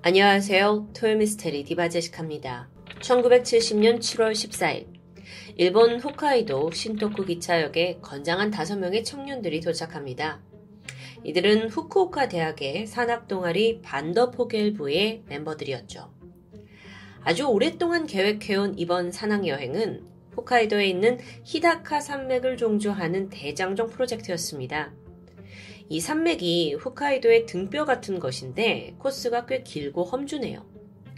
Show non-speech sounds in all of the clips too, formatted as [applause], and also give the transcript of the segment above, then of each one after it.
안녕하세요. 토요미스테리 디바제시카입니다. 1970년 7월 14일 일본 홋카이도 신토쿠 기차역에 건장한 5명의 청년들이 도착합니다. 이들은 후쿠오카 대학의 산악동아리 반더포겔부의 멤버들이었죠. 아주 오랫동안 계획해온 이번 산악여행은 홋카이도에 있는 히다카 산맥을 종주하는 대장정 프로젝트였습니다. 이 산맥이 홋카이도의 등뼈 같은 것인데 코스가 꽤 길고 험준해요.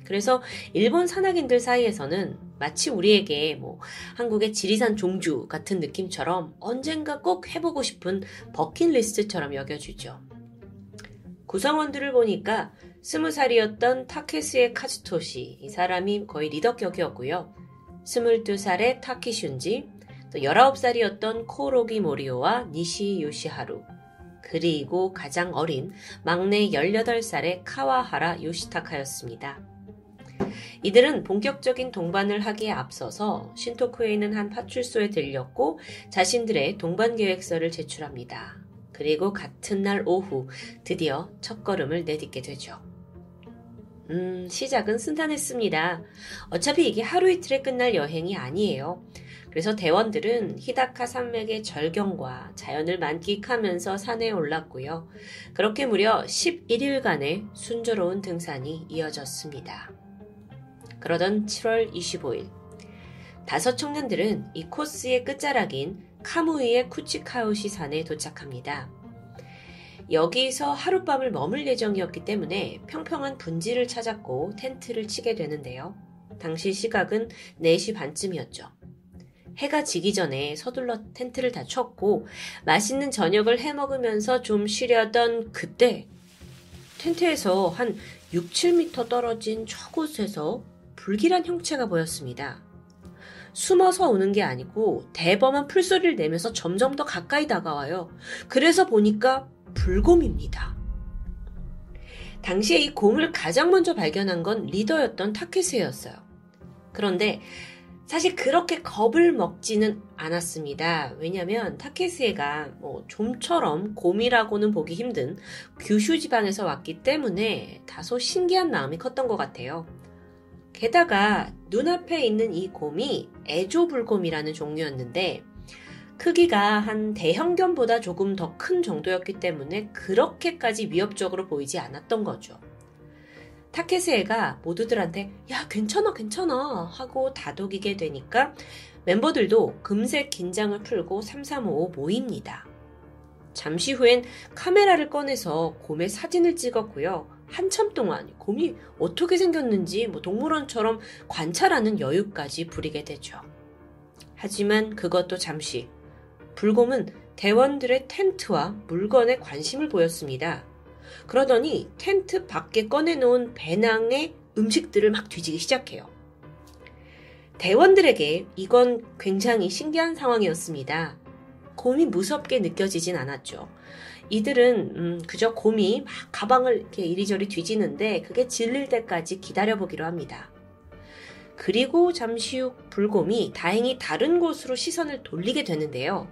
그래서 일본 산악인들 사이에서는 마치 우리에게 뭐 한국의 지리산 종주 같은 느낌처럼 언젠가 꼭 해보고 싶은 버킷리스트처럼 여겨지죠. 구성원들을 보니까 스무 살이었던 타케스의 카즈토시 이 사람이 거의 리더격이었고요. 스물두 살의 타키슌지, 또 열아홉 살이었던 코로기 모리오와 니시 요시하루, 그리고 가장 어린 막내 18살의 카와하라 요시타카였습니다. 이들은 본격적인 동반을 하기에 앞서서 신토쿠에 있는 한 파출소에 들렸고 자신들의 동반 계획서를 제출합니다. 그리고 같은 날 오후 드디어 첫 걸음을 내딛게 되죠. 음, 시작은 순탄했습니다. 어차피 이게 하루 이틀에 끝날 여행이 아니에요. 그래서 대원들은 히다카 산맥의 절경과 자연을 만끽하면서 산에 올랐고요. 그렇게 무려 11일간의 순조로운 등산이 이어졌습니다. 그러던 7월 25일, 다섯 청년들은 이 코스의 끝자락인 카무이의 쿠치카우시 산에 도착합니다. 여기서 하룻밤을 머물 예정이었기 때문에 평평한 분지를 찾았고 텐트를 치게 되는데요. 당시 시각은 4시 반쯤이었죠. 해가 지기 전에 서둘러 텐트를 다 쳤고 맛있는 저녁을 해 먹으면서 좀 쉬려던 그때 텐트에서 한 6, 7미터 떨어진 저곳에서 불길한 형체가 보였습니다. 숨어서 오는 게 아니고 대범한 풀소리를 내면서 점점 더 가까이 다가와요. 그래서 보니까 불곰입니다. 당시에 이 곰을 가장 먼저 발견한 건 리더였던 타케스였어요. 그런데 사실 그렇게 겁을 먹지는 않았습니다. 왜냐면 타케스에가 뭐 좀처럼 곰이라고는 보기 힘든 규슈 지방에서 왔기 때문에 다소 신기한 마음이 컸던 것 같아요. 게다가 눈앞에 있는 이 곰이 애조불곰이라는 종류였는데 크기가 한 대형견보다 조금 더 큰 정도였기 때문에 그렇게까지 위협적으로 보이지 않았던 거죠. 타케스에가 모두들한테 야 괜찮아 괜찮아 하고 다독이게 되니까 멤버들도 금세 긴장을 풀고 3355 모입니다. 잠시 후엔 카메라를 꺼내서 곰의 사진을 찍었고요. 한참 동안 곰이 어떻게 생겼는지 뭐 동물원처럼 관찰하는 여유까지 부리게 되죠. 하지만 그것도 잠시 불곰은 대원들의 텐트와 물건에 관심을 보였습니다. 그러더니 텐트 밖에 꺼내놓은 배낭에 음식들을 막 뒤지기 시작해요. 대원들에게 이건 굉장히 신기한 상황이었습니다. 곰이 무섭게 느껴지진 않았죠. 이들은 음, 그저 곰이 막 가방을 이렇게 이리저리 뒤지는데 그게 질릴 때까지 기다려보기로 합니다. 그리고 잠시 후 불곰이 다행히 다른 곳으로 시선을 돌리게 되는데요.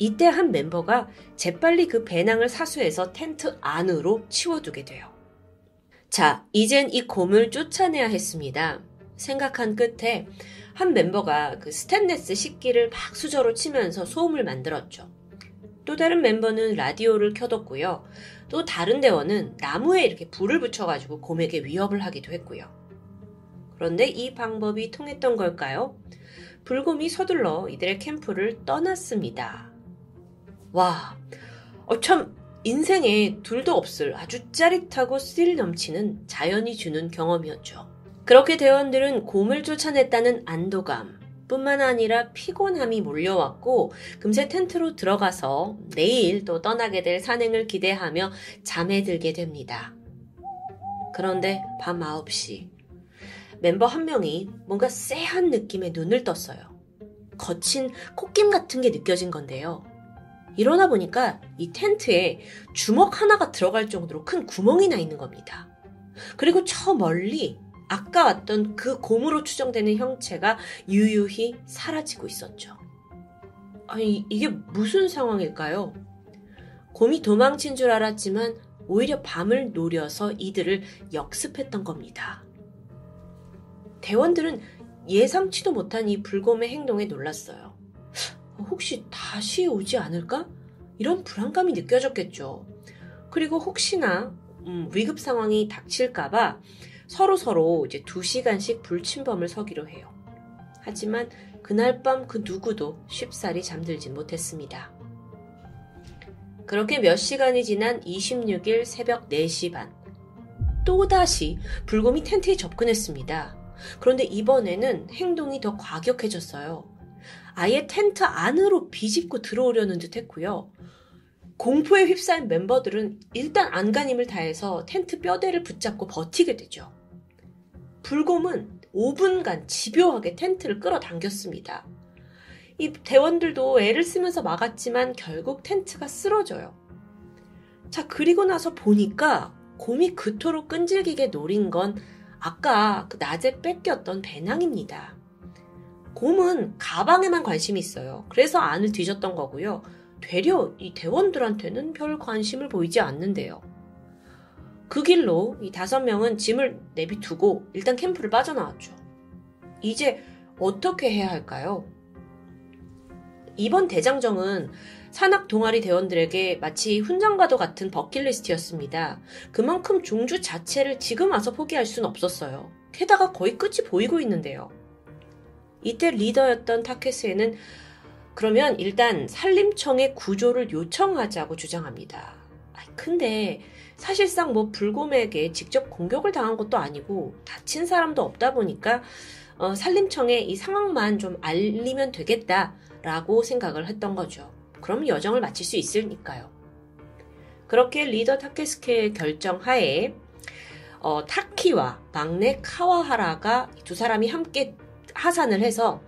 이때 한 멤버가 재빨리 그 배낭을 사수해서 텐트 안으로 치워두게 돼요. 자, 이젠 이 곰을 쫓아내야 했습니다. 생각한 끝에 한 멤버가 그 스탠레스 식기를 막 수저로 치면서 소음을 만들었죠. 또 다른 멤버는 라디오를 켜뒀고요. 또 다른 대원은 나무에 이렇게 불을 붙여가지고 곰에게 위협을 하기도 했고요. 그런데 이 방법이 통했던 걸까요? 불곰이 서둘러 이들의 캠프를 떠났습니다. 와, 어, 참, 인생에 둘도 없을 아주 짜릿하고 스릴 넘치는 자연이 주는 경험이었죠. 그렇게 대원들은 곰을 쫓아냈다는 안도감, 뿐만 아니라 피곤함이 몰려왔고, 금세 텐트로 들어가서 내일 또 떠나게 될 산행을 기대하며 잠에 들게 됩니다. 그런데 밤 9시, 멤버 한 명이 뭔가 쎄한 느낌의 눈을 떴어요. 거친 콧김 같은 게 느껴진 건데요. 일어나 보니까 이 텐트에 주먹 하나가 들어갈 정도로 큰 구멍이 나 있는 겁니다. 그리고 저 멀리 아까 왔던 그 곰으로 추정되는 형체가 유유히 사라지고 있었죠. 아니, 이게 무슨 상황일까요? 곰이 도망친 줄 알았지만 오히려 밤을 노려서 이들을 역습했던 겁니다. 대원들은 예상치도 못한 이 불곰의 행동에 놀랐어요. 혹시 다시 오지 않을까? 이런 불안감이 느껴졌겠죠. 그리고 혹시나 음, 위급 상황이 닥칠까봐 서로 서로 이제 두 시간씩 불침범을 서기로 해요. 하지만 그날 밤 그 누구도 쉽사리 잠들지 못했습니다. 그렇게 몇 시간이 지난 26일 새벽 4시 반. 또다시 불곰이 텐트에 접근했습니다. 그런데 이번에는 행동이 더 과격해졌어요. 아예 텐트 안으로 비집고 들어오려는 듯 했고요. 공포에 휩싸인 멤버들은 일단 안간힘을 다해서 텐트 뼈대를 붙잡고 버티게 되죠. 불곰은 5분간 집요하게 텐트를 끌어당겼습니다. 이 대원들도 애를 쓰면서 막았지만 결국 텐트가 쓰러져요. 자, 그리고 나서 보니까 곰이 그토록 끈질기게 노린 건 아까 그 낮에 뺏겼던 배낭입니다. 곰은 가방에만 관심이 있어요. 그래서 안을 뒤졌던 거고요. 되려 이 대원들한테는 별 관심을 보이지 않는데요. 그 길로 이 다섯 명은 짐을 내비두고 일단 캠프를 빠져나왔죠. 이제 어떻게 해야 할까요? 이번 대장정은 산악 동아리 대원들에게 마치 훈장과도 같은 버킷리스트였습니다. 그만큼 종주 자체를 지금 와서 포기할 수는 없었어요. 게다가 거의 끝이 보이고 있는데요. 이때 리더였던 타케스에는 그러면 일단 산림청에 구조를 요청하자고 주장합니다. 근데 사실상 뭐 불곰에게 직접 공격을 당한 것도 아니고 다친 사람도 없다 보니까 어, 산림청에 이 상황만 좀 알리면 되겠다라고 생각을 했던 거죠. 그럼 여정을 마칠 수 있으니까요. 그렇게 리더 타케스케의 결정 하에 어, 타키와 막내 카와하라가 두 사람이 함께 하산을 해서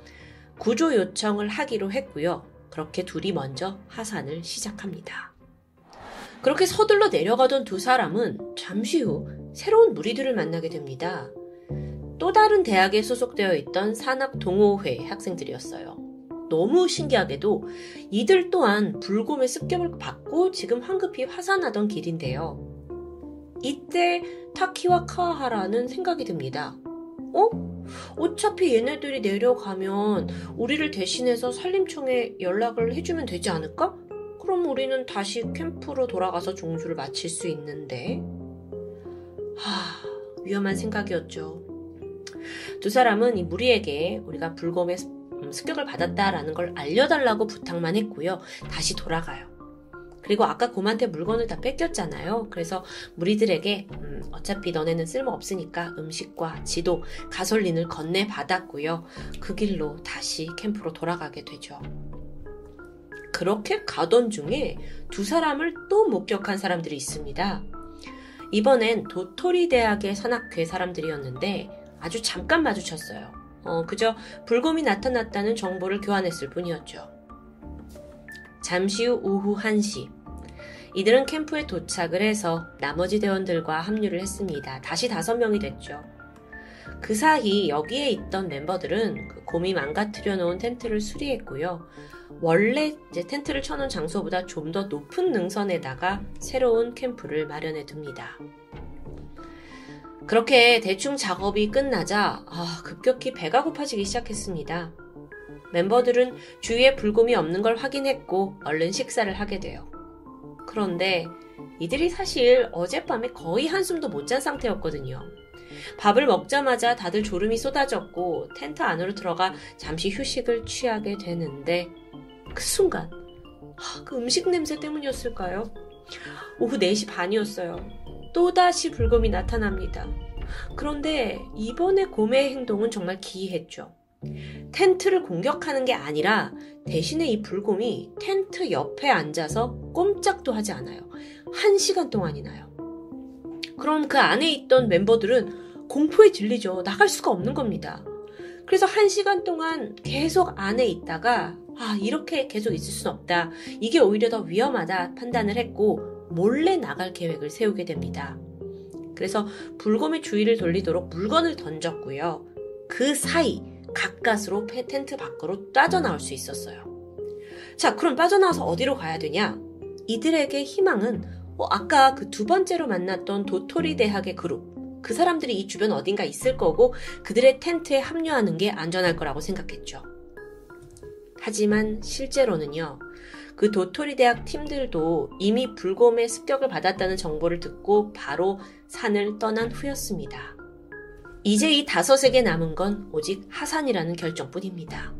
구조 요청을 하기로 했고요. 그렇게 둘이 먼저 하산을 시작합니다. 그렇게 서둘러 내려가던 두 사람은 잠시 후 새로운 무리들을 만나게 됩니다. 또 다른 대학에 소속되어 있던 산악 동호회 학생들이었어요. 너무 신기하게도 이들 또한 불곰의 습격을 받고 지금 황급히 화산하던 길인데요. 이때 타키와 카하라는 생각이 듭니다. 어? 어차피 얘네들이 내려가면 우리를 대신해서 산림청에 연락을 해주면 되지 않을까? 그럼 우리는 다시 캠프로 돌아가서 종주를 마칠 수 있는데. 하, 위험한 생각이었죠. 두 사람은 이 무리에게 우리가 불곰의 습격을 받았다라는 걸 알려달라고 부탁만 했고요. 다시 돌아가요. 그리고 아까 곰한테 물건을 다 뺏겼잖아요. 그래서 무리들에게 음, 어차피 너네는 쓸모 없으니까 음식과 지도, 가솔린을 건네 받았고요. 그 길로 다시 캠프로 돌아가게 되죠. 그렇게 가던 중에 두 사람을 또 목격한 사람들이 있습니다. 이번엔 도토리 대학의 산악회 사람들이었는데 아주 잠깐 마주쳤어요. 어, 그저 불곰이 나타났다는 정보를 교환했을 뿐이었죠. 잠시 후 오후 1시. 이들은 캠프에 도착을 해서 나머지 대원들과 합류를 했습니다. 다시 다섯 명이 됐죠. 그 사이 여기에 있던 멤버들은 그 곰이 망가뜨려 놓은 텐트를 수리했고요. 원래 텐트를 쳐놓은 장소보다 좀 더 높은 능선에다가 새로운 캠프를 마련해 둡니다. 그렇게 대충 작업이 끝나자 아, 급격히 배가 고파지기 시작했습니다. 멤버들은 주위에 불곰이 없는 걸 확인했고 얼른 식사를 하게 돼요. 그런데 이들이 사실 어젯밤에 거의 한숨도 못 잔 상태였거든요. 밥을 먹자마자 다들 졸음이 쏟아졌고 텐트 안으로 들어가 잠시 휴식을 취하게 되는데 그 순간 그 음식 냄새 때문이었을까요? 오후 4시 반이었어요. 또다시 불곰이 나타납니다. 그런데 이번에 곰의 행동은 정말 기이했죠. 텐트를 공격하는 게 아니라 대신에 이 불곰이 텐트 옆에 앉아서 꼼짝도 하지 않아요. 한 시간 동안이나요. 그럼 그 안에 있던 멤버들은 공포에 질리죠. 나갈 수가 없는 겁니다. 그래서 한 시간 동안 계속 안에 있다가 아, 이렇게 계속 있을 순 없다. 이게 오히려 더 위험하다 판단을 했고 몰래 나갈 계획을 세우게 됩니다. 그래서 불곰의 주의를 돌리도록 물건을 던졌고요. 그 사이 가까스로 텐트 밖으로 빠져나올 수 있었어요. 자, 그럼 빠져나와서 어디로 가야 되냐? 이들에게 희망은 어, 아까 그 두 번째로 만났던 도토리 대학의 그룹. 그 사람들이 이 주변 어딘가 있을 거고 그들의 텐트에 합류하는 게 안전할 거라고 생각했죠. 하지만 실제로는요. 그 도토리 대학 팀들도 이미 불곰의 습격을 받았다는 정보를 듣고 바로 산을 떠난 후였습니다. 이제 이 다섯에게 남은 건 오직 하산이라는 결정뿐입니다.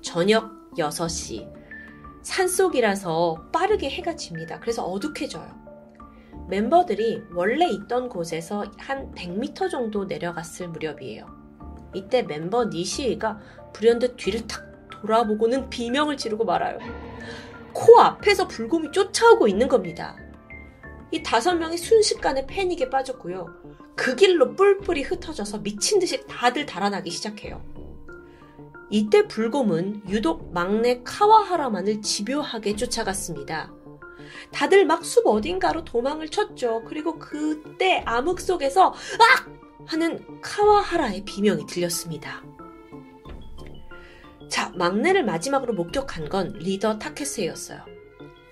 저녁 6시. 산속이라서 빠르게 해가 집니다. 그래서 어둑해져요. 멤버들이 원래 있던 곳에서 한 100m 정도 내려갔을 무렵이에요. 이때 멤버 니시이가 불현듯 뒤를 탁 돌아보고는 비명을 지르고 말아요. 코 앞에서 불곰이 쫓아오고 있는 겁니다. 이 다섯 명이 순식간에 패닉에 빠졌고요. 그 길로 뿔뿔이 흩어져서 미친 듯이 다들 달아나기 시작해요. 이때 불곰은 유독 막내 카와하라만을 집요하게 쫓아갔습니다. 다들 막 숲 어딘가로 도망을 쳤죠. 그리고 그때 암흑 속에서 악! 하는 카와하라의 비명이 들렸습니다. 자, 막내를 마지막으로 목격한 건 리더 타케스였어요.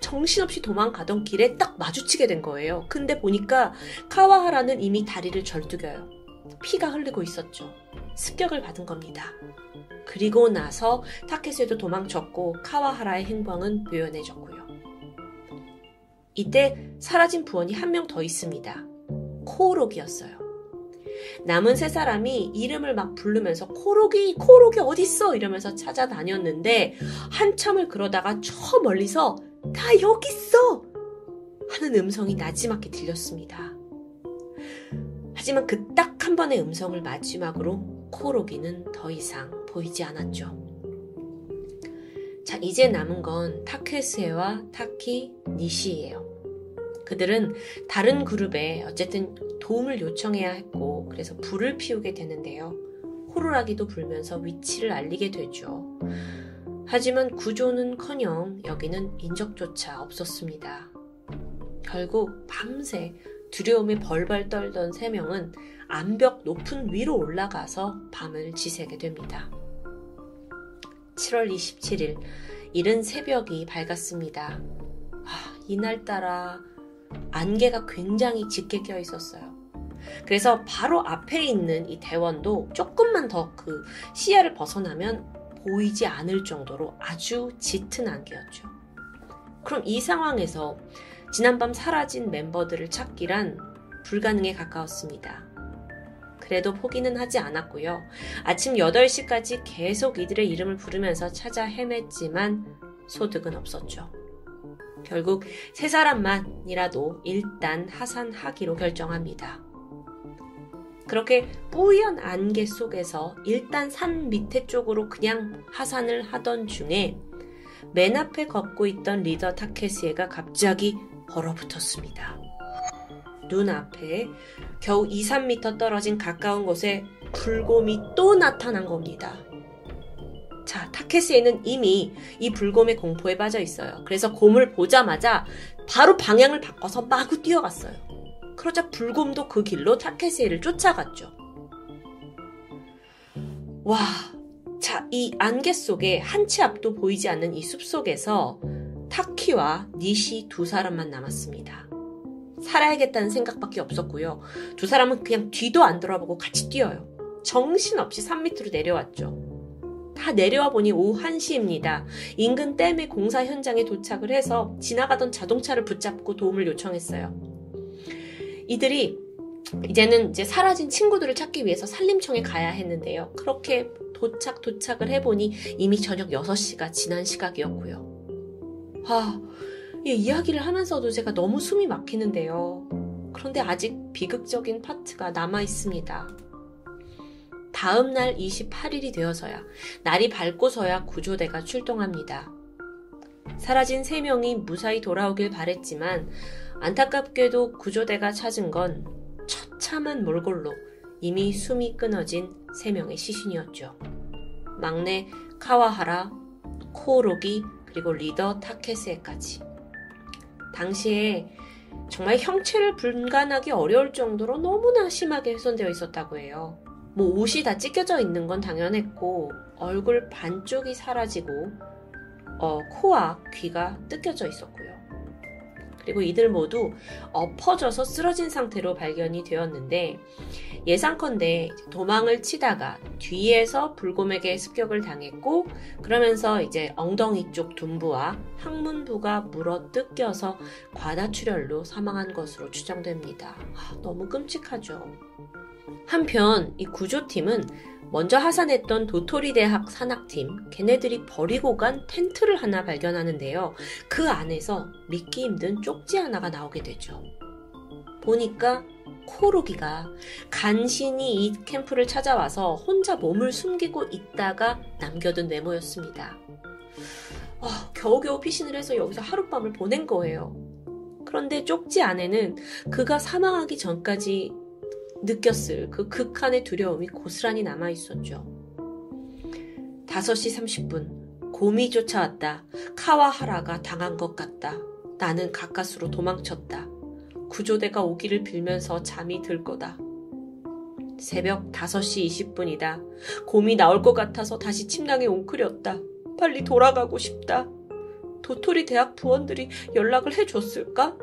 정신없이 도망가던 길에 딱 마주치게 된 거예요. 근데 보니까 카와하라는 이미 다리를 절뚝여요. 피가 흘리고 있었죠. 습격을 받은 겁니다. 그리고 나서 타케스도 도망쳤고 카와하라의 행방은 묘연해졌고요. 이때 사라진 부원이 한 명 더 있습니다. 코오록이었어요. 남은 세 사람이 이름을 막 부르면서 코록이 코록이 어딨어 이러면서 찾아다녔는데 한참을 그러다가 저 멀리서 다 여기 있어 하는 음성이 나지막히 들렸습니다. 하지만 그 딱 한 번의 음성을 마지막으로 코록이는 더 이상 보이지 않았죠. 자, 이제 남은 건 타케스에와 타키 니시예요. 그들은 다른 그룹에 어쨌든 도움을 요청해야 했고 그래서 불을 피우게 되는데요. 호루라기도 불면서 위치를 알리게 되죠. 하지만 구조는커녕 여기는 인적조차 없었습니다. 결국 밤새 두려움에 벌벌 떨던 세 명은 암벽 높은 위로 올라가서 밤을 지새게 됩니다. 7월 27일 이른 새벽이 밝았습니다. 아, 이날따라 안개가 굉장히 짙게 껴 있었어요. 그래서 바로 앞에 있는 이 대원도 조금만 더 그 시야를 벗어나면 보이지 않을 정도로 아주 짙은 안개였죠. 그럼 이 상황에서 지난밤 사라진 멤버들을 찾기란 불가능에 가까웠습니다. 그래도 포기는 하지 않았고요. 아침 8시까지 계속 이들의 이름을 부르면서 찾아 헤맸지만 소득은 없었죠. 결국 세 사람만이라도 일단 하산하기로 결정합니다. 그렇게 뿌연 안개 속에서 일단 산 밑에 쪽으로 그냥 하산을 하던 중에 맨 앞에 걷고 있던 리더 타케시에가 갑자기 얼어붙었습니다. 눈앞에 겨우 2, 3미터 떨어진 가까운 곳에 불곰이 또 나타난 겁니다. 자, 타케스에는 이미 이 불곰의 공포에 빠져 있어요. 그래서 곰을 보자마자 바로 방향을 바꿔서 마구 뛰어갔어요. 그러자 불곰도 그 길로 타케스에를 쫓아갔죠. 와, 자, 이 안개 속에 한 치 앞도 보이지 않는 이 숲 속에서 타키와 니시 두 사람만 남았습니다. 살아야겠다는 생각밖에 없었고요. 두 사람은 그냥 뒤도 안 돌아보고 같이 뛰어요. 정신없이 산 밑으로 내려왔죠. 다 내려와 보니 오후 1시입니다. 인근 댐의 공사 현장에 도착을 해서 지나가던 자동차를 붙잡고 도움을 요청했어요. 이들이 이제는 이제 사라진 친구들을 찾기 위해서 산림청에 가야 했는데요. 그렇게 도착 도착을 해보니 이미 저녁 6시가 지난 시각이었고요. 아, 이 이야기를 하면서도 제가 너무 숨이 막히는데요. 그런데 아직 비극적인 파트가 남아 있습니다. 다음 날 28일이 되어서야 날이 밝고서야 구조대가 출동합니다. 사라진 3명이 무사히 돌아오길 바랬지만 안타깝게도 구조대가 찾은 건 처참한 몰골로 이미 숨이 끊어진 3명의 시신이었죠. 막내 카와하라, 코오로기, 그리고 리더 타케스에까지. 당시에 정말 형체를 분간하기 어려울 정도로 너무나 심하게 훼손되어 있었다고 해요. 뭐 옷이 다 찢겨져 있는 건 당연했고 얼굴 반쪽이 사라지고 어, 코와 귀가 뜯겨져 있었고요. 그리고 이들 모두 엎어져서 쓰러진 상태로 발견이 되었는데 예상컨대 도망을 치다가 뒤에서 불곰에게 습격을 당했고 그러면서 이제 엉덩이 쪽 둔부와 항문부가 물어 뜯겨서 과다출혈로 사망한 것으로 추정됩니다. 아, 너무 끔찍하죠. 한편 이 구조팀은 먼저 하산했던 도토리 대학 산악팀, 걔네들이 버리고 간 텐트를 하나 발견하는데요. 그 안에서 믿기 힘든 쪽지 하나가 나오게 되죠. 보니까 코로기가 간신히 이 캠프를 찾아와서 혼자 몸을 숨기고 있다가 남겨둔 메모였습니다. 어, 겨우겨우 피신을 해서 여기서 하룻밤을 보낸 거예요. 그런데 쪽지 안에는 그가 사망하기 전까지 느꼈을 그 극한의 두려움이 고스란히 남아 있었죠. 5시 30분, 곰이 쫓아왔다. 카와 하라가 당한 것 같다. 나는 가까스로 도망쳤다. 구조대가 오기를 빌면서 잠이 들 거다. 새벽 5시 20분이다. 곰이 나올 것 같아서 다시 침낭에 웅크렸다. 빨리 돌아가고 싶다. 도토리 대학 부원들이 연락을 해줬을까?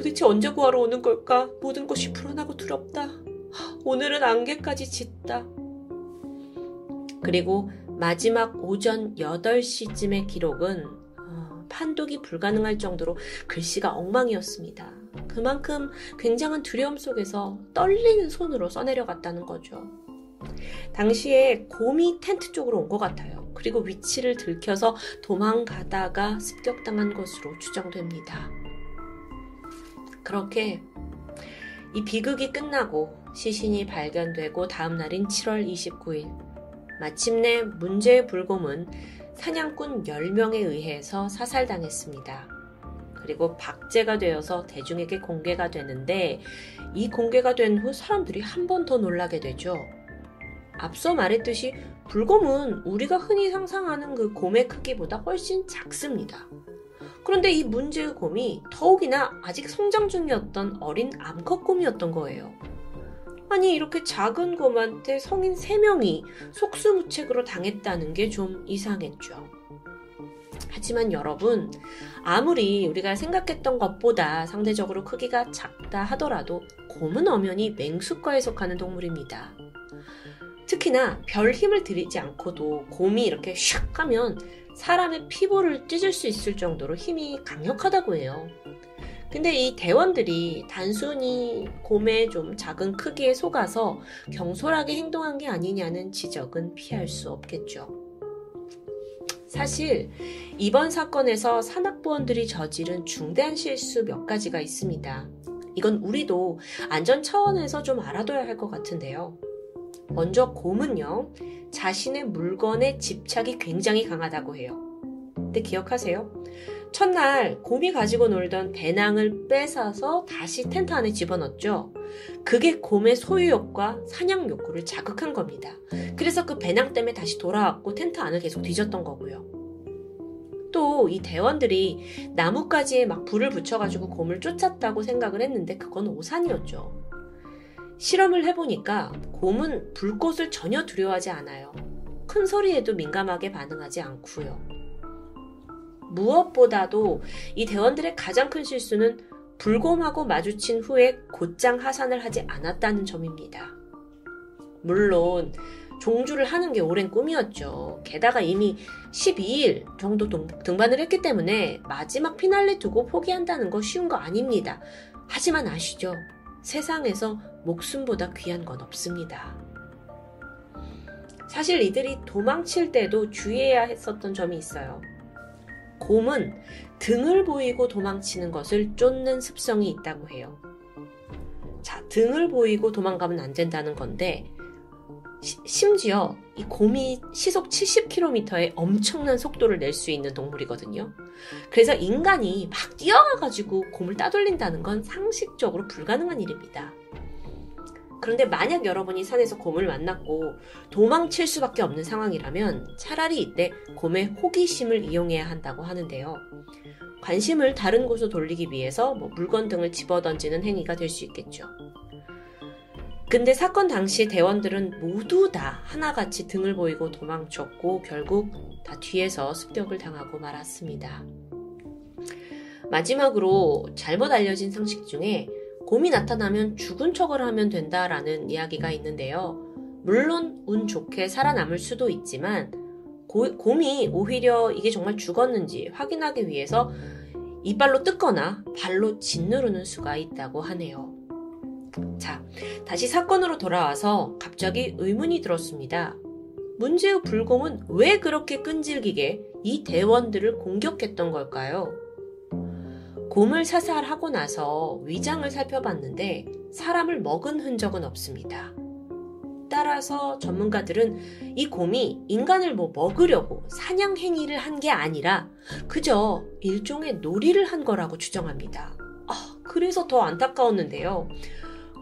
도대체 언제 구하러 오는 걸까? 모든 것이 불안하고 두렵다. 오늘은 안개까지 짙다. 그리고 마지막 오전 8시쯤의 기록은 어, 판독이 불가능할 정도로 글씨가 엉망이었습니다. 그만큼 굉장한 두려움 속에서 떨리는 손으로 써내려갔다는 거죠. 당시에 곰이 텐트 쪽으로 온 것 같아요. 그리고 위치를 들켜서 도망가다가 습격당한 것으로 추정됩니다. 그렇게 이 비극이 끝나고 시신이 발견되고 다음 날인 7월 29일 마침내 문제의 불곰은 사냥꾼 10명에 의해서 사살당했습니다. 그리고 박제가 되어서 대중에게 공개가 되는데 이 공개가 된 후 사람들이 한 번 더 놀라게 되죠. 앞서 말했듯이 불곰은 우리가 흔히 상상하는 그 곰의 크기보다 훨씬 작습니다. 그런데 이 문제의 곰이 더욱이나 아직 성장 중이었던 어린 암컷 곰이었던 거예요. 아니 이렇게 작은 곰한테 성인 3명이 속수무책으로 당했다는 게 좀 이상했죠. 하지만 여러분, 아무리 우리가 생각했던 것보다 상대적으로 크기가 작다 하더라도 곰은 엄연히 맹수과에 속하는 동물입니다. 특히나 별 힘을 들이지 않고도 곰이 이렇게 슉 하면 사람의 피부를 찢을 수 있을 정도로 힘이 강력하다고 해요. 근데 이 대원들이 단순히 곰의 좀 작은 크기에 속아서 경솔하게 행동한 게 아니냐는 지적은 피할 수 없겠죠. 사실 이번 사건에서 산악부원들이 저지른 중대한 실수 몇 가지가 있습니다. 이건 우리도 안전 차원에서 좀 알아둬야 할 것 같은데요. 먼저 곰은요, 자신의 물건에 집착이 굉장히 강하다고 해요. 근데 기억하세요? 첫날 곰이 가지고 놀던 배낭을 뺏어서 다시 텐트 안에 집어넣었죠. 그게 곰의 소유욕과 사냥 욕구를 자극한 겁니다. 그래서 그 배낭 때문에 다시 돌아왔고 텐트 안을 계속 뒤졌던 거고요. 또 이 대원들이 나뭇가지에 막 불을 붙여가지고 곰을 쫓았다고 생각을 했는데 그건 오산이었죠. 실험을 해보니까 곰은 불꽃을 전혀 두려워하지 않아요. 큰 소리에도 민감하게 반응하지 않고요. 무엇보다도 이 대원들의 가장 큰 실수는 불곰하고 마주친 후에 곧장 하산을 하지 않았다는 점입니다. 물론 종주를 하는 게 오랜 꿈이었죠. 게다가 이미 12일 정도 등반을 했기 때문에 마지막 피날레 두고 포기한다는 거 쉬운 거 아닙니다. 하지만 아시죠? 세상에서 목숨보다 귀한 건 없습니다. 사실 이들이 도망칠 때도 주의해야 했었던 점이 있어요. 곰은 등을 보이고 도망치는 것을 쫓는 습성이 있다고 해요. 자, 등을 보이고 도망가면 안 된다는 건데, 시, 심지어 이 곰이 시속 70km의 엄청난 속도를 낼 수 있는 동물이거든요. 그래서 인간이 막 뛰어가가지고 곰을 따돌린다는 건 상식적으로 불가능한 일입니다. 그런데 만약 여러분이 산에서 곰을 만났고 도망칠 수밖에 없는 상황이라면 차라리 이때 곰의 호기심을 이용해야 한다고 하는데요. 관심을 다른 곳으로 돌리기 위해서 뭐 물건 등을 집어 던지는 행위가 될 수 있겠죠. 근데 사건 당시 대원들은 모두 다 하나같이 등을 보이고 도망쳤고 결국 다 뒤에서 습격을 당하고 말았습니다. 마지막으로 잘못 알려진 상식 중에 곰이 나타나면 죽은 척을 하면 된다라는 이야기가 있는데요. 물론 운 좋게 살아남을 수도 있지만 고, 곰이 오히려 이게 정말 죽었는지 확인하기 위해서 이빨로 뜯거나 발로 짓누르는 수가 있다고 하네요. 자, 다시 사건으로 돌아와서 갑자기 의문이 들었습니다. 문제의 불곰은 왜 그렇게 끈질기게 이 대원들을 공격했던 걸까요? 곰을 사살하고 나서 위장을 살펴봤는데 사람을 먹은 흔적은 없습니다. 따라서 전문가들은 이 곰이 인간을 뭐 먹으려고 사냥 행위를 한 게 아니라 그저 일종의 놀이를 한 거라고 주장합니다. 아, 그래서 더 안타까웠는데요.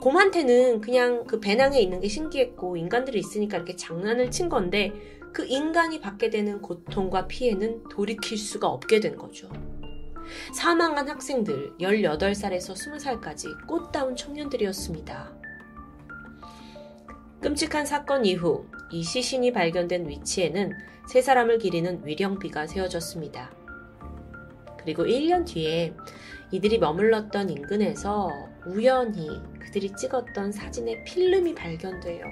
곰한테는 그냥 그 배낭에 있는 게 신기했고 인간들이 있으니까 이렇게 장난을 친 건데 그 인간이 받게 되는 고통과 피해는 돌이킬 수가 없게 된 거죠. 사망한 학생들 18살에서 20살까지 꽃다운 청년들이었습니다. 끔찍한 사건 이후 이 시신이 발견된 위치에는 세 사람을 기리는 위령비가 세워졌습니다. 그리고 1년 뒤에 이들이 머물렀던 인근에서 우연히 그들이 찍었던 사진의 필름이 발견돼요.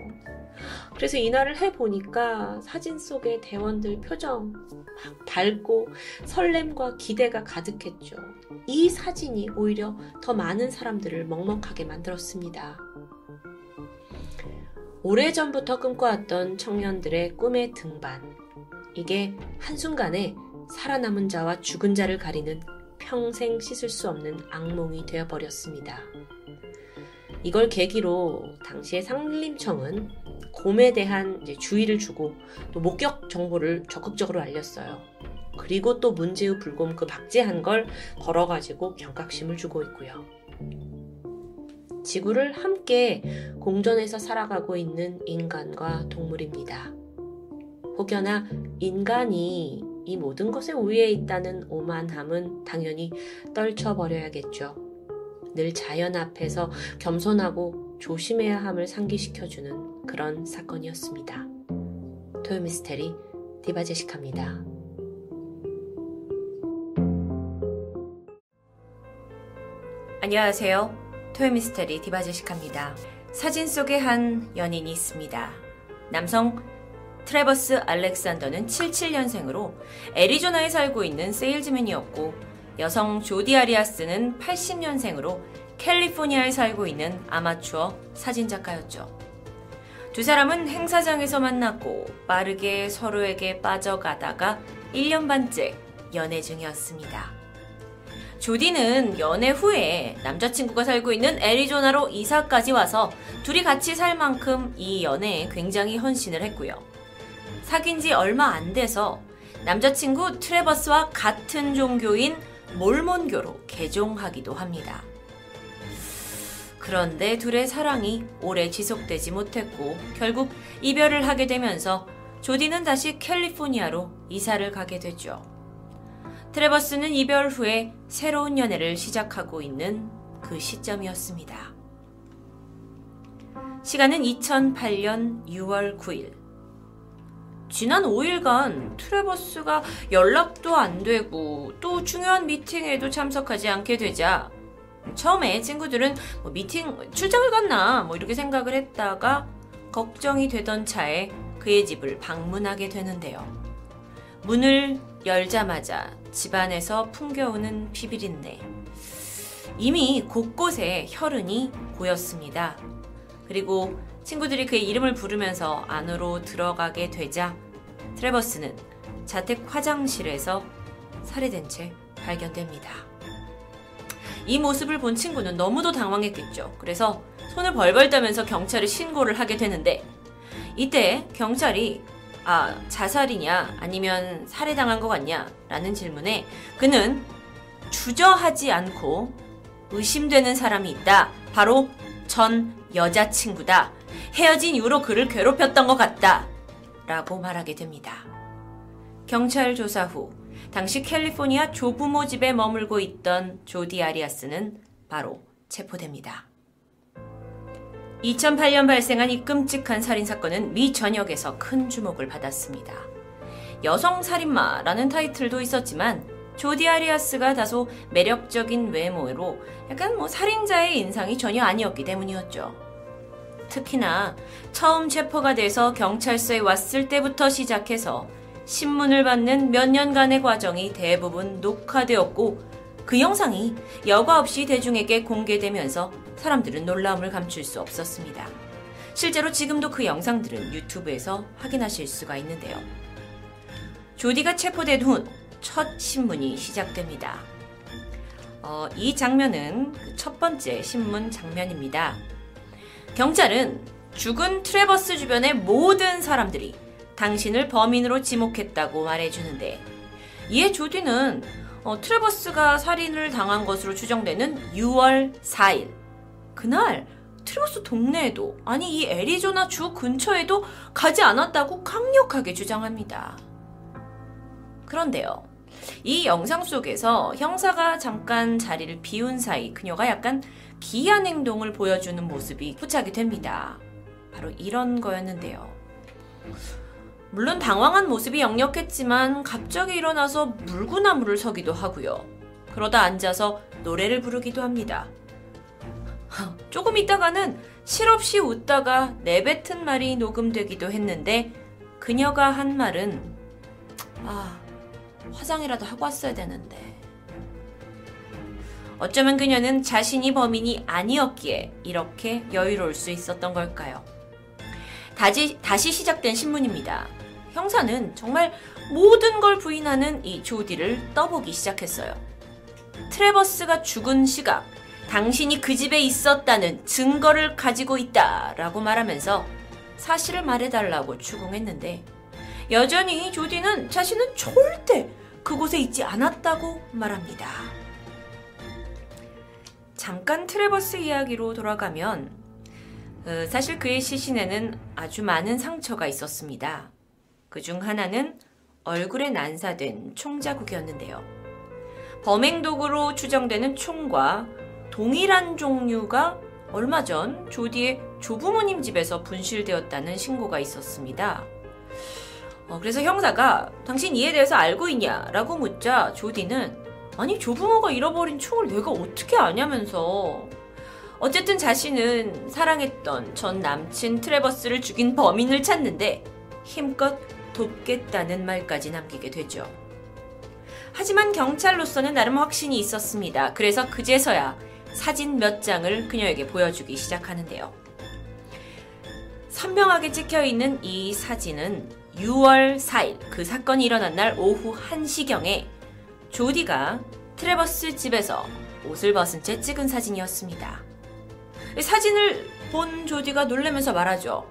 그래서 이날을 해보니까 사진 속의 대원들 표정 막 밝고 설렘과 기대가 가득했죠. 이 사진이 오히려 더 많은 사람들을 먹먹하게 만들었습니다. 오래전부터 꿈꿔왔던 청년들의 꿈의 등반. 이게 한순간에 살아남은 자와 죽은 자를 가리는 평생 씻을 수 없는 악몽이 되어버렸습니다. 이걸 계기로 당시의 상림청은 곰에 대한 주의를 주고 또 목격 정보를 적극적으로 알렸어요. 그리고 또 문제의 불곰 그 박제한 걸 걸어가지고 경각심을 주고 있고요. 지구를 함께 공존해서 살아가고 있는 인간과 동물입니다. 혹여나 인간이 이 모든 것에 우위에 있다는 오만함은 당연히 떨쳐버려야겠죠. 늘 자연 앞에서 겸손하고 조심해야 함을 상기시켜주는 그런 사건이었습니다. 토요미스테리 디바제시카입니다. 안녕하세요. 토요미스테리 디바제시카입니다. 사진 속에 한 연인이 있습니다. 남성 트레버스 알렉산더는 77년생으로 애리조나에 살고 있는 세일즈맨이었고 여성 조디 아리아스는 80년생으로 캘리포니아에 살고 있는 아마추어 사진작가였죠. 두 사람은 행사장에서 만났고 빠르게 서로에게 빠져가다가 1년 반째 연애 중이었습니다. 조디는 연애 후에 남자친구가 살고 있는 애리조나로 이사까지 와서 둘이 같이 살 만큼 이 연애에 굉장히 헌신을 했고요. 사귄 지 얼마 안 돼서 남자친구 트레버스와 같은 종교인 몰몬교로 개종하기도 합니다. 그런데 둘의 사랑이 오래 지속되지 못했고 결국 이별을 하게 되면서 조디는 다시 캘리포니아로 이사를 가게 되죠. 트레버스는 이별 후에 새로운 연애를 시작하고 있는 그 시점이었습니다. 시간은 2008년 6월 9일. 지난 5일간 트레버스가 연락도 안 되고 또 중요한 미팅에도 참석하지 않게 되자 처음에 친구들은 뭐 미팅 출장을 갔나 뭐 이렇게 생각을 했다가 걱정이 되던 차에 그의 집을 방문하게 되는데요. 문을 열자마자 집안에서 풍겨오는 비비린내. 이미 곳곳에 혈흔이 고였습니다. 그리고 친구들이 그의 이름을 부르면서 안으로 들어가게 되자 트레버스는 자택 화장실에서 살해된 채 발견됩니다. 이 모습을 본 친구는 너무도 당황했겠죠. 그래서 손을 벌벌 떠면서 경찰에 신고를 하게 되는데 이때 경찰이 아, 자살이냐 아니면 살해당한 것 같냐 라는 질문에 그는 주저하지 않고 의심되는 사람이 있다. 바로 전 여자친구다. 헤어진 이후로 그를 괴롭혔던 것 같다. 라고 말하게 됩니다. 경찰 조사 후 당시 캘리포니아 조부모 집에 머물고 있던 조디 아리아스는 바로 체포됩니다. 2008년 발생한 이 끔찍한 살인사건은 미 전역에서 큰 주목을 받았습니다. 여성 살인마라는 타이틀도 있었지만 조디 아리아스가 다소 매력적인 외모로 약간 뭐 살인자의 인상이 전혀 아니었기 때문이었죠. 특히나 처음 체포가 돼서 경찰서에 왔을 때부터 시작해서 신문을 받는 몇 년간의 과정이 대부분 녹화되었고 그 영상이 여과 없이 대중에게 공개되면서 사람들은 놀라움을 감출 수 없었습니다. 실제로 지금도 그 영상들은 유튜브에서 확인하실 수가 있는데요. 조디가 체포된 후 첫 신문이 시작됩니다. 어, 이 장면은 그첫 번째 신문 장면입니다. 경찰은 죽은 트레버스 주변의 모든 사람들이 당신을 범인으로 지목했다고 말해주는데 이에 조디는 어, 트레버스가 살인을 당한 것으로 추정되는 6월 4일 그날 트레버스 동네에도 아니 이 애리조나 주 근처에도 가지 않았다고 강력하게 주장합니다. 그런데요. 이 영상 속에서 형사가 잠깐 자리를 비운 사이 그녀가 약간 기이한 행동을 보여주는 모습이 포착이 됩니다. 바로 이런 거였는데요. 물론 당황한 모습이 역력했지만 갑자기 일어나서 물구나무를 서기도 하고요. 그러다 앉아서 노래를 부르기도 합니다. [laughs] 조금 있다가는 실없이 웃다가 내뱉은 말이 녹음되기도 했는데 그녀가 한 말은 아 화장이라도 하고 왔어야 되는데 어쩌면 그녀는 자신이 범인이 아니었기에 이렇게 여유로울 수 있었던 걸까요? 다시, 다시 시작된 신문입니다. 형사는 정말 모든 걸 부인하는 이 조디를 떠보기 시작했어요. 트레버스가 죽은 시각, 당신이 그 집에 있었다는 증거를 가지고 있다 라고 말하면서 사실을 말해달라고 추궁했는데 여전히 조디는 자신은 절대 그곳에 있지 않았다고 말합니다. 잠깐 트레버스 이야기로 돌아가면 어, 사실 그의 시신에는 아주 많은 상처가 있었습니다. 그 중 하나는 얼굴에 난사된 총자국이었는데요. 범행 도구로 추정되는 총과 동일한 종류가 얼마 전 조디의 조부모님 집에서 분실되었다는 신고가 있었습니다. 어, 그래서 형사가 당신 이에 대해서 알고 있냐? 라고 묻자 조디는 아니 조부모가 잃어버린 총을 내가 어떻게 아냐면서 어쨌든 자신은 사랑했던 전 남친 트레버스를 죽인 범인을 찾는데 힘껏 돕겠다는 말까지 남기게 되죠. 하지만 경찰로서는 나름 확신이 있었습니다. 그래서 그제서야 사진 몇 장을 그녀에게 보여주기 시작하는데요. 선명하게 찍혀 있는 이 사진은 6월 4일 그 사건이 일어난 날 오후 1시경에 조디가 트레버스 집에서 옷을 벗은 채 찍은 사진이었습니다. 사진을 본 조디가 놀라면서 말하죠.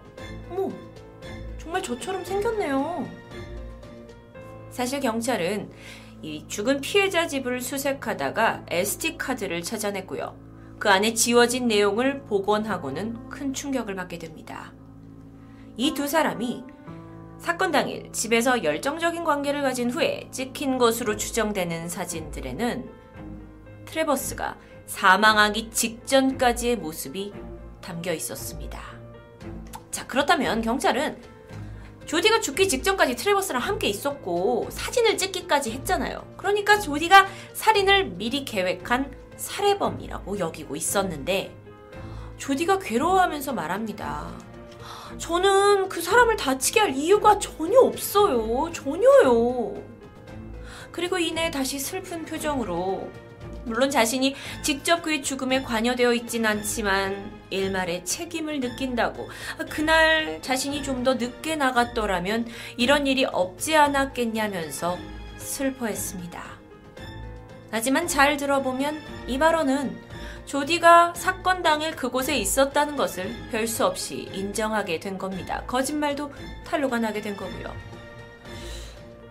어머, 정말 저처럼 생겼네요. 사실 경찰은 이 죽은 피해자 집을 수색하다가 SD카드를 찾아냈고요. 그 안에 지워진 내용을 복원하고는 큰 충격을 받게 됩니다. 이 두 사람이 사건 당일 집에서 열정적인 관계를 가진 후에 찍힌 것으로 추정되는 사진들에는 트레버스가 사망하기 직전까지의 모습이 담겨 있었습니다. 자, 그렇다면 경찰은 조디가 죽기 직전까지 트레버스랑 함께 있었고 사진을 찍기까지 했잖아요. 그러니까 조디가 살인을 미리 계획한 살해범이라고 여기고 있었는데 조디가 괴로워하면서 말합니다. 저는 그 사람을 다치게 할 이유가 전혀 없어요. 전혀요. 그리고 이내 다시 슬픈 표정으로 물론 자신이 직접 그의 죽음에 관여되어 있진 않지만 일말의 책임을 느낀다고 그날 자신이 좀 더 늦게 나갔더라면 이런 일이 없지 않았겠냐면서 슬퍼했습니다. 하지만 잘 들어보면 이 발언은 조디가 사건 당일 그곳에 있었다는 것을 별수 없이 인정하게 된 겁니다. 거짓말도 탄로가 나게 된 거고요.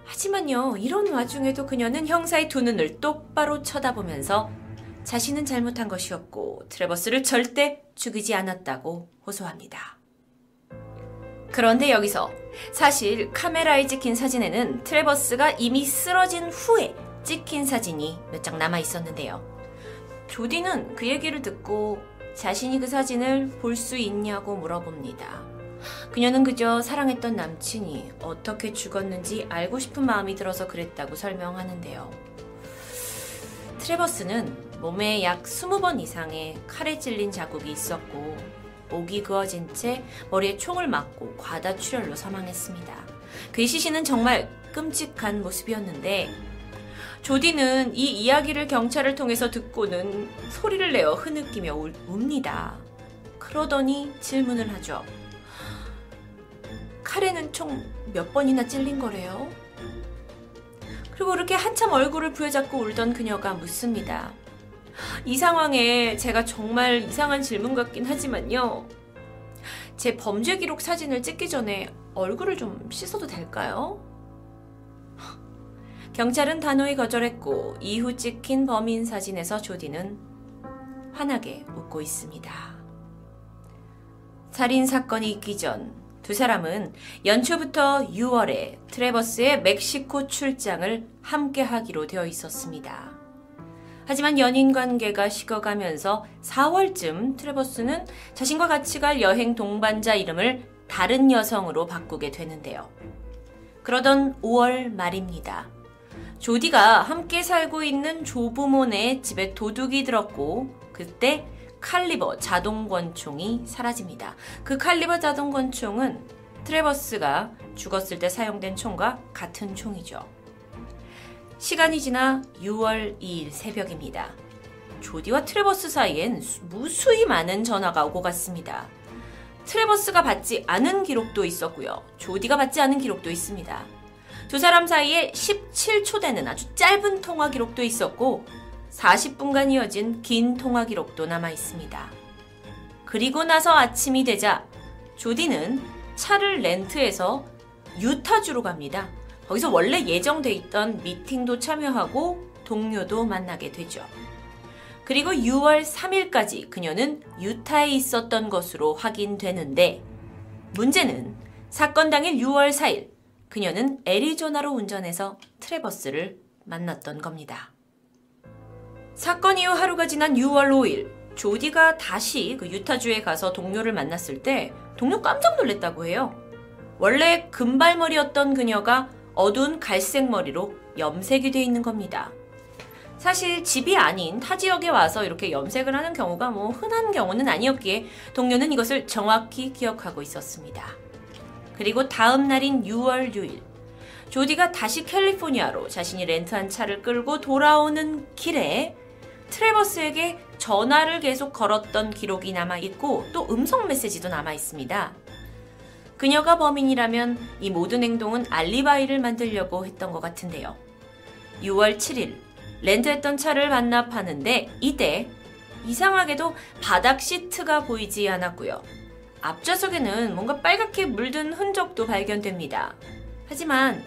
하지만요, 이런 와중에도 그녀는 형사의 두 눈을 똑바로 쳐다보면서 자신은 잘못한 것이었고 트레버스를 절대 죽이지 않았다고 호소합니다. 그런데 여기서 사실 카메라에 찍힌 사진에는 트레버스가 이미 쓰러진 후에 찍힌 사진이 몇 장 남아 있었는데요. 조디는 그 얘기를 듣고 자신이 그 사진을 볼 수 있냐고 물어봅니다. 그녀는 그저 사랑했던 남친이 어떻게 죽었는지 알고 싶은 마음이 들어서 그랬다고 설명하는데요. 트레버스는 몸에 약 20번 이상의 칼에 찔린 자국이 있었고 목이 그어진 채 머리에 총을 맞고 과다출혈로 사망했습니다. 그의 시신은 정말 끔찍한 모습이었는데 조디는 이 이야기를 경찰을 통해서 듣고는 소리를 내어 흐느끼며 웁니다. 그러더니 질문을 하죠. 칼에는 총 몇 번이나 찔린 거래요? 그리고 그렇게 한참 얼굴을 부여잡고 울던 그녀가 묻습니다. 이 상황에 제가 정말 이상한 질문 같긴 하지만요. 제 범죄 기록 사진을 찍기 전에 얼굴을 좀 씻어도 될까요? 경찰은 단호히 거절했고 이후 찍힌 범인 사진에서 조디는 환하게 웃고 있습니다. 살인 사건이 있기 전 두 사람은 연초부터 6월에 트레버스의 멕시코 출장을 함께 하기로 되어 있었습니다. 하지만 연인 관계가 식어가면서 4월쯤 트레버스는 자신과 같이 갈 여행 동반자 이름을 다른 여성으로 바꾸게 되는데요. 그러던 5월 말입니다. 조디가 함께 살고 있는 조부모네 집에 도둑이 들었고 그때 칼리버 자동 권총이 사라집니다. 그 칼리버 자동 권총은 트레버스가 죽었을 때 사용된 총과 같은 총이죠. 시간이 지나 6월 2일 새벽입니다. 조디와 트레버스 사이엔 무수히 많은 전화가 오고 갔습니다. 트레버스가 받지 않은 기록도 있었고요. 조디가 받지 않은 기록도 있습니다. 두 사람 사이에 17초 되는 아주 짧은 통화 기록도 있었고 40분간 이어진 긴 통화 기록도 남아 있습니다. 그리고 나서 아침이 되자 조디는 차를 렌트해서 유타주로 갑니다. 거기서 원래 예정돼 있던 미팅도 참여하고 동료도 만나게 되죠. 그리고 6월 3일까지 그녀는 유타에 있었던 것으로 확인되는데 문제는 사건 당일 6월 4일 그녀는 애리조나로 운전해서 트레버스를 만났던 겁니다. 사건 이후 하루가 지난 6월 5일 조디가 다시 그 유타주에 가서 동료를 만났을 때 동료 깜짝 놀랐다고 해요. 원래 금발머리였던 그녀가 어두운 갈색 머리로 염색이 돼 있는 겁니다. 사실 집이 아닌 타 지역에 와서 이렇게 염색을 하는 경우가 뭐 흔한 경우는 아니었기에 동료는 이것을 정확히 기억하고 있었습니다. 그리고 다음 날인 6월 6일, 조디가 다시 캘리포니아로 자신이 렌트한 차를 끌고 돌아오는 길에 트레버스에게 전화를 계속 걸었던 기록이 남아 있고 또 음성 메시지도 남아 있습니다. 그녀가 범인이라면 이 모든 행동은 알리바이를 만들려고 했던 것 같은데요. 6월 7일 렌트했던 차를 반납하는데 이때 이상하게도 바닥 시트가 보이지 않았고요. 앞좌석에는 뭔가 빨갛게 물든 흔적도 발견됩니다. 하지만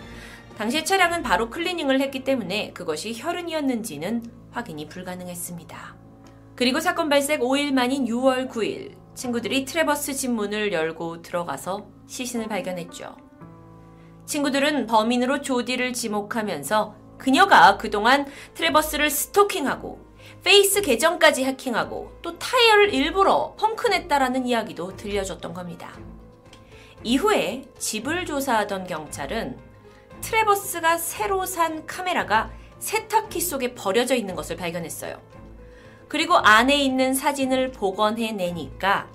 당시 차량은 바로 클리닝을 했기 때문에 그것이 혈흔이었는지는 확인이 불가능했습니다. 그리고 사건 발생 5일 만인 6월 9일 친구들이 트레버스 집 문을 열고 들어가서 시신을 발견했죠. 친구들은 범인으로 조디를 지목하면서 그녀가 그동안 트레버스를 스토킹하고 페이스북 계정까지 해킹하고 또 타이어를 일부러 펑크냈다라는 이야기도 들려줬던 겁니다. 이후에 집을 조사하던 경찰은 트레버스가 새로 산 카메라가 세탁기 속에 버려져 있는 것을 발견했어요. 그리고 안에 있는 사진을 복원해 내니까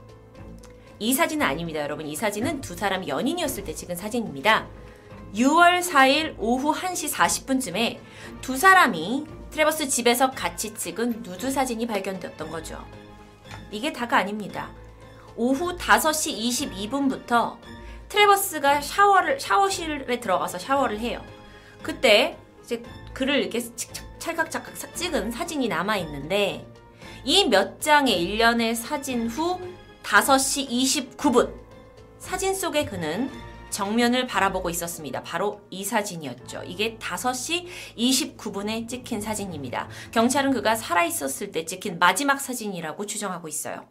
이 사진은 아닙니다, 여러분. 이 사진은 두 사람이 연인이었을 때 찍은 사진입니다. 6월 4일 오후 1시 40분쯤에 두 사람이 트레버스 집에서 같이 찍은 누드 사진이 발견되었던 거죠. 이게 다가 아닙니다. 오후 5시 22분부터 트레버스가 샤워를 샤워실에 들어가서 샤워를 해요. 그때 이제 그를 이렇게 찰칵찰칵 찍은 사진이 남아 있는데 이 몇 장의 일련의 사진 후 5시 29분 사진 속의 그는 정면을 바라보고 있었습니다. 바로 이 사진이었죠. 이게 5시 29분에 찍힌 사진입니다. 경찰은 그가 살아있었을 때 찍힌 마지막 사진이라고 추정하고 있어요.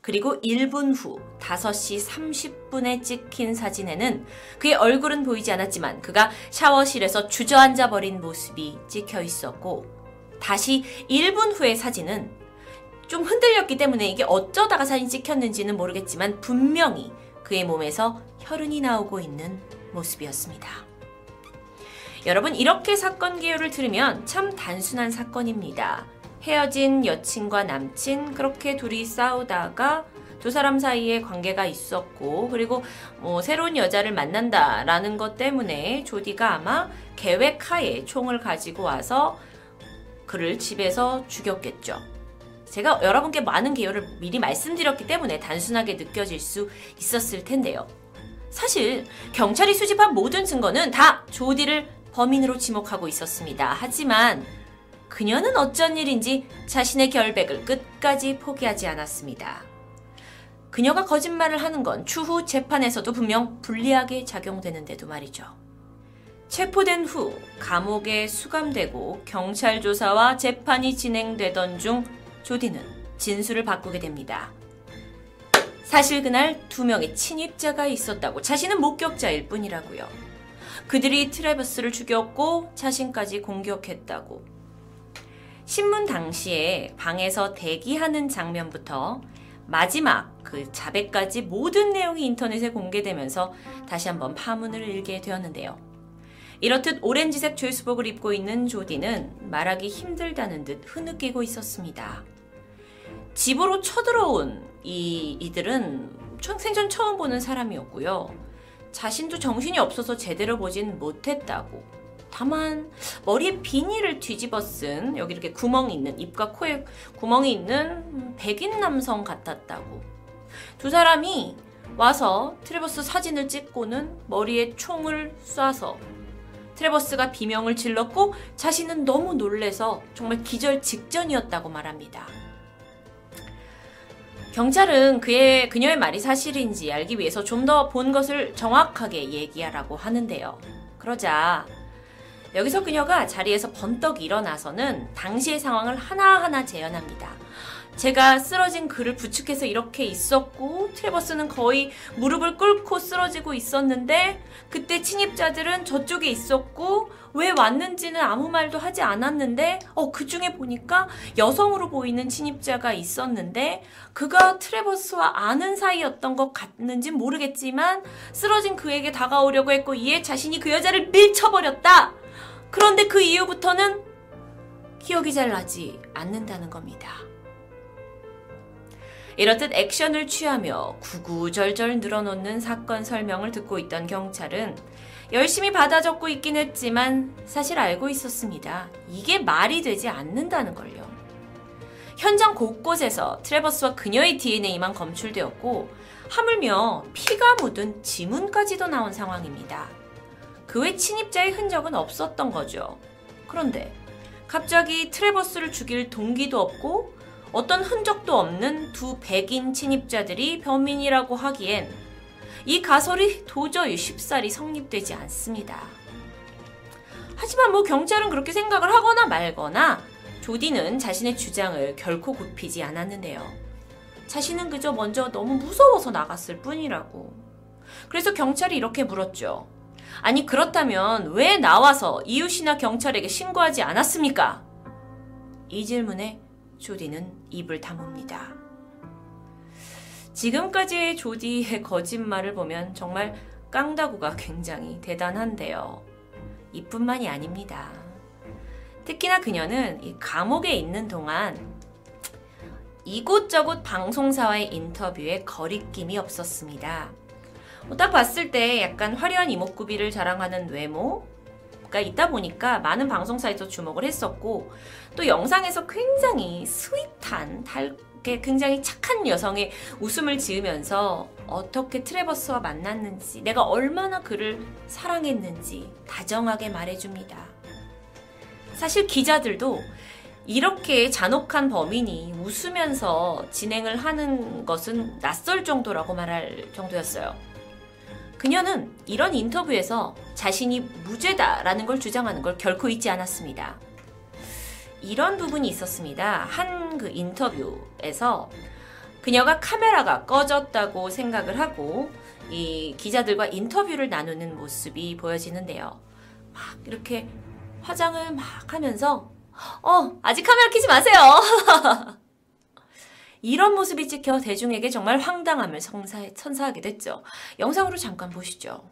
그리고 1분 후 5시 30분에 찍힌 사진에는 그의 얼굴은 보이지 않았지만 그가 샤워실에서 주저앉아 버린 모습이 찍혀 있었고 다시 1분 후의 사진은 좀 흔들렸기 때문에 이게 어쩌다가 사진 찍혔는지는 모르겠지만 분명히 그의 몸에서 혈흔이 나오고 있는 모습이었습니다. 여러분 이렇게 사건 개요를 들으면 참 단순한 사건입니다. 헤어진 여친과 남친 그렇게 둘이 싸우다가 두 사람 사이에 관계가 있었고 그리고 뭐 새로운 여자를 만난다라는 것 때문에 조디가 아마 계획하에 총을 가지고 와서 그를 집에서 죽였겠죠. 제가 여러분께 많은 개요를 미리 말씀드렸기 때문에 단순하게 느껴질 수 있었을 텐데요. 사실 경찰이 수집한 모든 증거는 다 조디를 범인으로 지목하고 있었습니다. 하지만 그녀는 어쩐 일인지 자신의 결백을 끝까지 포기하지 않았습니다. 그녀가 거짓말을 하는 건 추후 재판에서도 분명 불리하게 작용되는데도 말이죠. 체포된 후 감옥에 수감되고 경찰 조사와 재판이 진행되던 중 조디는 진술을 바꾸게 됩니다. 사실 그날 두 명의 침입자가 있었다고 자신은 목격자일 뿐이라고요. 그들이 트래버스를 죽였고 자신까지 공격했다고. 신문 당시에 방에서 대기하는 장면부터 마지막 그 자백까지 모든 내용이 인터넷에 공개되면서 다시 한번 파문을 일게 되었는데요. 이렇듯 오렌지색 죄수복을 입고 있는 조디는 말하기 힘들다는 듯 흐느끼고 있었습니다. 집으로 쳐들어온 이 이들은 생전 처음 보는 사람이었고요. 자신도 정신이 없어서 제대로 보진 못했다고. 다만 머리에 비닐을 뒤집어 쓴 여기 이렇게 구멍이 있는 입과 코에 구멍이 있는 백인 남성 같았다고. 두 사람이 와서 트레버스 사진을 찍고는 머리에 총을 쏴서 트레버스가 비명을 질렀고 자신은 너무 놀래서 정말 기절 직전이었다고 말합니다. 경찰은 그의 그녀의 말이 사실인지 알기 위해서 좀 더 본 것을 정확하게 얘기하라고 하는데요. 그러자 여기서 그녀가 자리에서 번떡 일어나서는 당시의 상황을 하나하나 재현합니다. 제가 쓰러진 그를 부축해서 이렇게 있었고 트레버스는 거의 무릎을 꿇고 쓰러지고 있었는데 그때 침입자들은 저쪽에 있었고 왜 왔는지는 아무 말도 하지 않았는데 어 그중에 보니까 여성으로 보이는 침입자가 있었는데 그가 트레버스와 아는 사이였던 것 같는지 모르겠지만 쓰러진 그에게 다가오려고 했고 이에 자신이 그 여자를 밀쳐버렸다. 그런데 그 이후부터는 기억이 잘 나지 않는다는 겁니다. 이렇듯 액션을 취하며 구구절절 늘어놓는 사건 설명을 듣고 있던 경찰은 열심히 받아 적고 있긴 했지만 사실 알고 있었습니다. 이게 말이 되지 않는다는 걸요. 현장 곳곳에서 트레버스와 그녀의 DNA만 검출되었고 하물며 피가 묻은 지문까지도 나온 상황입니다. 그 외 침입자의 흔적은 없었던 거죠. 그런데 갑자기 트레버스를 죽일 동기도 없고 어떤 흔적도 없는 두 백인 침입자들이 범인이라고 하기엔 이 가설이 도저히 쉽사리 성립되지 않습니다. 하지만 뭐 경찰은 그렇게 생각을 하거나 말거나 조디는 자신의 주장을 결코 굽히지 않았는데요. 자신은 그저 먼저 너무 무서워서 나갔을 뿐이라고. 그래서 경찰이 이렇게 물었죠. 아니, 그렇다면 왜 나와서 이웃이나 경찰에게 신고하지 않았습니까? 이 질문에 조디는 입을 다뭅니다. 지금까지의 조디의 거짓말을 보면 정말 깡다구가 굉장히 대단한데요. 이뿐만이 아닙니다. 특히나 그녀는 이 감옥에 있는 동안 이곳저곳 방송사와의 인터뷰에 거리낌이 없었습니다. 딱 봤을 때 약간 화려한 이목구비를 자랑하는 외모, 가 있다 보니까 많은 방송사에서 주목을 했었고 또 영상에서 굉장히 스윗한 달게 굉장히 착한 여성의 웃음을 지으면서 어떻게 트레버스와 만났는지 내가 얼마나 그를 사랑했는지 다정하게 말해줍니다. 사실 기자들도 이렇게 잔혹한 범인이 웃으면서 진행을 하는 것은 낯설 정도라고 말할 정도였어요. 그녀는 이런 인터뷰에서 자신이 무죄다라는 걸 주장하는 걸 결코 잊지 않았습니다. 이런 부분이 있었습니다. 한 그 인터뷰에서 그녀가 카메라가 꺼졌다고 생각을 하고 이 기자들과 인터뷰를 나누는 모습이 보여지는데요. 막 이렇게 화장을 막 하면서 어, 아직 카메라 켜지 마세요. [laughs] 이런 모습이 찍혀 대중에게 정말 황당함을 성사해, 선사하게 됐죠. 영상으로 잠깐 보시죠.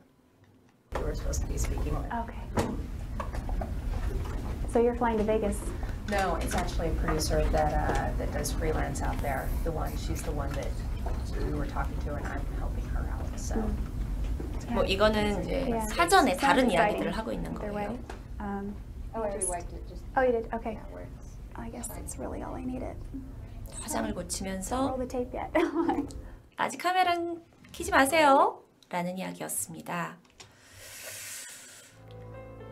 We're supposed to be speaking. Okay. So you're flying to Vegas. No, it's actually a producer that uh, that does freelance out there. The one, she's the one that we were talking to, and I'm helping her out. So 뭐 이거는 이제 Yeah. 사전에 다른. 이야기들을 하고 있는. 거예요. Um, oh, I wiped it just oh, you did? Okay. I guess that's really all I needed. 화장을 고치면서. [laughs] 아직 카메라는 키지 마세요. 라는 이야기였습니다.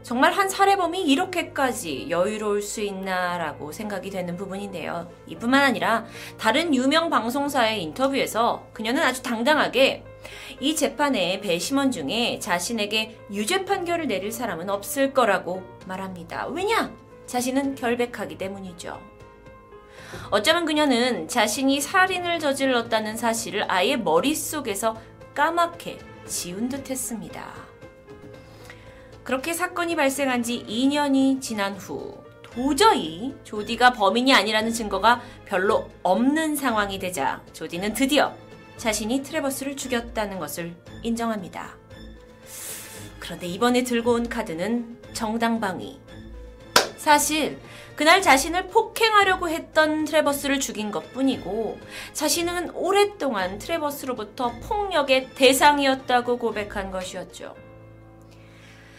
정말 한 살해범이 이렇게까지 여유로울 수 있나라고 생각이 되는 부분인데요. 이뿐만 아니라 다른 유명 방송사의 인터뷰에서 그녀는 아주 당당하게 이 재판의 배심원 중에 자신에게 유죄 판결을 내릴 사람은 없을 거라고 말합니다. 왜냐? 자신은 결백하기 때문이죠. 어쩌면 그녀는 자신이 살인을 저질렀다는 사실을 아예 머릿속에서 까맣게 지운 듯 했습니다. 그렇게 사건이 발생한 지 2년이 지난 후 도저히 조디가 범인이 아니라는 증거가 별로 없는 상황이 되자 조디는 드디어 자신이 트레버스를 죽였다는 것을 인정합니다. 그런데 이번에 들고 온 카드는 정당방위. 사실 그날 자신을 폭행하려고 했던 트레버스를 죽인 것 뿐이고 자신은 오랫동안 트레버스로부터 폭력의 대상이었다고 고백한 것이었죠.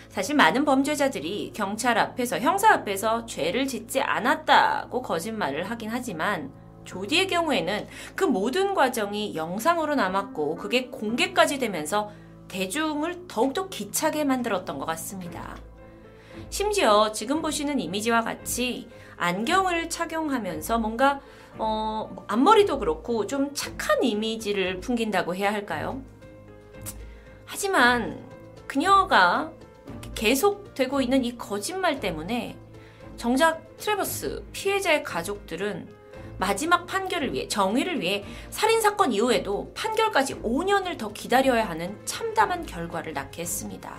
사실 많은 범죄자들이 경찰 앞에서 형사 앞에서 죄를 짓지 않았다고 거짓말을 하긴 하지만 조디의 경우에는 그 모든 과정이 영상으로 남았고 그게 공개까지 되면서 대중을 더욱더 기차게 만들었던 것 같습니다. 심지어 지금 보시는 이미지와 같이 안경을 착용하면서 뭔가 어, 앞머리도 그렇고 좀 착한 이미지를 풍긴다고 해야 할까요? 하지만 그녀가 계속되고 있는 이 거짓말 때문에 정작 트레버스 피해자의 가족들은 마지막 판결을 위해 정의를 위해 살인 사건 이후에도 판결까지 5년을 더 기다려야 하는 참담한 결과를 낳게 했습니다.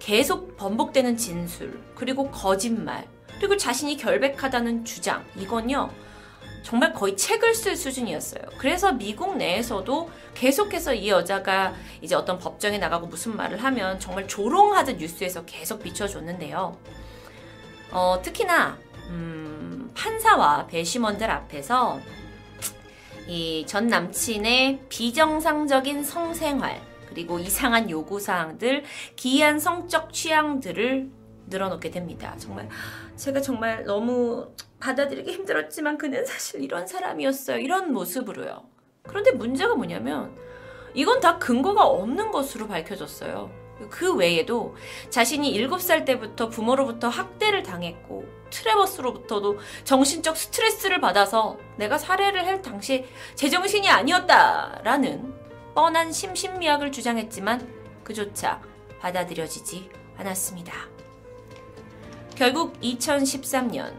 계속 번복되는 진술, 그리고 거짓말, 그리고 자신이 결백하다는 주장, 이건요, 정말 거의 책을 쓸 수준이었어요. 그래서 미국 내에서도 계속해서 이 여자가 이제 어떤 법정에 나가고 무슨 말을 하면 정말 조롱하듯 뉴스에서 계속 비춰줬는데요. 어, 특히나, 음, 판사와 배심원들 앞에서 이 전 남친의 비정상적인 성생활, 그리고 이상한 요구사항들, 기이한 성적 취향들을 늘어놓게 됩니다. 정말 제가 정말 너무 받아들이기 힘들었지만 그는 사실 이런 사람이었어요. 이런 모습으로요. 그런데 문제가 뭐냐면 이건 다 근거가 없는 것으로 밝혀졌어요. 그 외에도 자신이 7살 때부터 부모로부터 학대를 당했고 트레버스로부터도 정신적 스트레스를 받아서 내가 살해를 할 당시 제정신이 아니었다라는 뻔한 심신미약을 주장했지만 그조차 받아들여지지 않았습니다. 결국 2013년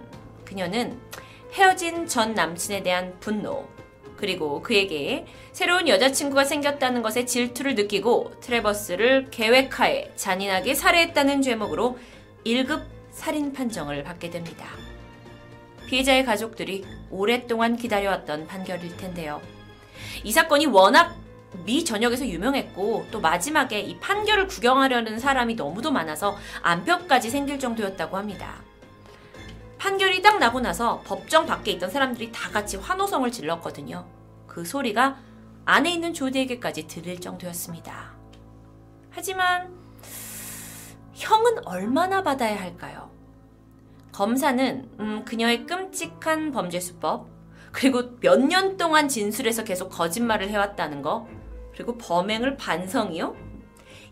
그녀는 헤어진 전 남친에 대한 분노 그리고 그에게 새로운 여자친구가 생겼다는 것에 질투를 느끼고 트레버스를 계획하에 잔인하게 살해했다는 죄목으로 1급 살인 판정을 받게 됩니다. 피해자의 가족들이 오랫동안 기다려왔던 판결일 텐데요. 이 사건이 워낙 미 전역에서 유명했고 또 마지막에 이 판결을 구경하려는 사람이 너무도 많아서 안표까지 생길 정도였다고 합니다. 판결이 딱 나고 나서 법정 밖에 있던 사람들이 다 같이 환호성을 질렀거든요. 그 소리가 안에 있는 조디에게까지 들릴 정도였습니다. 하지만 형은 얼마나 받아야 할까요? 검사는 음, 그녀의 끔찍한 범죄 수법 그리고 몇 년 동안 진술에서 계속 거짓말을 해왔다는 거 그리고 범행을 반성이요?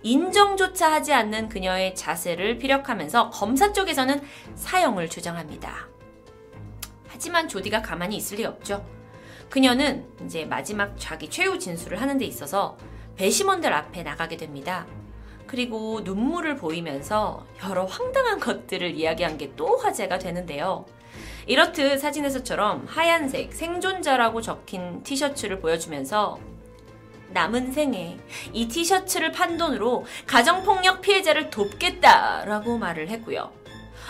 인정조차 하지 않는 그녀의 자세를 피력하면서 검사 쪽에서는 사형을 주장합니다. 하지만 조디가 가만히 있을 리 없죠. 그녀는 이제 마지막 자기 최후 진술을 하는 데 있어서 배심원들 앞에 나가게 됩니다. 그리고 눈물을 보이면서 여러 황당한 것들을 이야기한 게 또 화제가 되는데요. 이렇듯 사진에서처럼 하얀색 생존자라고 적힌 티셔츠를 보여주면서 남은 생에 이 티셔츠를 판 돈으로 가정폭력 피해자를 돕겠다라고 말을 했고요.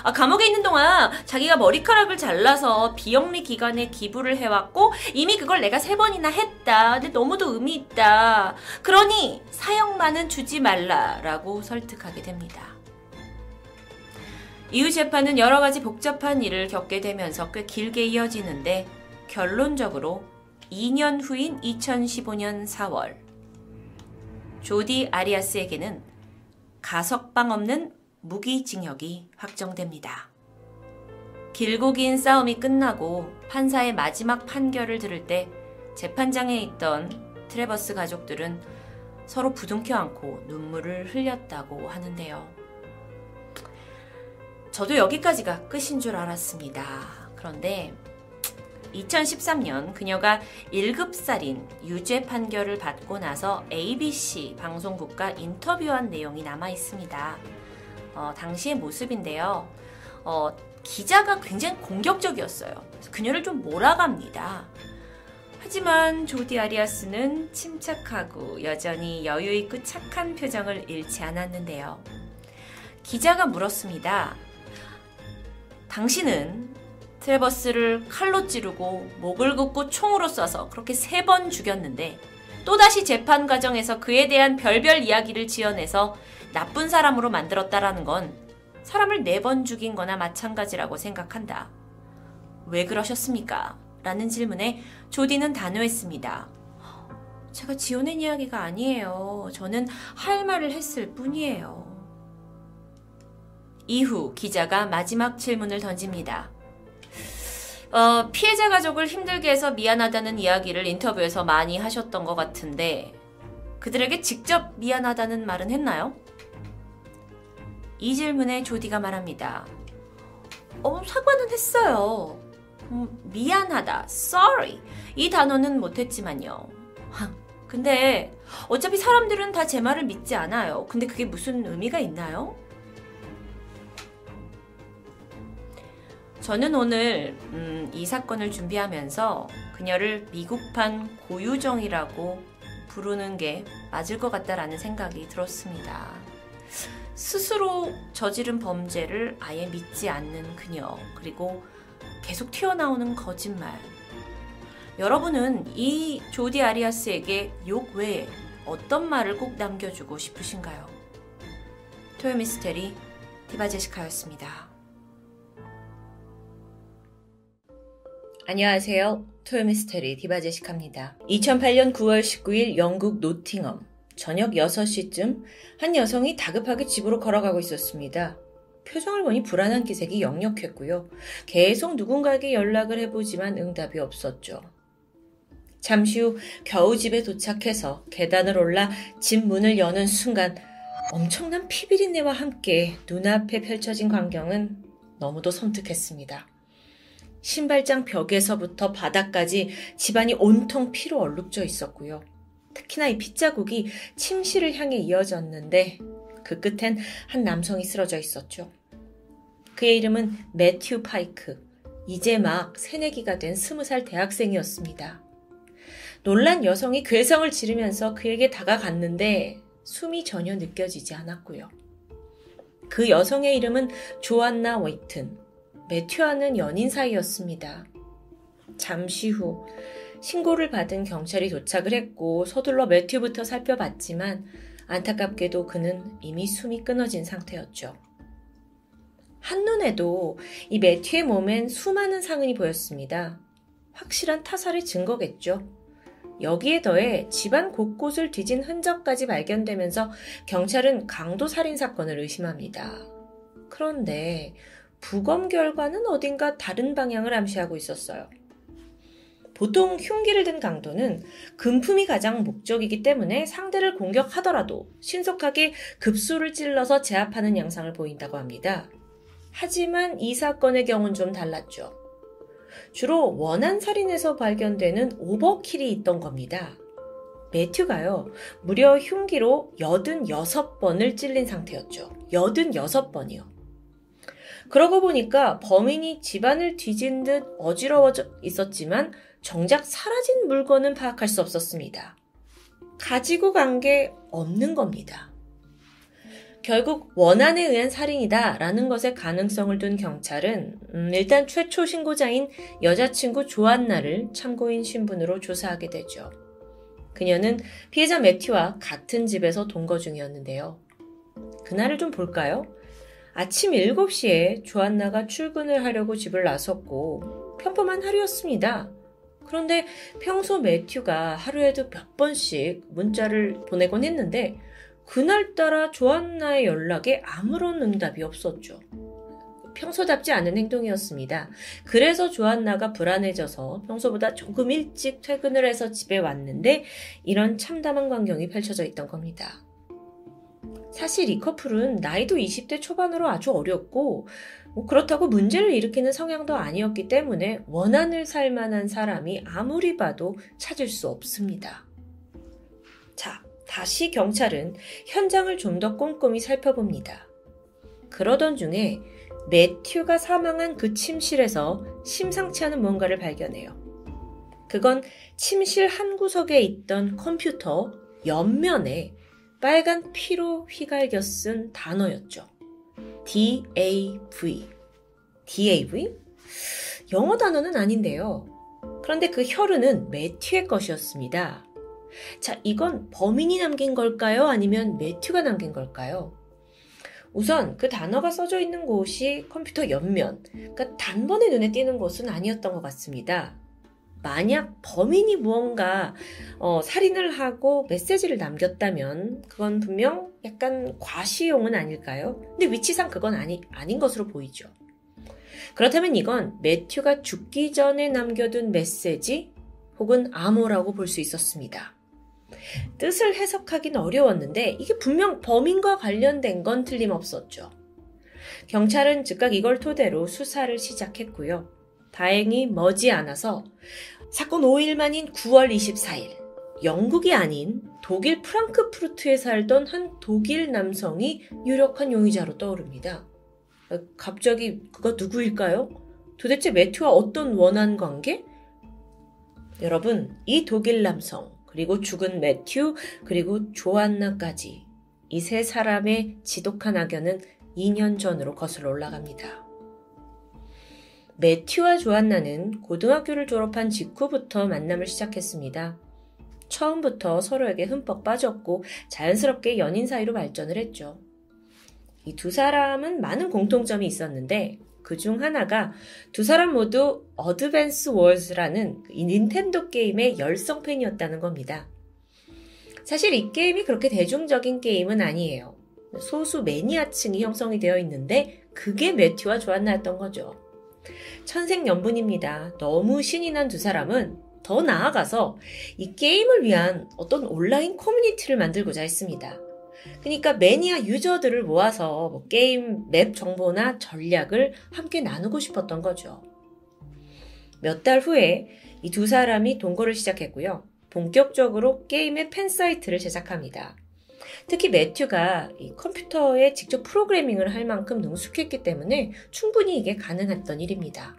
아, 감옥에 있는 동안 자기가 머리카락을 잘라서 비영리 기관에 기부를 해왔고 이미 그걸 내가 세 번이나 했다. 근데 너무도 의미 있다. 그러니 사형만은 주지 말라라고 설득하게 됩니다. 이후 재판은 여러 가지 복잡한 일을 겪게 되면서 꽤 길게 이어지는데 결론적으로 2년 후인 2015년 4월 조디 아리아스에게는 가석방 없는 무기징역이 확정됩니다. 길고 긴 싸움이 끝나고 판사의 마지막 판결을 들을 때 재판장에 있던 트레버스 가족들은 서로 부둥켜 안고 눈물을 흘렸다고 하는데요. 저도 여기까지가 끝인 줄 알았습니다. 그런데 2013년 그녀가 1급 살인 유죄 판결을 받고 나서 ABC 방송국과 인터뷰한 내용이 남아 있습니다. 어, 당시의 모습인데요. 어, 기자가 굉장히 공격적이었어요. 그녀를 좀 몰아갑니다. 하지만 조디 아리아스는 침착하고 여전히 여유 있고 착한 표정을 잃지 않았는데요. 기자가 물었습니다. 당신은 트레버스를 칼로 찌르고 목을 긋고 총으로 쏴서 그렇게 세 번 죽였는데 또다시 재판 과정에서 그에 대한 별별 이야기를 지어내서 나쁜 사람으로 만들었다라는 건 사람을 네 번 죽인 거나 마찬가지라고 생각한다. 왜 그러셨습니까? 라는 질문에 조디는 단호했습니다. 제가 지어낸 이야기가 아니에요. 저는 할 말을 했을 뿐이에요. 이후 기자가 마지막 질문을 던집니다. 어, 피해자 가족을 힘들게 해서 미안하다는 이야기를 인터뷰에서 많이 하셨던 것 같은데 그들에게 직접 미안하다는 말은 했나요? 이 질문에 조디가 말합니다. 어, 사과는 했어요. 음, 미안하다, sorry. 이 단어는 못했지만요. 근데 어차피 사람들은 다 제 말을 믿지 않아요. 근데 그게 무슨 의미가 있나요? 저는 오늘 음, 이 사건을 준비하면서 그녀를 미국판 고유정이라고 부르는 게 맞을 것 같다라는 생각이 들었습니다. 스스로 저지른 범죄를 아예 믿지 않는 그녀, 그리고 계속 튀어나오는 거짓말. 여러분은 이 조디 아리아스에게 욕 외에 어떤 말을 꼭 남겨주고 싶으신가요? 토요미스테리 디바제시카였습니다. 안녕하세요. 토요미스테리 디바제시카입니다. 2008년 9월 19일 영국 노팅엄 저녁 6시쯤 한 여성이 다급하게 집으로 걸어가고 있었습니다. 표정을 보니 불안한 기색이 역력했고요. 계속 누군가에게 연락을 해보지만 응답이 없었죠. 잠시 후 겨우 집에 도착해서 계단을 올라 집 문을 여는 순간 엄청난 피비린내와 함께 눈앞에 펼쳐진 광경은 너무도 섬뜩했습니다. 신발장 벽에서부터 바닥까지 집안이 온통 피로 얼룩져 있었고요. 특히나 이 핏자국이 침실을 향해 이어졌는데 그 끝엔 한 남성이 쓰러져 있었죠. 그의 이름은 매튜 파이크. 이제 막 새내기가 된 스무 살 대학생이었습니다. 놀란 여성이 괴성을 지르면서 그에게 다가갔는데 숨이 전혀 느껴지지 않았고요. 그 여성의 이름은 조안나 웨이튼. 매튜와는 연인 사이였습니다. 잠시 후 신고를 받은 경찰이 도착을 했고 서둘러 매튜부터 살펴봤지만 안타깝게도 그는 이미 숨이 끊어진 상태였죠. 한눈에도 이 매튜의 몸엔 수많은 상흔이 보였습니다. 확실한 타살의 증거겠죠. 여기에 더해 집안 곳곳을 뒤진 흔적까지 발견되면서 경찰은 강도 살인 사건을 의심합니다. 그런데 부검 결과는 어딘가 다른 방향을 암시하고 있었어요. 보통 흉기를 든 강도는 금품이 가장 목적이기 때문에 상대를 공격하더라도 신속하게 급소를 찔러서 제압하는 양상을 보인다고 합니다. 하지만 이 사건의 경우는 좀 달랐죠. 주로 원한 살인에서 발견되는 오버킬이 있던 겁니다. 매튜가요, 무려 흉기로 86번을 찔린 상태였죠. 86번이요. 그러고 보니까 범인이 집안을 뒤진 듯 어지러워져 있었지만 정작 사라진 물건은 파악할 수 없었습니다. 가지고 간 게 없는 겁니다. 결국 원한에 의한 살인이다 라는 것에 가능성을 둔 경찰은 음, 일단 최초 신고자인 여자친구 조안나를 참고인 신분으로 조사하게 되죠. 그녀는 피해자 매튜와 같은 집에서 동거 중이었는데요. 그날을 좀 볼까요? 아침 7시에 조안나가 출근을 하려고 집을 나섰고 평범한 하루였습니다. 그런데 평소 매튜가 하루에도 몇 번씩 문자를 보내곤 했는데 그날따라 조안나의 연락에 아무런 응답이 없었죠. 평소답지 않은 행동이었습니다. 그래서 조안나가 불안해져서 평소보다 조금 일찍 퇴근을 해서 집에 왔는데 이런 참담한 광경이 펼쳐져 있던 겁니다. 사실 이 커플은 나이도 20대 초반으로 아주 어렸고 뭐 그렇다고 문제를 일으키는 성향도 아니었기 때문에 원한을 살 만한 사람이 아무리 봐도 찾을 수 없습니다. 자, 다시 경찰은 현장을 좀 더 꼼꼼히 살펴봅니다. 그러던 중에 매튜가 사망한 그 침실에서 심상치 않은 뭔가를 발견해요. 그건 침실 한 구석에 있던 컴퓨터 옆면에 빨간 피로 휘갈겨 쓴 단어였죠. DAV. DAV? 영어 단어는 아닌데요. 그런데 그 혈흔은 매튜의 것이었습니다. 자, 이건 범인이 남긴 걸까요? 아니면 매튜가 남긴 걸까요? 우선 그 단어가 써져 있는 곳이 컴퓨터 옆면, 그러니까 단번에 눈에 띄는 곳은 아니었던 것 같습니다. 만약 범인이 무언가 어, 살인을 하고 메시지를 남겼다면 그건 분명 약간 과시용은 아닐까요? 근데 위치상 그건 아니, 아닌 것으로 보이죠. 그렇다면 이건 매튜가 죽기 전에 남겨둔 메시지 혹은 암호라고 볼 수 있었습니다. 뜻을 해석하긴 어려웠는데 이게 분명 범인과 관련된 건 틀림없었죠. 경찰은 즉각 이걸 토대로 수사를 시작했고요. 다행히 머지않아서 사건 5일 만인 9월 24일 영국이 아닌 독일 프랑크푸르트에 살던 한 독일 남성이 유력한 용의자로 떠오릅니다. 갑자기 그가 누구일까요? 도대체 매튜와 어떤 원한 관계? 여러분, 이 독일 남성, 그리고 죽은 매튜, 그리고 조안나까지 이 세 사람의 지독한 악연은 2년 전으로 거슬러 올라갑니다. 매튜와 조안나는 고등학교를 졸업한 직후부터 만남을 시작했습니다. 처음부터 서로에게 흠뻑 빠졌고 자연스럽게 연인 사이로 발전을 했죠. 이 두 사람은 많은 공통점이 있었는데 그 중 하나가 두 사람 모두 어드밴스 월즈라는 이 닌텐도 게임의 열성 팬이었다는 겁니다. 사실 이 게임이 그렇게 대중적인 게임은 아니에요. 소수 매니아층이 형성이 되어 있는데 그게 매튜와 조안나였던 거죠. 천생연분입니다. 너무 신이 난 두 사람은 더 나아가서 이 게임을 위한 어떤 온라인 커뮤니티를 만들고자 했습니다. 그러니까 매니아 유저들을 모아서 뭐 게임 맵 정보나 전략을 함께 나누고 싶었던 거죠. 몇 달 후에 이 두 사람이 동거를 시작했고요. 본격적으로 게임의 팬 사이트를 제작합니다. 특히 매튜가 컴퓨터에 직접 프로그래밍을 할 만큼 능숙했기 때문에 충분히 이게 가능했던 일입니다.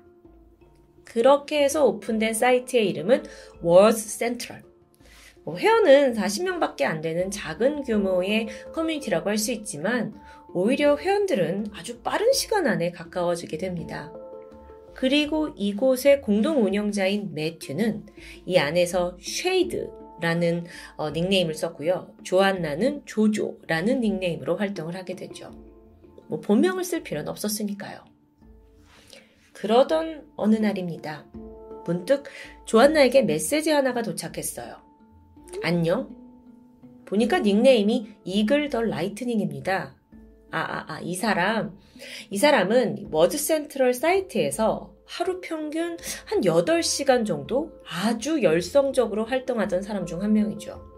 그렇게 해서 오픈된 사이트의 이름은 Wars Central. 뭐 회원은 40명밖에 안 되는 작은 규모의 커뮤니티라고 할 수 있지만 오히려 회원들은 아주 빠른 시간 안에 가까워지게 됩니다. 그리고 이곳의 공동 운영자인 매튜는 이 안에서 Shade 라는 어, 닉네임을 썼고요. 조안나는 JoJo라는 닉네임으로 활동을 하게 되죠. 뭐 본명을 쓸 필요는 없었으니까요. 그러던 어느 날입니다. 문득 조안나에게 메시지 하나가 도착했어요. 안녕? 보니까 닉네임이 Eagle the Lightning입니다. 아, 아, 아, 이 사람. 이 사람은 Wars Central 사이트에서 하루 평균 한 8시간 정도 아주 열성적으로 활동하던 사람 중 한 명이죠.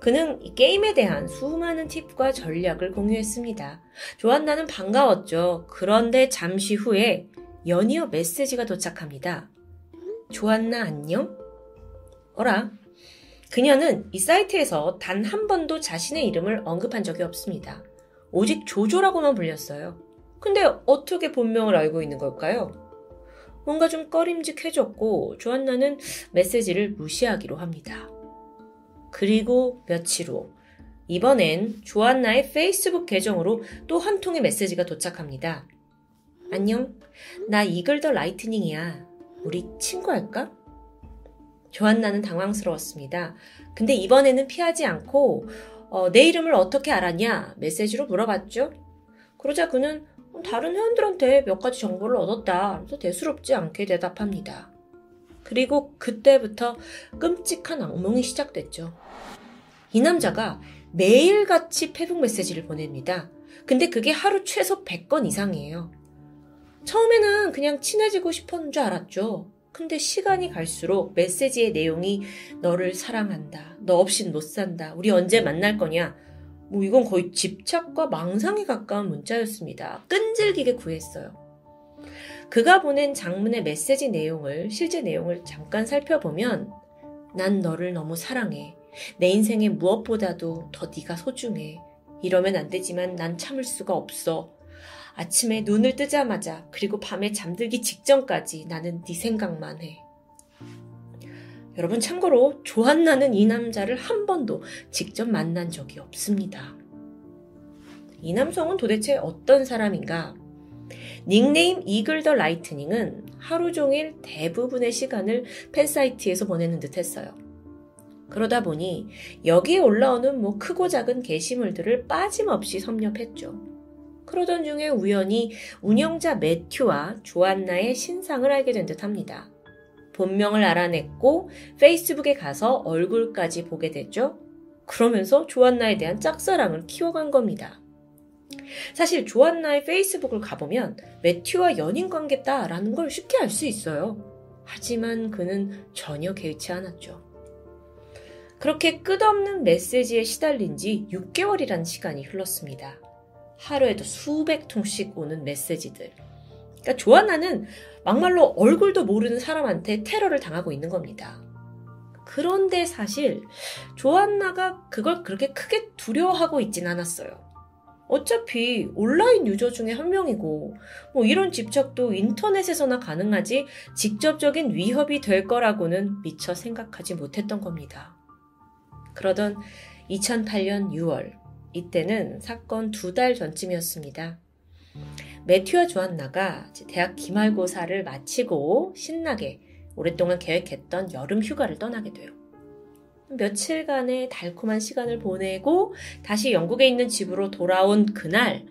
그는 이 게임에 대한 수많은 팁과 전략을 공유했습니다. 조안나는 반가웠죠. 그런데 잠시 후에 연이어 메시지가 도착합니다. 조안나 안녕? 어라? 그녀는 이 사이트에서 단 한 번도 자신의 이름을 언급한 적이 없습니다. 오직 조조라고만 불렸어요. 근데 어떻게 본명을 알고 있는 걸까요? 뭔가 좀 꺼림직해졌고 조안나는 메시지를 무시하기로 합니다. 그리고 며칠 후 이번엔 조안나의 페이스북 계정으로 또 한 통의 메시지가 도착합니다. 안녕. 나 이글 더 라이트닝이야. 우리 친구할까? 조한나는 당황스러웠습니다. 근데 이번에는 피하지 않고 어, 내 이름을 어떻게 알았냐 메시지로 물어봤죠. 그러자 그는 다른 회원들한테 몇 가지 정보를 얻었다. 그래서 대수롭지 않게 대답합니다. 그리고 그때부터 끔찍한 악몽이 시작됐죠. 이 남자가 매일같이 페북 메시지를 보냅니다. 근데 그게 하루 최소 100건 이상이에요. 처음에는 그냥 친해지고 싶었는 줄 알았죠. 근데 시간이 갈수록 메시지의 내용이 너를 사랑한다. 너 없인 못 산다. 우리 언제 만날 거냐. 뭐 이건 거의 집착과 망상에 가까운 문자였습니다. 끈질기게 구했어요. 그가 보낸 장문의 메시지 내용을 실제 내용을 잠깐 살펴보면 난 너를 너무 사랑해. 내 인생에 무엇보다도 더 네가 소중해. 이러면 안 되지만 난 참을 수가 없어. 아침에 눈을 뜨자마자 그리고 밤에 잠들기 직전까지 나는 네 생각만 해. 여러분 참고로 조한나는 이 남자를 한 번도 직접 만난 적이 없습니다. 이 남성은 도대체 어떤 사람인가? 닉네임 이글 더 라이트닝은 하루 종일 대부분의 시간을 팬사이트에서 보내는 듯 했어요. 그러다 보니 여기에 올라오는 뭐 크고 작은 게시물들을 빠짐없이 섭렵했죠. 그러던 중에 우연히 운영자 매튜와 조안나의 신상을 알게 된 듯 합니다. 본명을 알아냈고 페이스북에 가서 얼굴까지 보게 됐죠. 그러면서 조안나에 대한 짝사랑을 키워간 겁니다. 사실 조안나의 페이스북을 가보면 매튜와 연인 관계다라는 걸 쉽게 알 수 있어요. 하지만 그는 전혀 개의치 않았죠. 그렇게 끝없는 메시지에 시달린 지 6개월이라는 시간이 흘렀습니다. 하루에도 수백 통씩 오는 메시지들. 그러니까 조안나는 막말로 얼굴도 모르는 사람한테 테러를 당하고 있는 겁니다. 그런데 사실 조안나가 그걸 그렇게 크게 두려워하고 있진 않았어요. 어차피 온라인 유저 중에 한 명이고 뭐 이런 집착도 인터넷에서나 가능하지 직접적인 위협이 될 거라고는 미처 생각하지 못했던 겁니다. 그러던 2008년 6월 이때는 사건 두 달 전쯤이었습니다. 매튜와 조안나가 대학 기말고사를 마치고 신나게 오랫동안 계획했던 여름 휴가를 떠나게 돼요. 며칠간의 달콤한 시간을 보내고 다시 영국에 있는 집으로 돌아온 그날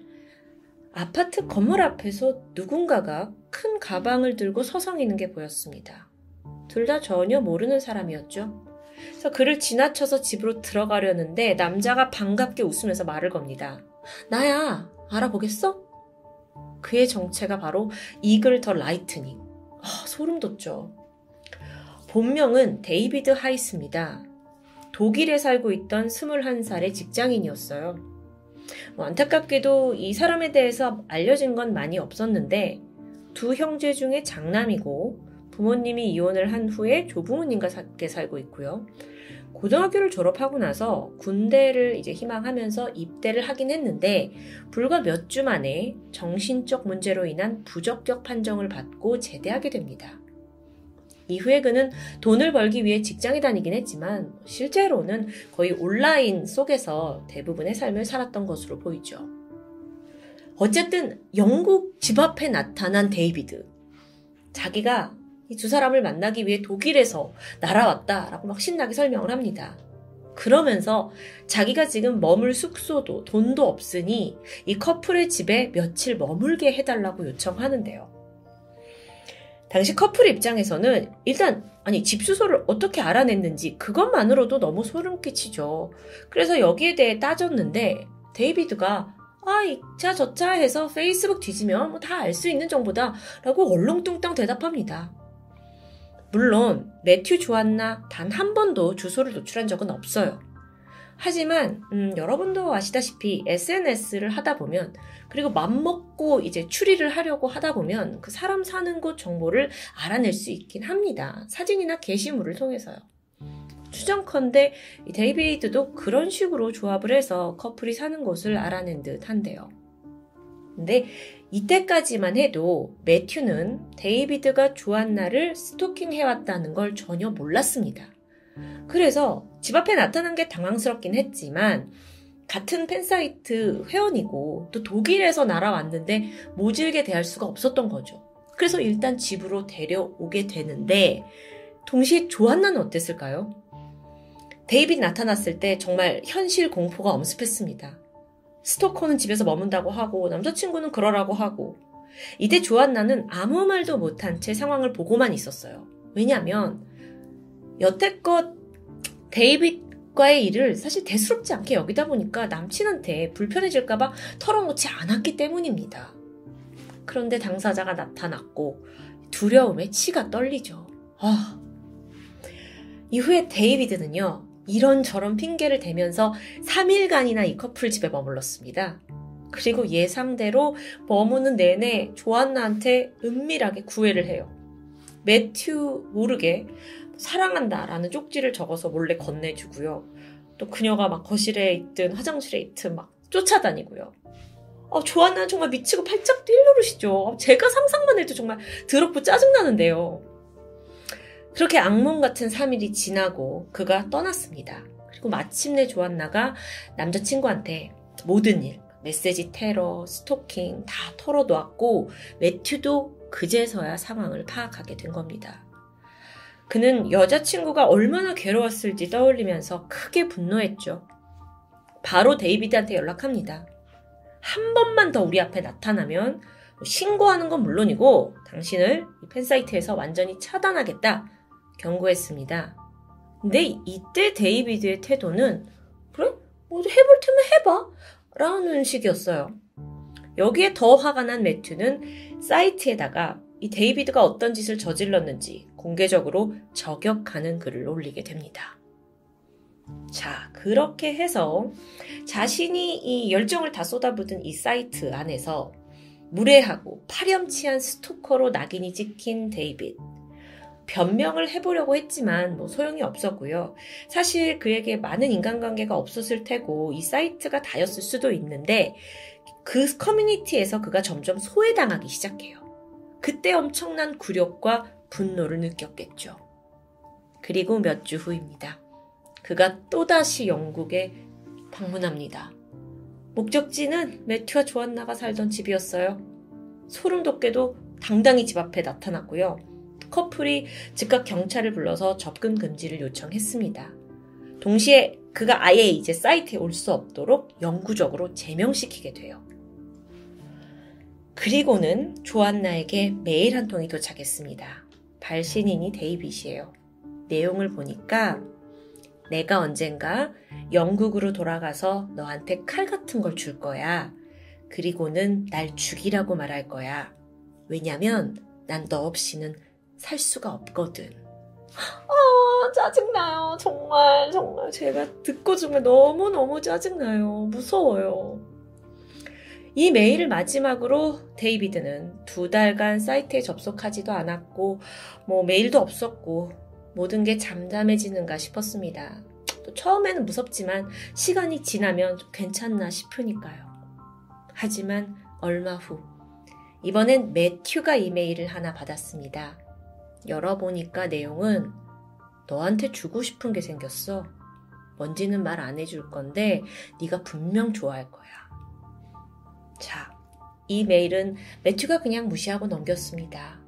아파트 건물 앞에서 누군가가 큰 가방을 들고 서성이는 게 보였습니다. 둘 다 전혀 모르는 사람이었죠. 그래서 그를 지나쳐서 집으로 들어가려는데 남자가 반갑게 웃으면서 말을 겁니다. 나야, 알아보겠어? 그의 정체가 바로 Eagle the Lightning. 아, 소름 돋죠. 본명은 데이비드 하이스입니다. 독일에 살고 있던 21살의 직장인이었어요. 뭐 안타깝게도 이 사람에 대해서 알려진 건 많이 없었는데 두 형제 중에 장남이고 부모님이 이혼을 한 후에 조부모님과 함께 살고 있고요. 고등학교를 졸업하고 나서 군대를 이제 희망하면서 입대를 하긴 했는데 불과 몇 주 만에 정신적 문제로 인한 부적격 판정을 받고 제대하게 됩니다. 이후에 그는 돈을 벌기 위해 직장에 다니긴 했지만 실제로는 거의 온라인 속에서 대부분의 삶을 살았던 것으로 보이죠. 어쨌든 영국 집 앞에 나타난 데이비드. 자기가 이 두 사람을 만나기 위해 독일에서 날아왔다라고 막 신나게 설명을 합니다. 그러면서 자기가 지금 머물 숙소도 돈도 없으니 이 커플의 집에 며칠 머물게 해달라고 요청하는데요. 당시 커플 입장에서는 일단 아니 집 주소를 어떻게 알아냈는지 그것만으로도 너무 소름 끼치죠. 그래서 여기에 대해 따졌는데 데이비드가 아, 이 차 저 차 해서 페이스북 뒤지면 뭐 다 알 수 있는 정보다 라고 얼렁뚱땅 대답합니다. 물론 매튜 조안나 단 한 번도 주소를 노출한 적은 없어요. 하지만 음, 여러분도 아시다시피 SNS를 하다 보면 그리고 맘먹고 이제 추리를 하려고 하다 보면 그 사람 사는 곳 정보를 알아낼 수 있긴 합니다. 사진이나 게시물을 통해서요. 추정컨대 데이비드도 그런 식으로 조합을 해서 커플이 사는 곳을 알아낸 듯 한데요. 근데 이때까지만 해도 매튜는 데이비드가 조안나를 스토킹해왔다는 걸 전혀 몰랐습니다. 그래서 집 앞에 나타난 게 당황스럽긴 했지만 같은 팬사이트 회원이고 또 독일에서 날아왔는데 모질게 대할 수가 없었던 거죠. 그래서 일단 집으로 데려오게 되는데 동시에 조안나는 어땠을까요? 데이빗 나타났을 때 정말 현실 공포가 엄습했습니다. 스토커는 집에서 머문다고 하고 남자친구는 그러라고 하고 이때 조안나는 아무 말도 못한 채 상황을 보고만 있었어요. 왜냐하면 여태껏 데이빗과의 일을 사실 대수롭지 않게 여기다 보니까 남친한테 불편해질까봐 털어놓지 않았기 때문입니다. 그런데 당사자가 나타났고 두려움에 치가 떨리죠. 아. 이후에 데이비드는요, 이런저런 핑계를 대면서 3일간이나 이 커플 집에 머물렀습니다. 그리고 예상대로 머무는 내내 조안나한테 은밀하게 구애를 해요. 매튜 모르게 사랑한다 라는 쪽지를 적어서 몰래 건네주고요. 또 그녀가 막 거실에 있든 화장실에 있든 막 쫓아다니고요. 어, 조안나는 정말 미치고 팔짝 뛸 노릇이죠. 제가 상상만 해도 정말 더럽고 짜증나는데요. 그렇게 악몽 같은 3일이 지나고 그가 떠났습니다. 그리고 마침내 조안나가 남자친구한테 모든 일, 메시지 테러, 스토킹 다 털어놓았고 매튜도 그제서야 상황을 파악하게 된 겁니다. 그는 여자친구가 얼마나 괴로웠을지 떠올리면서 크게 분노했죠. 바로 데이비드한테 연락합니다. 한 번만 더 우리 앞에 나타나면 신고하는 건 물론이고 당신을 팬사이트에서 완전히 차단하겠다 경고했습니다. 근데 이때 데이비드의 태도는 그래? 뭐 해볼 테면 해봐 라는 식이었어요. 여기에 더 화가 난 매튜는 사이트에다가 이 데이비드가 어떤 짓을 저질렀는지 공개적으로 저격하는 글을 올리게 됩니다. 자, 그렇게 해서 자신이 이 열정을 다 쏟아붓은 이 사이트 안에서 무례하고 파렴치한 스토커로 낙인이 찍힌 데이빗. 변명을 해보려고 했지만 뭐 소용이 없었고요. 사실 그에게 많은 인간관계가 없었을 테고 이 사이트가 다였을 수도 있는데 그 커뮤니티에서 그가 점점 소외당하기 시작해요. 그때 엄청난 굴욕과 분노를 느꼈겠죠. 그리고 몇 주 후입니다. 그가 또다시 영국에 방문합니다. 목적지는 매튜와 조안나가 살던 집이었어요. 소름 돋게도 당당히 집 앞에 나타났고요. 커플이 즉각 경찰을 불러서 접근 금지를 요청했습니다. 동시에 그가 아예 이제 사이트에 올 수 없도록 영구적으로 제명시키게 돼요. 그리고는 조안나에게 메일 한 통이 도착했습니다. 발신인이 데이빗이에요. 내용을 보니까 내가 언젠가 영국으로 돌아가서 너한테 칼 같은 걸 줄 거야. 그리고는 날 죽이라고 말할 거야. 왜냐면 난 너 없이는 살 수가 없거든. 아, 짜증나요. 정말, 정말. 제가 듣고 정말 너무너무 짜증나요. 무서워요. 이 메일을 마지막으로 데이비드는 두 달간 사이트에 접속하지도 않았고, 뭐 메일도 없었고, 모든 게 잠잠해지는가 싶었습니다. 또 처음에는 무섭지만 시간이 지나면 괜찮나 싶으니까요. 하지만 얼마 후, 이번엔 매튜가 이메일을 하나 받았습니다. 열어보니까 내용은 너한테 주고 싶은 게 생겼어. 뭔지는 말 안 해줄 건데 네가 분명 좋아할 거야. 자, 이 메일은 매튜가 그냥 무시하고 넘겼습니다.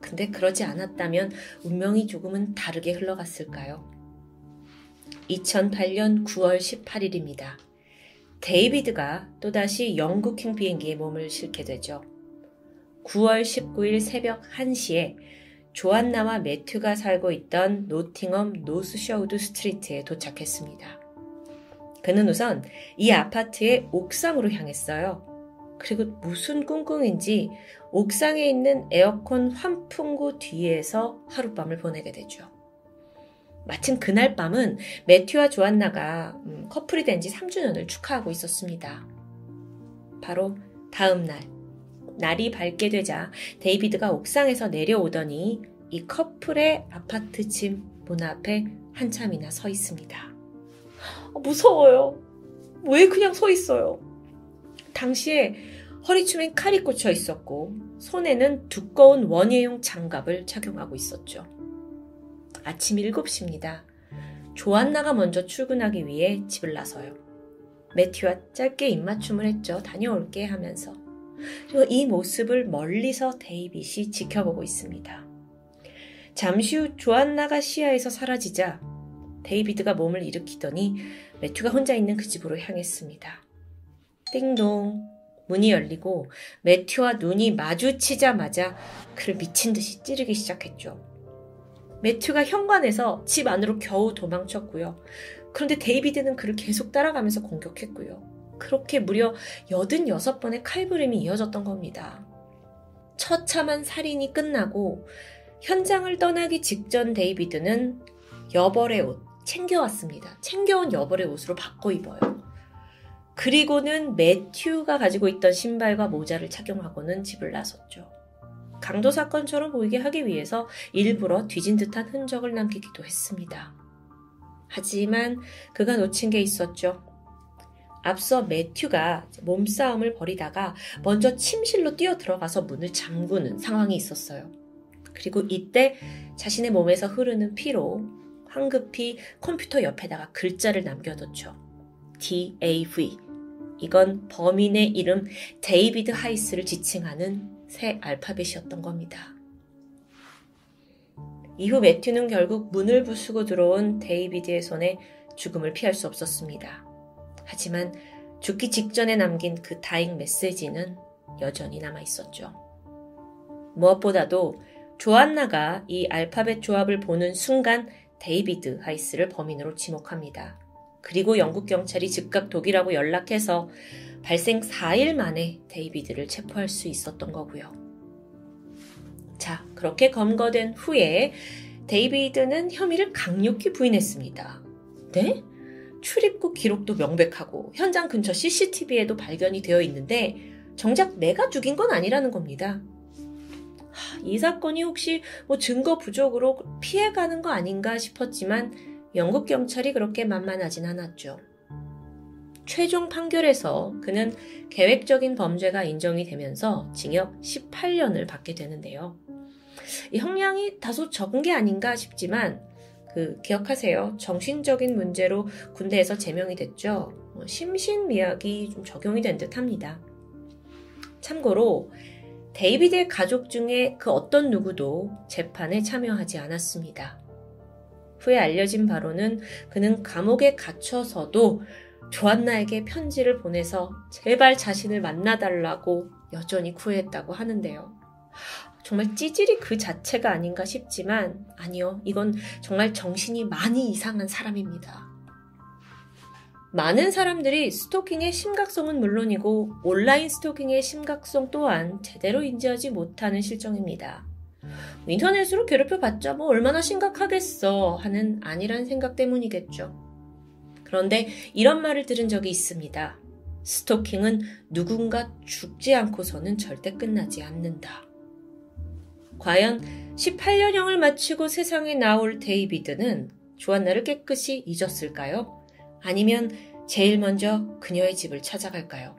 근데 그러지 않았다면 운명이 조금은 다르게 흘러갔을까요? 2008년 9월 18일입니다. 데이비드가 또다시 영국행 비행기에 몸을 실게 되죠. 9월 19일 새벽 1시에 조안나와 매튜가 살고 있던 노팅엄 노스셔우드 스트리트에 도착했습니다. 그는 우선 이 아파트의 옥상으로 향했어요. 그리고 무슨 꿍꿍인지 옥상에 있는 에어컨 환풍구 뒤에서 하룻밤을 보내게 되죠. 마침 그날 밤은 매튜와 조안나가 음, 커플이 된 지 3주년을 축하하고 있었습니다. 바로 다음 날, 날이 밝게 되자 데이비드가 옥상에서 내려오더니 이 커플의 아파트 집 문 앞에 한참이나 서 있습니다. 아, 무서워요. 왜 그냥 서 있어요? 당시에 허리춤엔 칼이 꽂혀 있었고 손에는 두꺼운 원예용 장갑을 착용하고 있었죠. 아침 7시입니다. 조안나가 먼저 출근하기 위해 집을 나서요. 매튜와 짧게 입맞춤을 했죠. 다녀올게 하면서. 그리고 이 모습을 멀리서 데이빗이 지켜보고 있습니다. 잠시 후 조안나가 시야에서 사라지자 데이비드가 몸을 일으키더니 매튜가 혼자 있는 그 집으로 향했습니다. 띵동. 문이 열리고 매튜와 눈이 마주치자마자 그를 미친 듯이 찌르기 시작했죠. 매튜가 현관에서 집 안으로 겨우 도망쳤고요. 그런데 데이비드는 그를 계속 따라가면서 공격했고요. 그렇게 무려 86번의 칼부림이 이어졌던 겁니다. 처참한 살인이 끝나고 현장을 떠나기 직전 데이비드는 여벌의 옷 챙겨왔습니다. 챙겨온 여벌의 옷으로 바꿔 입어요. 그리고는 매튜가 가지고 있던 신발과 모자를 착용하고는 집을 나섰죠. 강도 사건처럼 보이게 하기 위해서 일부러 뒤진 듯한 흔적을 남기기도 했습니다. 하지만 그가 놓친 게 있었죠. 앞서 매튜가 몸싸움을 벌이다가 먼저 침실로 뛰어 들어가서 문을 잠그는 상황이 있었어요. 그리고 이때 자신의 몸에서 흐르는 피로 황급히 컴퓨터 옆에다가 글자를 남겨뒀죠. DAV. 이건 범인의 이름 데이비드 하이스를 지칭하는 세 알파벳이었던 겁니다. 이후 매튜는 결국 문을 부수고 들어온 데이비드의 손에 죽음을 피할 수 없었습니다. 하지만 죽기 직전에 남긴 그 dying 메시지는 여전히 남아 있었죠. 무엇보다도 조안나가 이 알파벳 조합을 보는 순간 데이비드 하이스를 범인으로 지목합니다. 그리고 영국 경찰이 즉각 독일하고 연락해서 발생 4일 만에 데이비드를 체포할 수 있었던 거고요. 자, 그렇게 검거된 후에 데이비드는 혐의를 강력히 부인했습니다. 네? 출입국 기록도 명백하고 현장 근처 CCTV에도 발견이 되어 있는데 정작 내가 죽인 건 아니라는 겁니다. 이 사건이 혹시 뭐 증거 부족으로 피해가는 거 아닌가 싶었지만 영국 경찰이 그렇게 만만하진 않았죠. 최종 판결에서 그는 계획적인 범죄가 인정이 되면서 징역 18년을 받게 되는데요. 이 형량이 다소 적은 게 아닌가 싶지만 그 기억하세요. 정신적인 문제로 군대에서 제명이 됐죠. 뭐 심신미약이 좀 적용이 된 듯합니다. 참고로 데이비드의 가족 중에 그 어떤 누구도 재판에 참여하지 않았습니다. 후에 알려진 바로는 그는 감옥에 갇혀서도 조안나에게 편지를 보내서 제발 자신을 만나달라고 여전히 구했다고 하는데요. 정말 찌질이 그 자체가 아닌가 싶지만 아니요. 이건 정말 정신이 많이 이상한 사람입니다. 많은 사람들이 스토킹의 심각성은 물론이고 온라인 스토킹의 심각성 또한 제대로 인지하지 못하는 실정입니다. 인터넷으로 괴롭혀 봤자 뭐 얼마나 심각하겠어 하는 아니란 생각 때문이겠죠. 그런데 이런 말을 들은 적이 있습니다. 스토킹은 누군가 죽지 않고서는 절대 끝나지 않는다. 과연 18년형을 마치고 세상에 나올 데이비드는 조안나를 깨끗이 잊었을까요? 아니면 제일 먼저 그녀의 집을 찾아갈까요?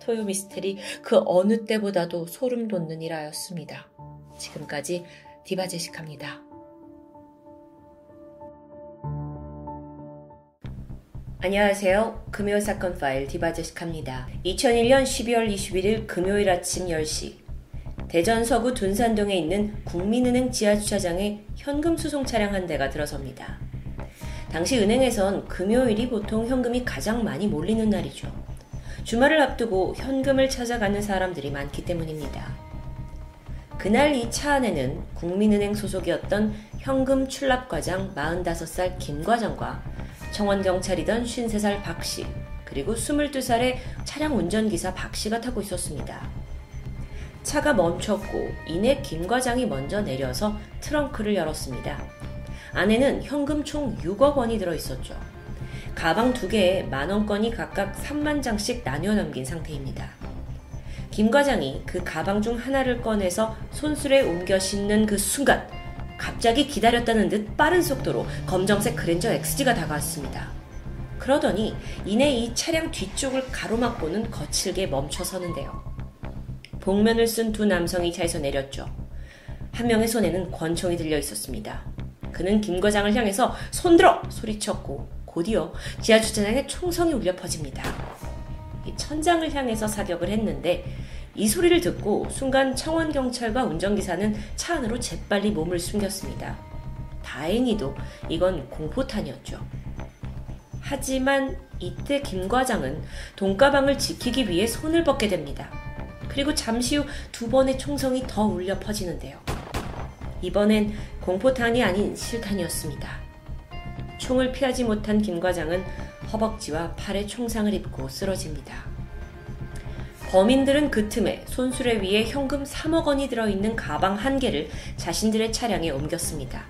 토요 미스테리 그 어느 때보다도 소름 돋는 일화였습니다. 지금까지 디바 제식합니다. 안녕하세요. 금요일 사건 파일 디바 제식합니다. 2001년 12월 21일 금요일 아침 10시 대전 서구 둔산동에 있는 국민은행 지하주차장에 현금 수송 차량 한 대가 들어섭니다. 당시 은행에선 금요일이 보통 현금이 가장 많이 몰리는 날이죠. 주말을 앞두고 현금을 찾아가는 사람들이 많기 때문입니다. 그날 이 차 안에는 국민은행 소속이었던 현금 출납과장 45살 김 과장과 청원경찰이던 53살 박 씨, 그리고 22살의 차량 운전기사 박 씨가 타고 있었습니다. 차가 멈췄고 이내 김 과장이 먼저 내려서 트렁크를 열었습니다. 안에는 현금 총 6억 원이 들어 있었죠. 가방 두 개에 만 원권이 각각 3만 장씩 나뉘어 남긴 상태입니다. 김 과장이 그 가방 중 하나를 꺼내서 손수레에 옮겨 싣는 그 순간 갑자기 기다렸다는 듯 빠른 속도로 검정색 그랜저 XG가 다가왔습니다. 그러더니 이내 이 차량 뒤쪽을 가로막고는 거칠게 멈춰 서는데요. 복면을 쓴 두 남성이 차에서 내렸죠. 한 명의 손에는 권총이 들려 있었습니다. 그는 김 과장을 향해서 손들어! 소리쳤고 곧이어 지하 주차장에 총성이 울려 퍼집니다. 천장을 향해서 사격을 했는데 이 소리를 듣고 순간 청원 경찰과 운전기사는 차 안으로 재빨리 몸을 숨겼습니다. 다행히도 이건 공포탄이었죠. 하지만 이때 김 과장은 돈가방을 지키기 위해 손을 뻗게 됩니다. 그리고 잠시 후 두 번의 총성이 더 울려 퍼지는데요. 이번엔 공포탄이 아닌 실탄이었습니다. 총을 피하지 못한 김 과장은 허벅지와 팔에 총상을 입고 쓰러집니다. 범인들은 그 틈에 손수레 위에 현금 3억 원이 들어있는 가방 한 개를 자신들의 차량에 옮겼습니다.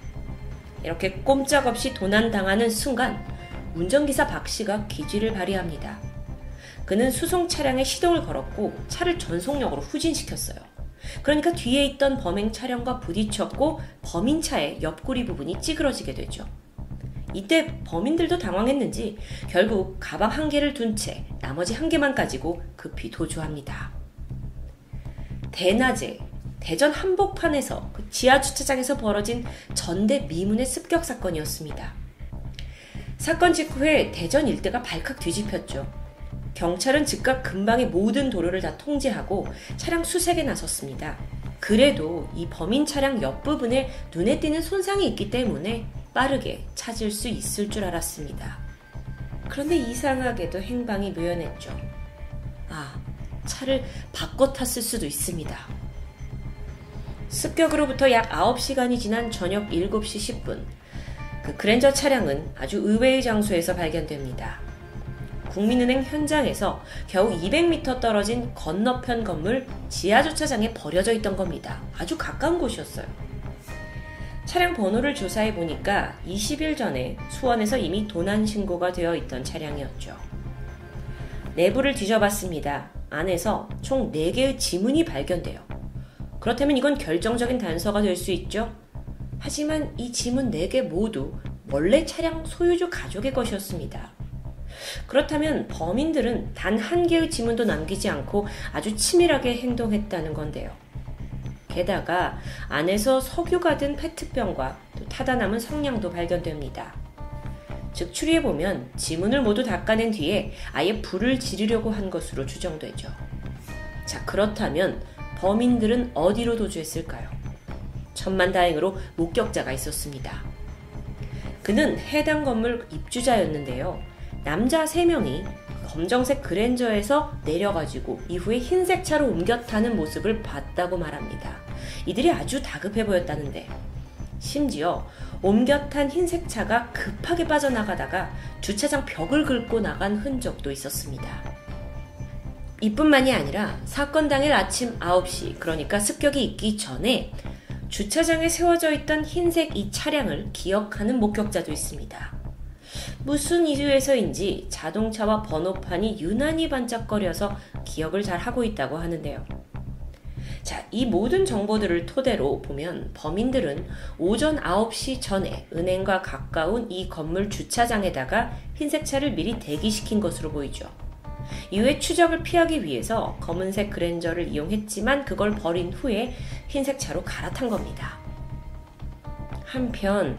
이렇게 꼼짝없이 도난당하는 순간 운전기사 박 씨가 기지를 발휘합니다. 그는 수송 차량에 시동을 걸었고 차를 전속력으로 후진시켰어요. 그러니까 뒤에 있던 범행 차량과 부딪혔고 범인 차의 옆구리 부분이 찌그러지게 되죠. 이때 범인들도 당황했는지 결국 가방 한 개를 둔 채 나머지 한 개만 가지고 급히 도주합니다. 대낮에 대전 한복판에서 그 지하 주차장에서 벌어진 전대 미문의 습격 사건이었습니다. 사건 직후에 대전 일대가 발칵 뒤집혔죠. 경찰은 즉각 근방의 모든 도로를 다 통제하고 차량 수색에 나섰습니다. 그래도 이 범인 차량 옆부분에 눈에 띄는 손상이 있기 때문에 빠르게 찾을 수 있을 줄 알았습니다. 그런데 이상하게도 행방이 묘연했죠. 아, 차를 바꿔 탔을 수도 있습니다. 습격으로부터 약 9시간이 지난 저녁 7시 10분, 그 그랜저 차량은 아주 의외의 장소에서 발견됩니다. 국민은행 현장에서 겨우 200m 떨어진 건너편 건물 지하 주차장에 버려져 있던 겁니다. 아주 가까운 곳이었어요. 차량 번호를 조사해 보니까 20일 전에 수원에서 이미 도난 신고가 되어 있던 차량이었죠. 내부를 뒤져봤습니다. 안에서 총 4개의 지문이 발견돼요. 그렇다면 이건 결정적인 단서가 될 수 있죠. 하지만 이 지문 4개 모두 원래 차량 소유주 가족의 것이었습니다. 그렇다면 범인들은 단 한 개의 지문도 남기지 않고 아주 치밀하게 행동했다는 건데요. 게다가 안에서 석유가 든 페트병과 또 타다 남은 성냥도 발견됩니다. 즉 추리해보면 지문을 모두 닦아낸 뒤에 아예 불을 지르려고 한 것으로 추정되죠. 자, 그렇다면 범인들은 어디로 도주했을까요? 천만 다행으로 목격자가 있었습니다. 그는 해당 건물 입주자였는데요. 남자 3명이 검정색 그랜저에서 내려가지고 이후에 흰색 차로 옮겨 타는 모습을 봤다고 말합니다. 이들이 아주 다급해 보였다는데 심지어 옮겨 탄 흰색 차가 급하게 빠져나가다가 주차장 벽을 긁고 나간 흔적도 있었습니다. 이뿐만이 아니라 사건 당일 아침 9시, 그러니까 습격이 있기 전에 주차장에 세워져 있던 흰색 이 차량을 기억하는 목격자도 있습니다. 무슨 이유에서인지 자동차와 번호판이 유난히 반짝거려서 기억을 잘 하고 있다고 하는데요. 자, 이 모든 정보들을 토대로 보면 범인들은 오전 9시 전에 은행과 가까운 이 건물 주차장에다가 흰색 차를 미리 대기시킨 것으로 보이죠. 이후에 추적을 피하기 위해서 검은색 그랜저를 이용했지만 그걸 버린 후에 흰색 차로 갈아탄 겁니다. 한편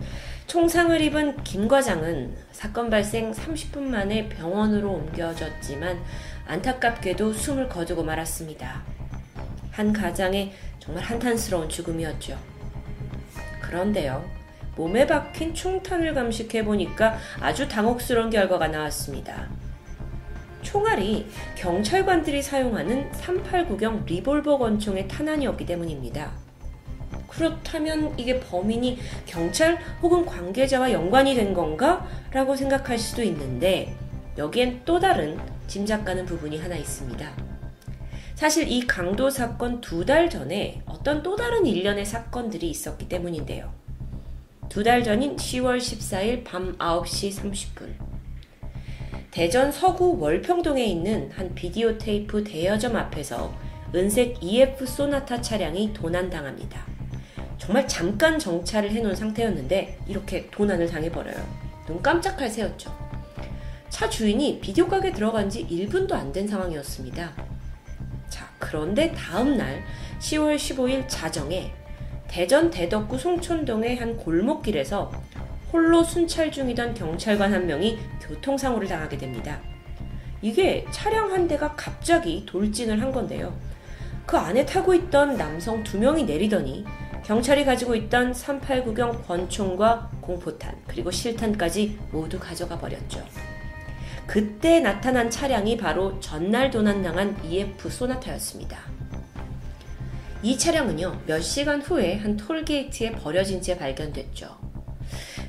총상을 입은 김 과장은 사건 발생 30분 만에 병원으로 옮겨졌지만 안타깝게도 숨을 거두고 말았습니다. 한 가장의 정말 한탄스러운 죽음이었죠. 그런데요, 몸에 박힌 총탄을 감식해 보니까 아주 당혹스러운 결과가 나왔습니다. 총알이 경찰관들이 사용하는 389경 리볼버 권총의 탄환이었기 때문입니다. 그렇다면 이게 범인이 경찰 혹은 관계자와 연관이 된 건가? 라고 생각할 수도 있는데 여기엔 또 다른 짐작 가는 부분이 하나 있습니다. 사실 이 강도 사건 두 달 전에 어떤 또 다른 일련의 사건들이 있었기 때문인데요. 두 달 전인 10월 14일 밤 9시 30분. 대전 서구 월평동에 있는 한 비디오 테이프 대여점 앞에서 은색 EF 소나타 차량이 도난당합니다. 정말 잠깐 정차를 해놓은 상태였는데 이렇게 도난을 당해버려요. 눈 깜짝할 새였죠. 차 주인이 비디오 가게 들어간 지 1분도 안 된 상황이었습니다. 자, 그런데 다음 날 10월 15일 자정에 대전 대덕구 송촌동의 한 골목길에서 홀로 순찰 중이던 경찰관 한 명이 교통사고를 당하게 됩니다. 이게 차량 한 대가 갑자기 돌진을 한 건데요. 그 안에 타고 있던 남성 두 명이 내리더니 경찰이 가지고 있던 389경 권총과 공포탄 그리고 실탄까지 모두 가져가 버렸죠. 그때 나타난 차량이 바로 전날 도난당한 EF 소나타였습니다. 이 차량은요, 몇 시간 후에 한 톨게이트에 버려진 채 발견됐죠.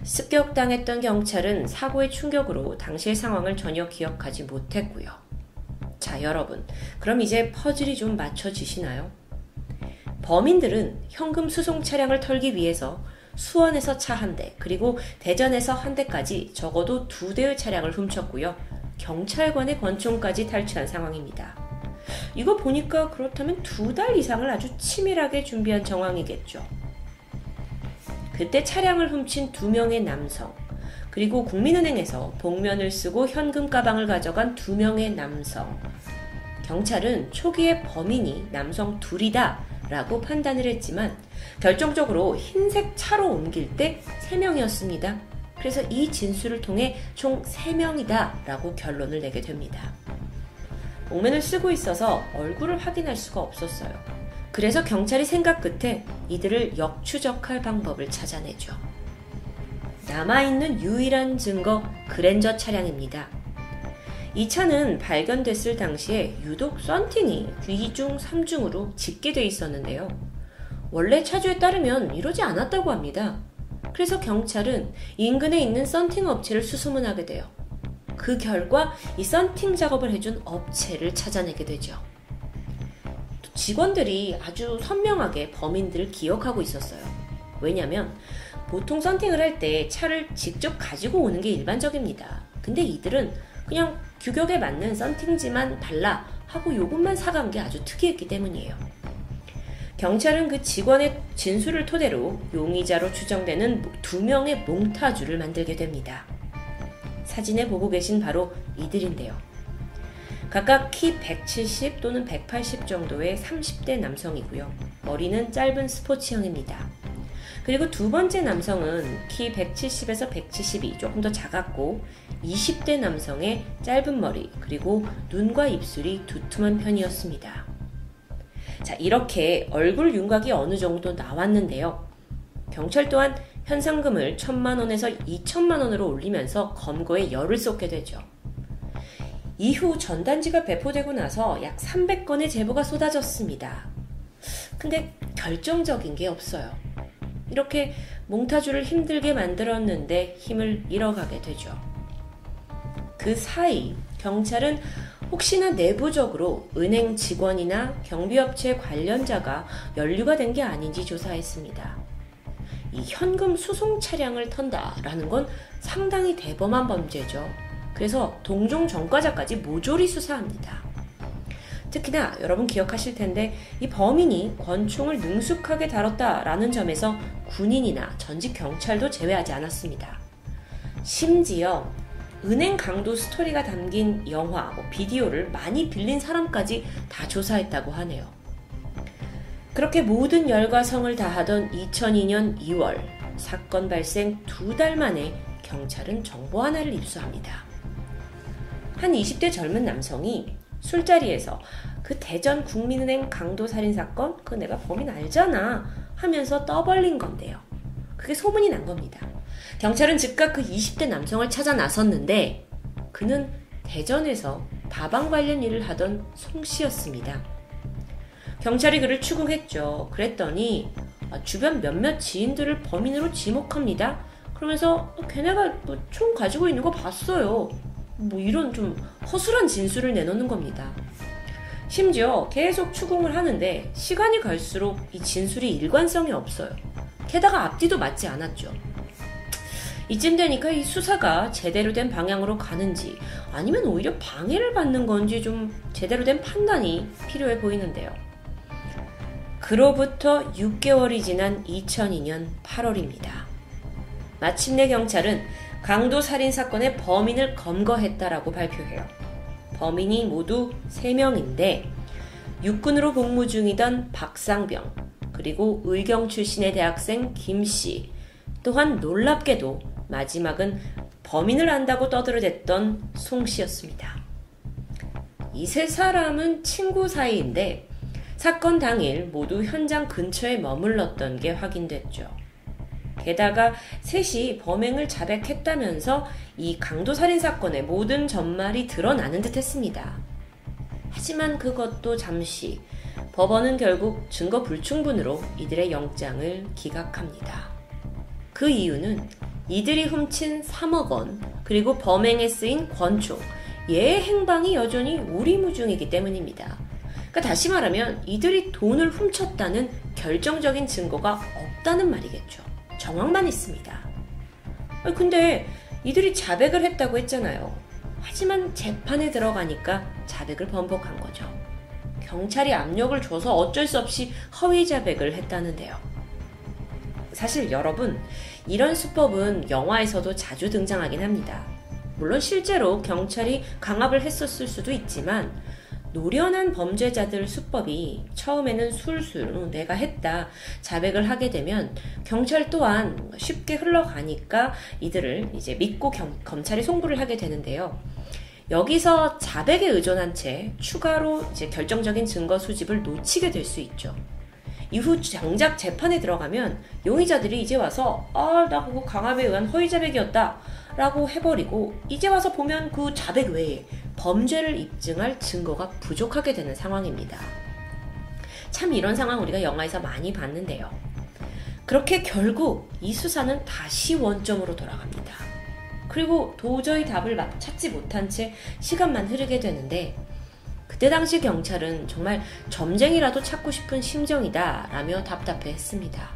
습격당했던 경찰은 사고의 충격으로 당시의 상황을 전혀 기억하지 못했고요. 자, 여러분. 그럼 이제 퍼즐이 좀 맞춰지시나요? 범인들은 현금 수송 차량을 털기 위해서 수원에서 차 한 대, 그리고 대전에서 한 대까지 적어도 두 대의 차량을 훔쳤고요. 경찰관의 권총까지 탈취한 상황입니다. 이거 보니까 그렇다면 두 달 이상을 아주 치밀하게 준비한 정황이겠죠. 그때 차량을 훔친 두 명의 남성, 그리고 국민은행에서 복면을 쓰고 현금 가방을 가져간 두 명의 남성. 경찰은 초기에 범인이 남성 둘이다 라고 판단을 했지만 결정적으로 흰색 차로 옮길 때 3명이었습니다. 그래서 이 진술을 통해 총 3명이다 라고 결론을 내게 됩니다. 복면을 쓰고 있어서 얼굴을 확인할 수가 없었어요. 그래서 경찰이 생각 끝에 이들을 역추적할 방법을 찾아내죠. 남아있는 유일한 증거 그랜저 차량입니다. 이 차는 발견됐을 당시에 유독 썬팅이 2중, 3중으로 짙게 돼 있었는데요. 원래 차주에 따르면 이러지 않았다고 합니다. 그래서 경찰은 인근에 있는 썬팅 업체를 수소문하게 돼요. 그 결과 이 썬팅 작업을 해준 업체를 찾아내게 되죠. 직원들이 아주 선명하게 범인들을 기억하고 있었어요. 왜냐면 보통 썬팅을 할 때 차를 직접 가지고 오는 게 일반적입니다. 근데 이들은 그냥 규격에 맞는 썬팅지만 달라 하고 요것만 사간 게 아주 특이했기 때문이에요. 경찰은 그 직원의 진술을 토대로 용의자로 추정되는 두 명의 몽타주를 만들게 됩니다. 사진에 보고 계신 바로 이들인데요. 각각 키 170 또는 180 정도의 30대 남성이고요. 머리는 짧은 스포츠형입니다. 그리고 두 번째 남성은 키 170에서 172 조금 더 작았고 20대 남성의 짧은 머리 그리고 눈과 입술이 두툼한 편이었습니다. 자, 이렇게 얼굴 윤곽이 어느 정도 나왔는데요. 경찰 또한 현상금을 천만 원에서 2천만 원으로 올리면서 검거에 열을 쏟게 되죠. 이후 전단지가 배포되고 나서 약 300건의 제보가 쏟아졌습니다. 근데 결정적인 게 없어요. 이렇게 몽타주를 힘들게 만들었는데 힘을 잃어가게 되죠. 그 사이 경찰은 혹시나 내부적으로 은행 직원이나 경비업체 관련자가 연루가 된 게 아닌지 조사했습니다. 이 현금 수송 차량을 턴다라는 건 상당히 대범한 범죄죠. 그래서 동종 전과자까지 모조리 수사합니다. 특히나 여러분 기억하실 텐데 이 범인이 권총을 능숙하게 다뤘다라는 점에서 군인이나 전직 경찰도 제외하지 않았습니다. 심지어 은행 강도 스토리가 담긴 영화, 뭐 비디오를 많이 빌린 사람까지 다 조사했다고 하네요. 그렇게 모든 열과 성을 다하던 2002년 2월 사건 발생 두 달 만에 경찰은 정보 하나를 입수합니다. 한 20대 젊은 남성이 술자리에서 그 대전 국민은행 강도 살인 사건 그 내가 범인 알잖아 하면서 떠벌린 건데요. 그게 소문이 난 겁니다. 경찰은 즉각 그 20대 남성을 찾아 나섰는데 그는 대전에서 다방 관련 일을 하던 송 씨였습니다. 경찰이 그를 추궁했죠. 그랬더니 아, 주변 몇몇 지인들을 범인으로 지목합니다. 그러면서 어, 걔네가 뭐 총 가지고 있는 거 봤어요. 뭐 이런 좀 허술한 진술을 내놓는 겁니다. 심지어 계속 추궁을 하는데 시간이 갈수록 이 진술이 일관성이 없어요. 게다가 앞뒤도 맞지 않았죠. 이쯤 되니까 이 수사가 제대로 된 방향으로 가는지 아니면 오히려 방해를 받는 건지 좀 제대로 된 판단이 필요해 보이는데요. 그로부터 6개월이 지난 2002년 8월입니다. 마침내 경찰은 강도 살인 사건의 범인을 검거했다라고 발표해요. 범인이 모두 3명인데 육군으로 복무 중이던 박상병, 그리고 의경 출신의 대학생 김씨, 또한 놀랍게도 마지막은 범인을 안다고 떠들어댔던 송씨였습니다. 이 세 사람은 친구 사이인데 사건 당일 모두 현장 근처에 머물렀던 게 확인됐죠. 게다가 셋이 범행을 자백했다면서 이 강도 살인 사건의 모든 전말이 드러나는 듯 했습니다. 하지만 그것도 잠시 법원은 결국 증거 불충분으로 이들의 영장을 기각합니다. 그 이유는 이들이 훔친 3억 원, 그리고 범행에 쓰인 권총, 얘의 행방이 여전히 우리무중이기 때문입니다. 그러니까 다시 말하면 이들이 돈을 훔쳤다는 결정적인 증거가 없다는 말이겠죠. 정황만 있습니다. 근데 이들이 자백을 했다고 했잖아요. 하지만 재판에 들어가니까 자백을 번복한 거죠. 경찰이 압력을 줘서 어쩔 수 없이 허위 자백을 했다는데요. 사실 여러분, 이런 수법은 영화에서도 자주 등장하긴 합니다. 물론 실제로 경찰이 강압을 했었을 수도 있지만 노련한 범죄자들 수법이 처음에는 술술 내가 했다 자백을 하게 되면 경찰 또한 쉽게 흘러가니까 이들을 이제 믿고 겸, 검찰에 송부를 하게 되는데요. 여기서 자백에 의존한 채 추가로 이제 결정적인 증거 수집을 놓치게 될 수 있죠. 이후 정작 재판에 들어가면 용의자들이 이제 와서 아, 나 그거 강압에 의한 허위 자백이었다 라고 해버리고 이제 와서 보면 그 자백 외에 범죄를 입증할 증거가 부족하게 되는 상황입니다. 참 이런 상황 우리가 영화에서 많이 봤는데요. 그렇게 결국 이 수사는 다시 원점으로 돌아갑니다. 그리고 도저히 답을 찾지 못한 채 시간만 흐르게 되는데 그때 당시 경찰은 정말 점쟁이라도 찾고 싶은 심정이다 라며 답답해 했습니다.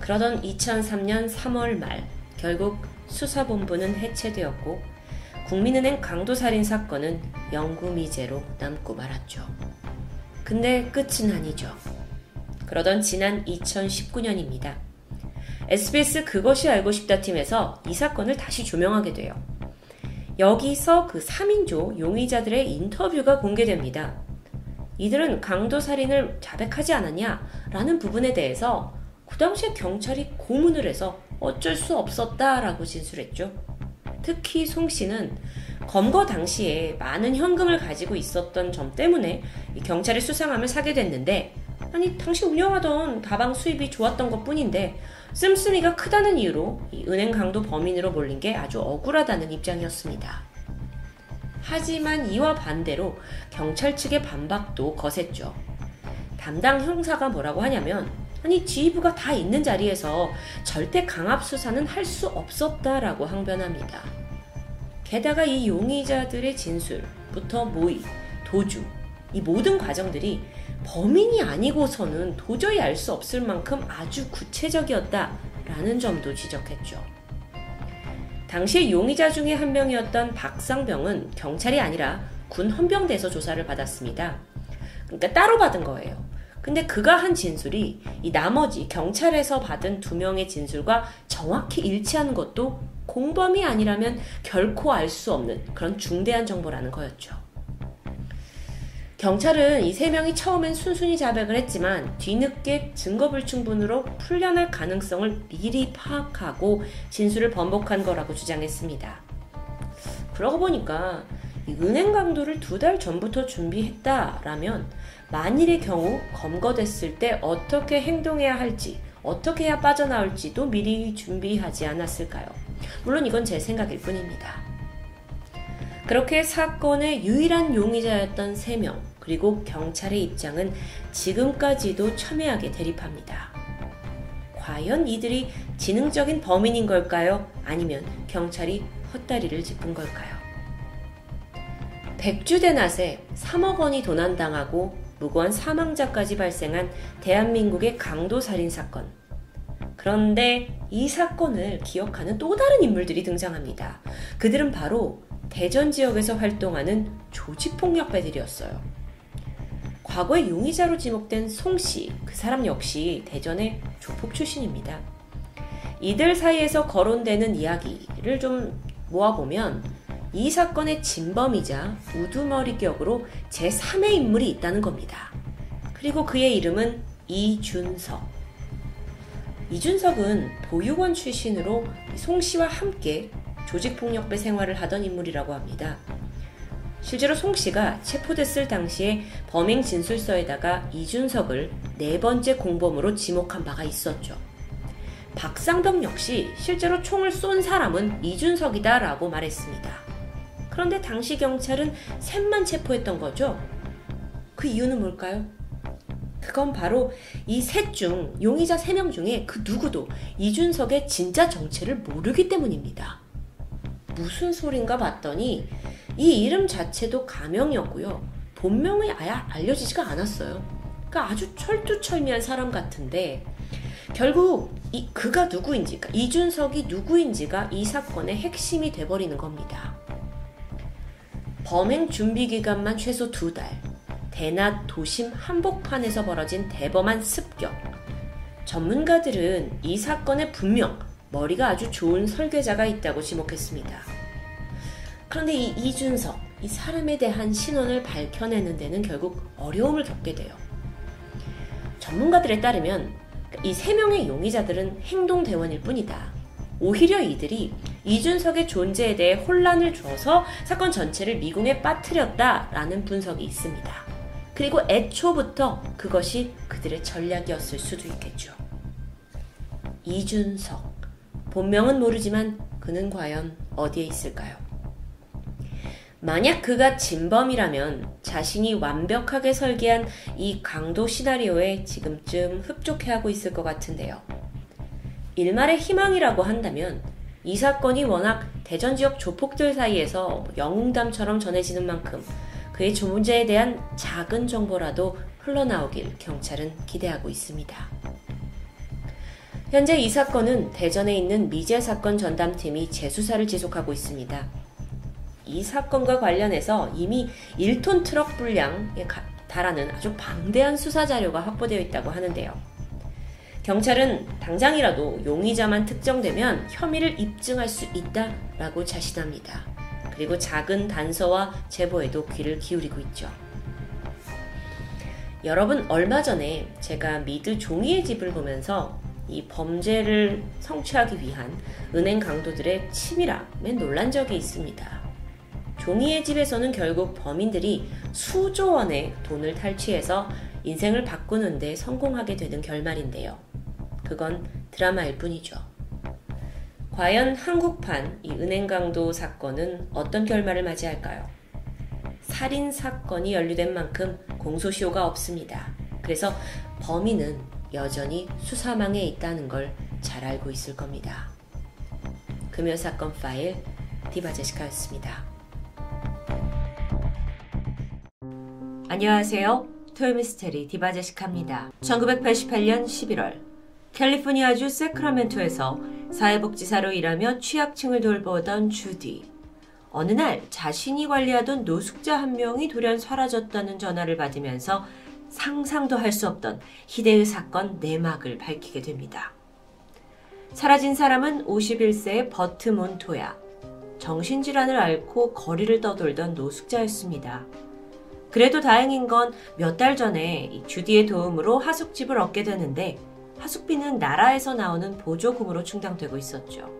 그러던 2003년 3월 말 결국 수사본부는 해체되었고 국민은행 강도살인 사건은 영구미제로 남고 말았죠. 근데 끝은 아니죠. 그러던 지난 2019년입니다. SBS 그것이 알고 싶다 팀에서 이 사건을 다시 조명하게 돼요. 여기서 그 3인조 용의자들의 인터뷰가 공개됩니다. 이들은 강도 살인을 자백하지 않았냐? 라는 부분에 대해서 그 당시에 경찰이 고문을 해서 어쩔 수 없었다라고 진술했죠. 특히 송 씨는 검거 당시에 많은 현금을 가지고 있었던 점 때문에 경찰의 수상함을 사게 됐는데 아니 당시 운영하던 가방 수입이 좋았던 것 뿐인데 씀씀이가 크다는 이유로 은행 강도 범인으로 몰린 게 아주 억울하다는 입장이었습니다. 하지만 이와 반대로 경찰 측의 반박도 거셌죠. 담당 형사가 뭐라고 하냐면 아니 지휘부가 다 있는 자리에서 절대 강압 수사는 할 수 없었다라고 항변합니다. 게다가 이 용의자들의 진술부터 모의, 도주 이 모든 과정들이 범인이 아니고서는 도저히 알 수 없을 만큼 아주 구체적이었다라는 점도 지적했죠. 당시 용의자 중에 한 명이었던 박상병은 경찰이 아니라 군 헌병대에서 조사를 받았습니다. 그러니까 따로 받은 거예요. 근데 그가 한 진술이 이 나머지 경찰에서 받은 두 명의 진술과 정확히 일치하는 것도 공범이 아니라면 결코 알 수 없는 그런 중대한 정보라는 거였죠. 경찰은 이 세 명이 처음엔 순순히 자백을 했지만 뒤늦게 증거불충분으로 풀려날 가능성을 미리 파악하고 진술을 번복한 거라고 주장했습니다. 그러고 보니까 은행 강도를 두 달 전부터 준비했다라면 만일의 경우 검거됐을 때 어떻게 행동해야 할지, 어떻게 해야 빠져나올지도 미리 준비하지 않았을까요? 물론 이건 제 생각일 뿐입니다. 그렇게 사건의 유일한 용의자였던 3명, 그리고 경찰의 입장은 지금까지도 첨예하게 대립합니다. 과연 이들이 지능적인 범인인 걸까요? 아니면 경찰이 헛다리를 짚은 걸까요? 백주대낮에 3억 원이 도난당하고 무고한 사망자까지 발생한 대한민국의 강도 살인 사건. 그런데 이 사건을 기억하는 또 다른 인물들이 등장합니다. 그들은 바로 대전 지역에서 활동하는 조직폭력배들이었어요. 과거에 용의자로 지목된 송 씨, 그 사람 역시 대전의 조폭 출신입니다. 이들 사이에서 거론되는 이야기를 좀 모아보면 이 사건의 진범이자 우두머리 격으로 제3의 인물이 있다는 겁니다. 그리고 그의 이름은 이준석. 이준석은 보육원 출신으로 송 씨와 함께 조직폭력배 생활을 하던 인물이라고 합니다. 실제로 송 씨가 체포됐을 당시에 범행 진술서에다가 이준석을 네 번째 공범으로 지목한 바가 있었죠. 박상덕 역시 실제로 총을 쏜 사람은 이준석이다라고 말했습니다. 그런데 당시 경찰은 셋만 체포했던 거죠. 그 이유는 뭘까요? 그건 바로 이 셋 중 용의자 세 명 중에 그 누구도 이준석의 진짜 정체를 모르기 때문입니다. 무슨 소린가 봤더니 이 이름 자체도 가명이었고요. 본명이 아예 알려지지가 않았어요. 그러니까 아주 철두철미한 사람 같은데 결국 이 그가 누구인지, 그러니까 이준석이 누구인지가 이 사건의 핵심이 돼버리는 겁니다. 범행 준비 기간만 최소 두 달, 대낮 도심 한복판에서 벌어진 대범한 습격. 전문가들은 이 사건에 분명 머리가 아주 좋은 설계자가 있다고 지목했습니다. 그런데 이 이준석, 이 사람에 대한 신원을 밝혀내는 데는 결국 어려움을 겪게 돼요. 전문가들에 따르면 이 세 명의 용의자들은 행동대원일 뿐이다. 오히려 이들이 이준석의 존재에 대해 혼란을 줘서 사건 전체를 미궁에 빠뜨렸다라는 분석이 있습니다. 그리고 애초부터 그것이 그들의 전략이었을 수도 있겠죠. 이준석. 본명은 모르지만 그는 과연 어디에 있을까요? 만약 그가 진범이라면 자신이 완벽하게 설계한 이 강도 시나리오에 지금쯤 흡족해하고 있을 것 같은데요. 일말의 희망이라고 한다면 이 사건이 워낙 대전 지역 조폭들 사이에서 영웅담처럼 전해지는 만큼 그의 존재에 대한 작은 정보라도 흘러나오길 경찰은 기대하고 있습니다. 현재 이 사건은 대전에 있는 미제 사건 전담팀이 재수사를 지속하고 있습니다. 이 사건과 관련해서 이미 1톤 트럭 분량에 달하는 아주 방대한 수사 자료가 확보되어 있다고 하는데요. 경찰은 당장이라도 용의자만 특정되면 혐의를 입증할 수 있다라고 자신합니다. 그리고 작은 단서와 제보에도 귀를 기울이고 있죠. 여러분, 얼마 전에 제가 미드 종이의 집을 보면서 이 범죄를 성취하기 위한 은행 강도들의 치밀함에 놀란 적이 있습니다. 종이의 집에서는 결국 범인들이 수조 원의 돈을 탈취해서 인생을 바꾸는데 성공하게 되는 결말인데요. 그건 드라마일 뿐이죠. 과연 한국판 이 은행 강도 사건은 어떤 결말을 맞이할까요? 살인 사건이 연루된 만큼 공소시효가 없습니다. 그래서 범인은 여전히 수사망에 있다는 걸 잘 알고 있을 겁니다. 금요 사건 파일 디바 제시카였습니다. 안녕하세요. 토요미스테리 디바 제시카입니다. 1988년 11월 캘리포니아주 세크라멘토에서 사회복지사로 일하며 취약층을 돌보던 주디. 어느 날 자신이 관리하던 노숙자 한 명이 돌연 사라졌다는 전화를 받으면서 상상도 할 수 없던 희대의 사건 내막을 밝히게 됩니다. 사라진 사람은 51세의 버트 몬토야. 정신질환을 앓고 거리를 떠돌던 노숙자였습니다. 그래도 다행인 건 몇 달 전에 주디의 도움으로 하숙집을 얻게 되는데 하숙비는 나라에서 나오는 보조금으로 충당되고 있었죠.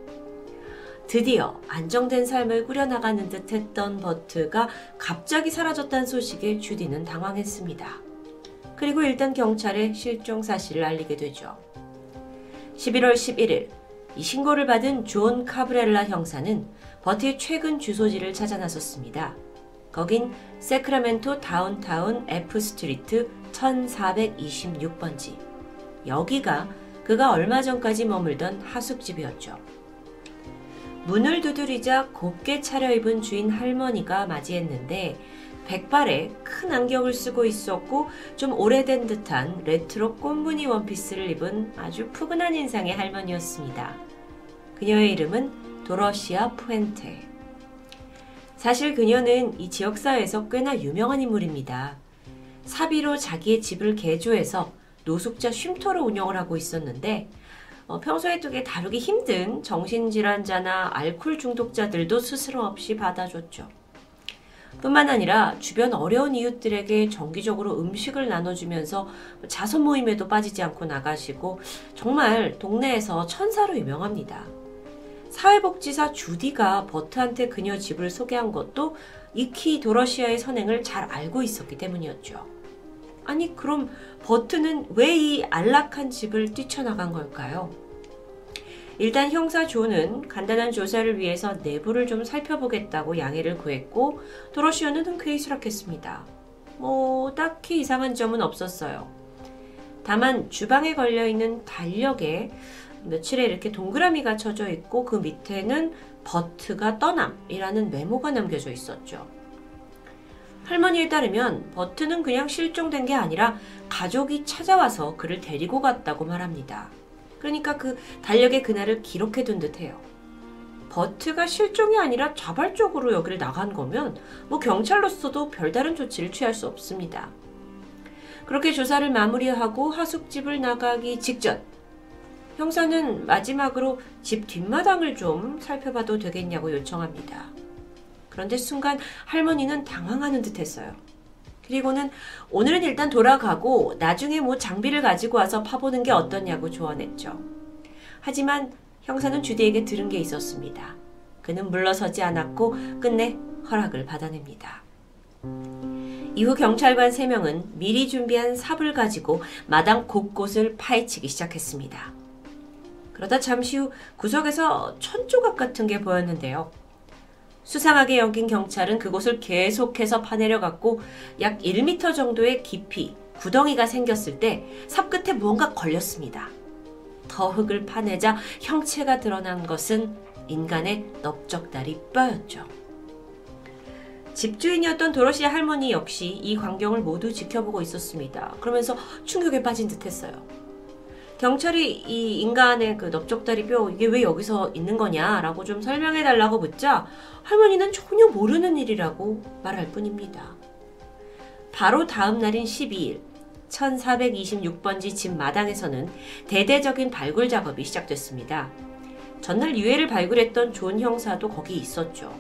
드디어 안정된 삶을 꾸려나가는 듯 했던 버트가 갑자기 사라졌다는 소식에 주디는 당황했습니다. 그리고 일단 경찰에 실종 사실을 알리게 되죠. 11월 11일 이 신고를 받은 존 카브렐라 형사는 버트의 최근 주소지를 찾아 나섰습니다. 거긴 세크라멘토 다운타운 F 스트리트 1426번지. 여기가 그가 얼마 전까지 머물던 하숙집이었죠. 문을 두드리자 곱게 차려입은 주인 할머니가 맞이했는데 백발에 큰 안경을 쓰고 있었고 좀 오래된 듯한 레트로 꽃무늬 원피스를 입은 아주 푸근한 인상의 할머니였습니다. 그녀의 이름은 도러시아 푸엔테. 사실 그녀는 이 지역사회에서 꽤나 유명한 인물입니다. 사비로 자기의 집을 개조해서 노숙자 쉼터를 운영을 하고 있었는데 어, 평소에 두개 다루기 힘든 정신질환자나 알코올 중독자들도 스스럼 없이 받아줬죠. 뿐만 아니라 주변 어려운 이웃들에게 정기적으로 음식을 나눠주면서 자선 모임에도 빠지지 않고 나가시고 정말 동네에서 천사로 유명합니다. 사회복지사 주디가 버트한테 그녀 집을 소개한 것도 이키 도러시아의 선행을 잘 알고 있었기 때문이었죠. 아니, 그럼 버트는 왜 이 안락한 집을 뛰쳐나간 걸까요? 일단 형사 조는 간단한 조사를 위해서 내부를 좀 살펴보겠다고 양해를 구했고 도로시오는 흔쾌히 수락했습니다. 뭐 딱히 이상한 점은 없었어요. 다만 주방에 걸려있는 달력에 며칠에 이렇게 동그라미가 쳐져 있고 그 밑에는 버트가 떠남이라는 메모가 남겨져 있었죠. 할머니에 따르면 버트는 그냥 실종된 게 아니라 가족이 찾아와서 그를 데리고 갔다고 말합니다. 그러니까 그 달력의 그날을 기록해 둔 듯해요. 버트가 실종이 아니라 자발적으로 여기를 나간 거면 뭐 경찰로서도 별다른 조치를 취할 수 없습니다. 그렇게 조사를 마무리하고 하숙집을 나가기 직전 형사는 마지막으로 집 뒷마당을 좀 살펴봐도 되겠냐고 요청합니다. 그런데 순간 할머니는 당황하는 듯 했어요. 그리고는 오늘은 일단 돌아가고 나중에 뭐 장비를 가지고 와서 파보는 게 어떠냐고 조언했죠. 하지만 형사는 주디에게 들은 게 있었습니다. 그는 물러서지 않았고 끝내 허락을 받아냅니다. 이후 경찰관 3명은 미리 준비한 삽을 가지고 마당 곳곳을 파헤치기 시작했습니다. 그러다 잠시 후 구석에서 천 조각 같은 게 보였는데요. 수상하게 여긴 경찰은 그곳을 계속해서 파내려 갔고 약 1m 정도의 깊이 구덩이가 생겼을 때 삽 끝에 무언가 걸렸습니다. 더 흙을 파내자 형체가 드러난 것은 인간의 넓적다리 뼈였죠. 집주인이었던 도로시 할머니 역시 이 광경을 모두 지켜보고 있었습니다. 그러면서 충격에 빠진 듯 했어요. 경찰이 이 인간의 그 넓적다리 뼈 이게 왜 여기서 있는 거냐라고 좀 설명해 달라고 묻자 할머니는 전혀 모르는 일이라고 말할 뿐입니다. 바로 다음 날인 12일 1426번지 집 마당에서는 대대적인 발굴 작업이 시작됐습니다. 전날 유해를 발굴했던 존 형사도 거기 있었죠.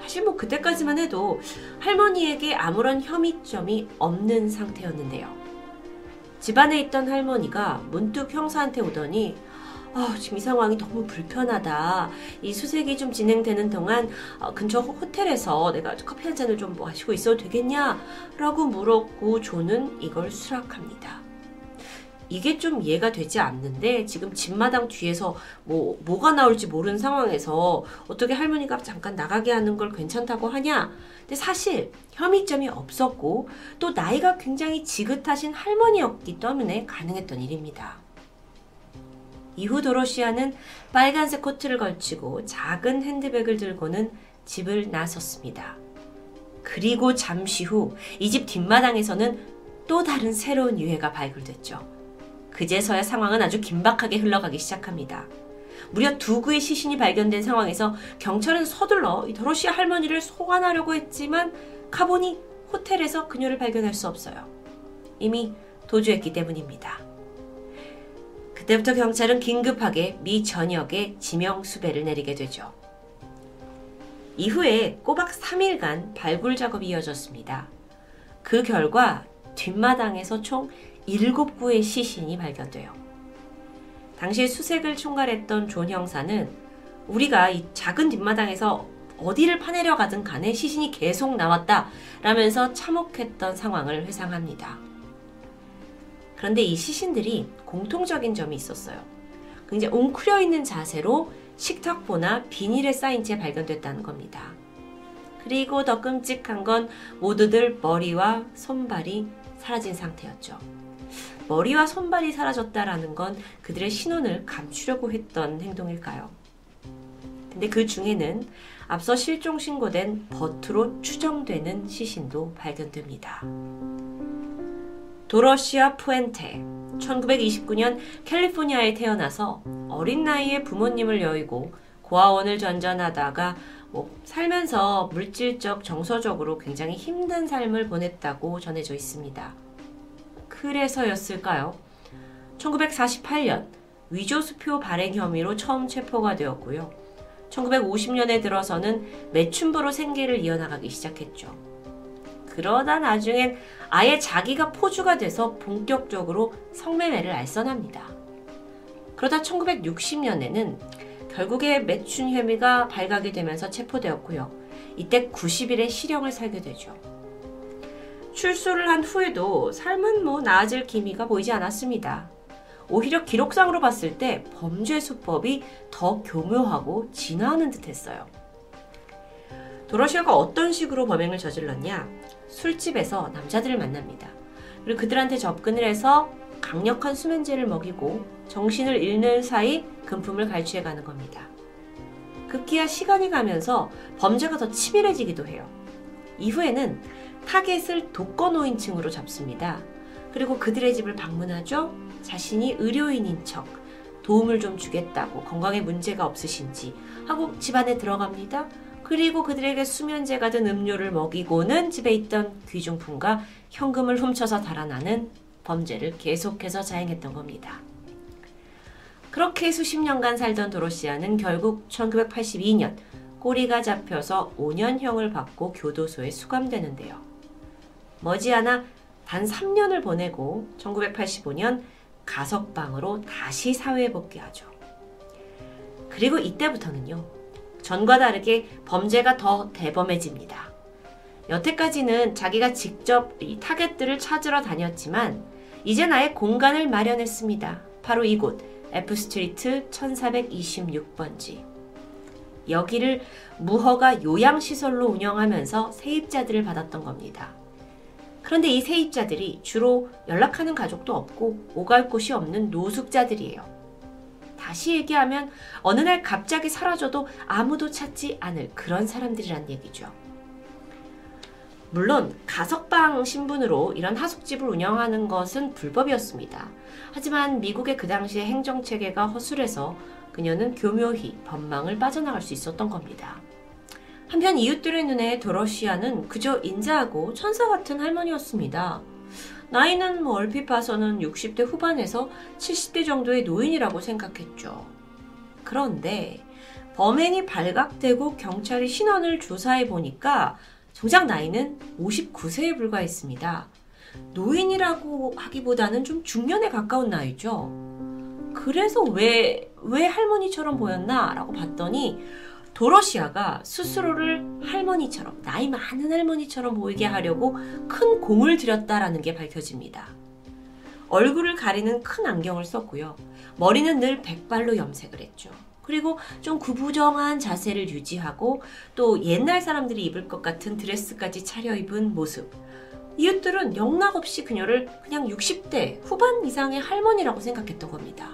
사실 뭐 그때까지만 해도 할머니에게 아무런 혐의점이 없는 상태였는데요. 집안에 있던 할머니가 문득 형사한테 오더니 아, 지금 이 상황이 너무 불편하다. 이 수색이 좀 진행되는 동안 어, 근처 호텔에서 내가 커피 한 잔을 좀 마시고 있어도 되겠냐? 라고 물었고 조는 이걸 수락합니다. 이게 좀 이해가 되지 않는데 지금 집마당 뒤에서 뭐 뭐가 나올지 모르는 상황에서 어떻게 할머니가 잠깐 나가게 하는 걸 괜찮다고 하냐? 근데 사실 혐의점이 없었고 또 나이가 굉장히 지긋하신 할머니였기 때문에 가능했던 일입니다. 이후 도로시아는 빨간색 코트를 걸치고 작은 핸드백을 들고는 집을 나섰습니다. 그리고 잠시 후 이 집 뒷마당에서는 또 다른 새로운 유해가 발굴됐죠. 그제서야 상황은 아주 긴박하게 흘러가기 시작합니다. 무려 두 구의 시신이 발견된 상황에서 경찰은 서둘러 도로시 할머니를 소환하려고 했지만 카본이 호텔에서 그녀를 발견할 수 없어요. 이미 도주했기 때문입니다. 그때부터 경찰은 긴급하게 미 전역에 지명 수배를 내리게 되죠. 이후에 꼬박 3일간 발굴 작업이 이어졌습니다. 그 결과 뒷마당에서 총 7구의 시신이 발견돼요. 당시 수색을 총괄했던 존 형사는 우리가 이 작은 뒷마당에서 어디를 파내려 가든 간에 시신이 계속 나왔다 라면서 참혹했던 상황을 회상합니다. 그런데 이 시신들이 공통적인 점이 있었어요. 굉장히 웅크려 있는 자세로 식탁보나 비닐에 쌓인 채 발견됐다는 겁니다. 그리고 더 끔찍한 건 모두들 머리와 손발이 사라진 상태였죠. 머리와 손발이 사라졌다라는 건 그들의 신원을 감추려고 했던 행동일까요? 근데 그 중에는 앞서 실종 신고된 버트로 추정되는 시신도 발견됩니다. 도러시아 푸엔테 1929년 캘리포니아에 태어나서 어린 나이에 부모님을 여의고 고아원을 전전하다가 뭐 살면서 물질적 정서적으로 굉장히 힘든 삶을 보냈다고 전해져 있습니다. 그래서였을까요? 1948년 위조수표 발행 혐의로 처음 체포가 되었고요. 1950년에 들어서는 매춘부로 생계를 이어나가기 시작했죠. 그러다 나중엔 아예 자기가 포주가 돼서 본격적으로 성매매를 알선합니다. 그러다 1960년에는 결국에 매춘 혐의가 발각이 되면서 체포되었고요. 이때 90일의 실형을 살게 되죠. 출소를 한 후에도 삶은 뭐 나아질 기미가 보이지 않았습니다. 오히려 기록상으로 봤을 때 범죄 수법이 더 교묘하고 진화하는 듯 했어요. 도러시아가 어떤 식으로 범행을 저질렀냐? 술집에서 남자들을 만납니다. 그리고 그들한테 접근을 해서 강력한 수면제를 먹이고 정신을 잃는 사이 금품을 갈취해 가는 겁니다. 급기야 시간이 가면서 범죄가 더 치밀해지기도 해요. 이후에는 타겟을 독거노인 층으로 잡습니다. 그리고 그들의 집을 방문하죠. 자신이 의료인인 척 도움을 좀 주겠다고 건강에 문제가 없으신지 하고 집안에 들어갑니다. 그리고 그들에게 수면제가 든 음료를 먹이고는 집에 있던 귀중품과 현금을 훔쳐서 달아나는 범죄를 계속해서 자행했던 겁니다. 그렇게 수십 년간 살던 도로시아는 결국 1982년 꼬리가 잡혀서 5년형을 받고 교도소에 수감되는데요. 머지않아 단 3년을 보내고 1985년 가석방으로 다시 사회에 복귀하죠. 그리고 이때부터는요, 전과 다르게 범죄가 더 대범해집니다. 여태까지는 자기가 직접 이 타겟들을 찾으러 다녔지만, 이제 나의 공간을 마련했습니다. 바로 이곳, F스트리트 1426번지. 여기를 무허가 요양시설로 운영하면서 세입자들을 받았던 겁니다. 그런데 이 세입자들이 주로 연락하는 가족도 없고 오갈 곳이 없는 노숙자들이에요. 다시 얘기하면 어느 날 갑자기 사라져도 아무도 찾지 않을 그런 사람들이란 얘기죠. 물론 가석방 신분으로 이런 하숙집을 운영하는 것은 불법이었습니다. 하지만 미국의 그 당시의 행정 체계가 허술해서 그녀는 교묘히 법망을 빠져나갈 수 있었던 겁니다. 한편 이웃들의 눈에 도러시아는 그저 인자하고 천사 같은 할머니였습니다. 나이는 뭐 얼핏 봐서는 60대 후반에서 70대 정도의 노인이라고 생각했죠. 그런데 범행이 발각되고 경찰이 신원을 조사해 보니까 정작 나이는 59세에 불과했습니다. 노인이라고 하기보다는 좀 중년에 가까운 나이죠. 그래서 왜, 왜 할머니처럼 보였나? 라고 봤더니 도러시아가 스스로를 할머니처럼, 나이 많은 할머니처럼 보이게 하려고 큰 공을 들였다라는 게 밝혀집니다. 얼굴을 가리는 큰 안경을 썼고요. 머리는 늘 백발로 염색을 했죠. 그리고 좀 구부정한 자세를 유지하고 또 옛날 사람들이 입을 것 같은 드레스까지 차려입은 모습. 이웃들은 영락없이 그녀를 그냥 60대 후반 이상의 할머니라고 생각했던 겁니다.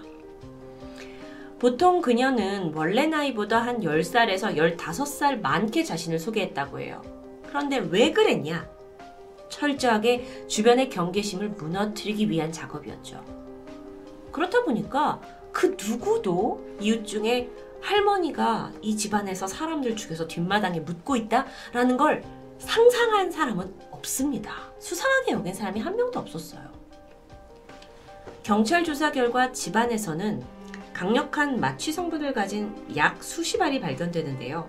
보통 그녀는 원래 나이보다 한 10살에서 15살 많게 자신을 소개했다고 해요. 그런데 왜 그랬냐? 철저하게 주변의 경계심을 무너뜨리기 위한 작업이었죠. 그렇다 보니까 그 누구도 이웃 중에 할머니가 이 집안에서 사람들 죽여서 뒷마당에 묻고 있다라는 걸 상상한 사람은 없습니다. 수상하게 여긴 사람이 한 명도 없었어요. 경찰 조사 결과 집안에서는 강력한 마취 성분을 가진 약 수십 알이 발견되는데요.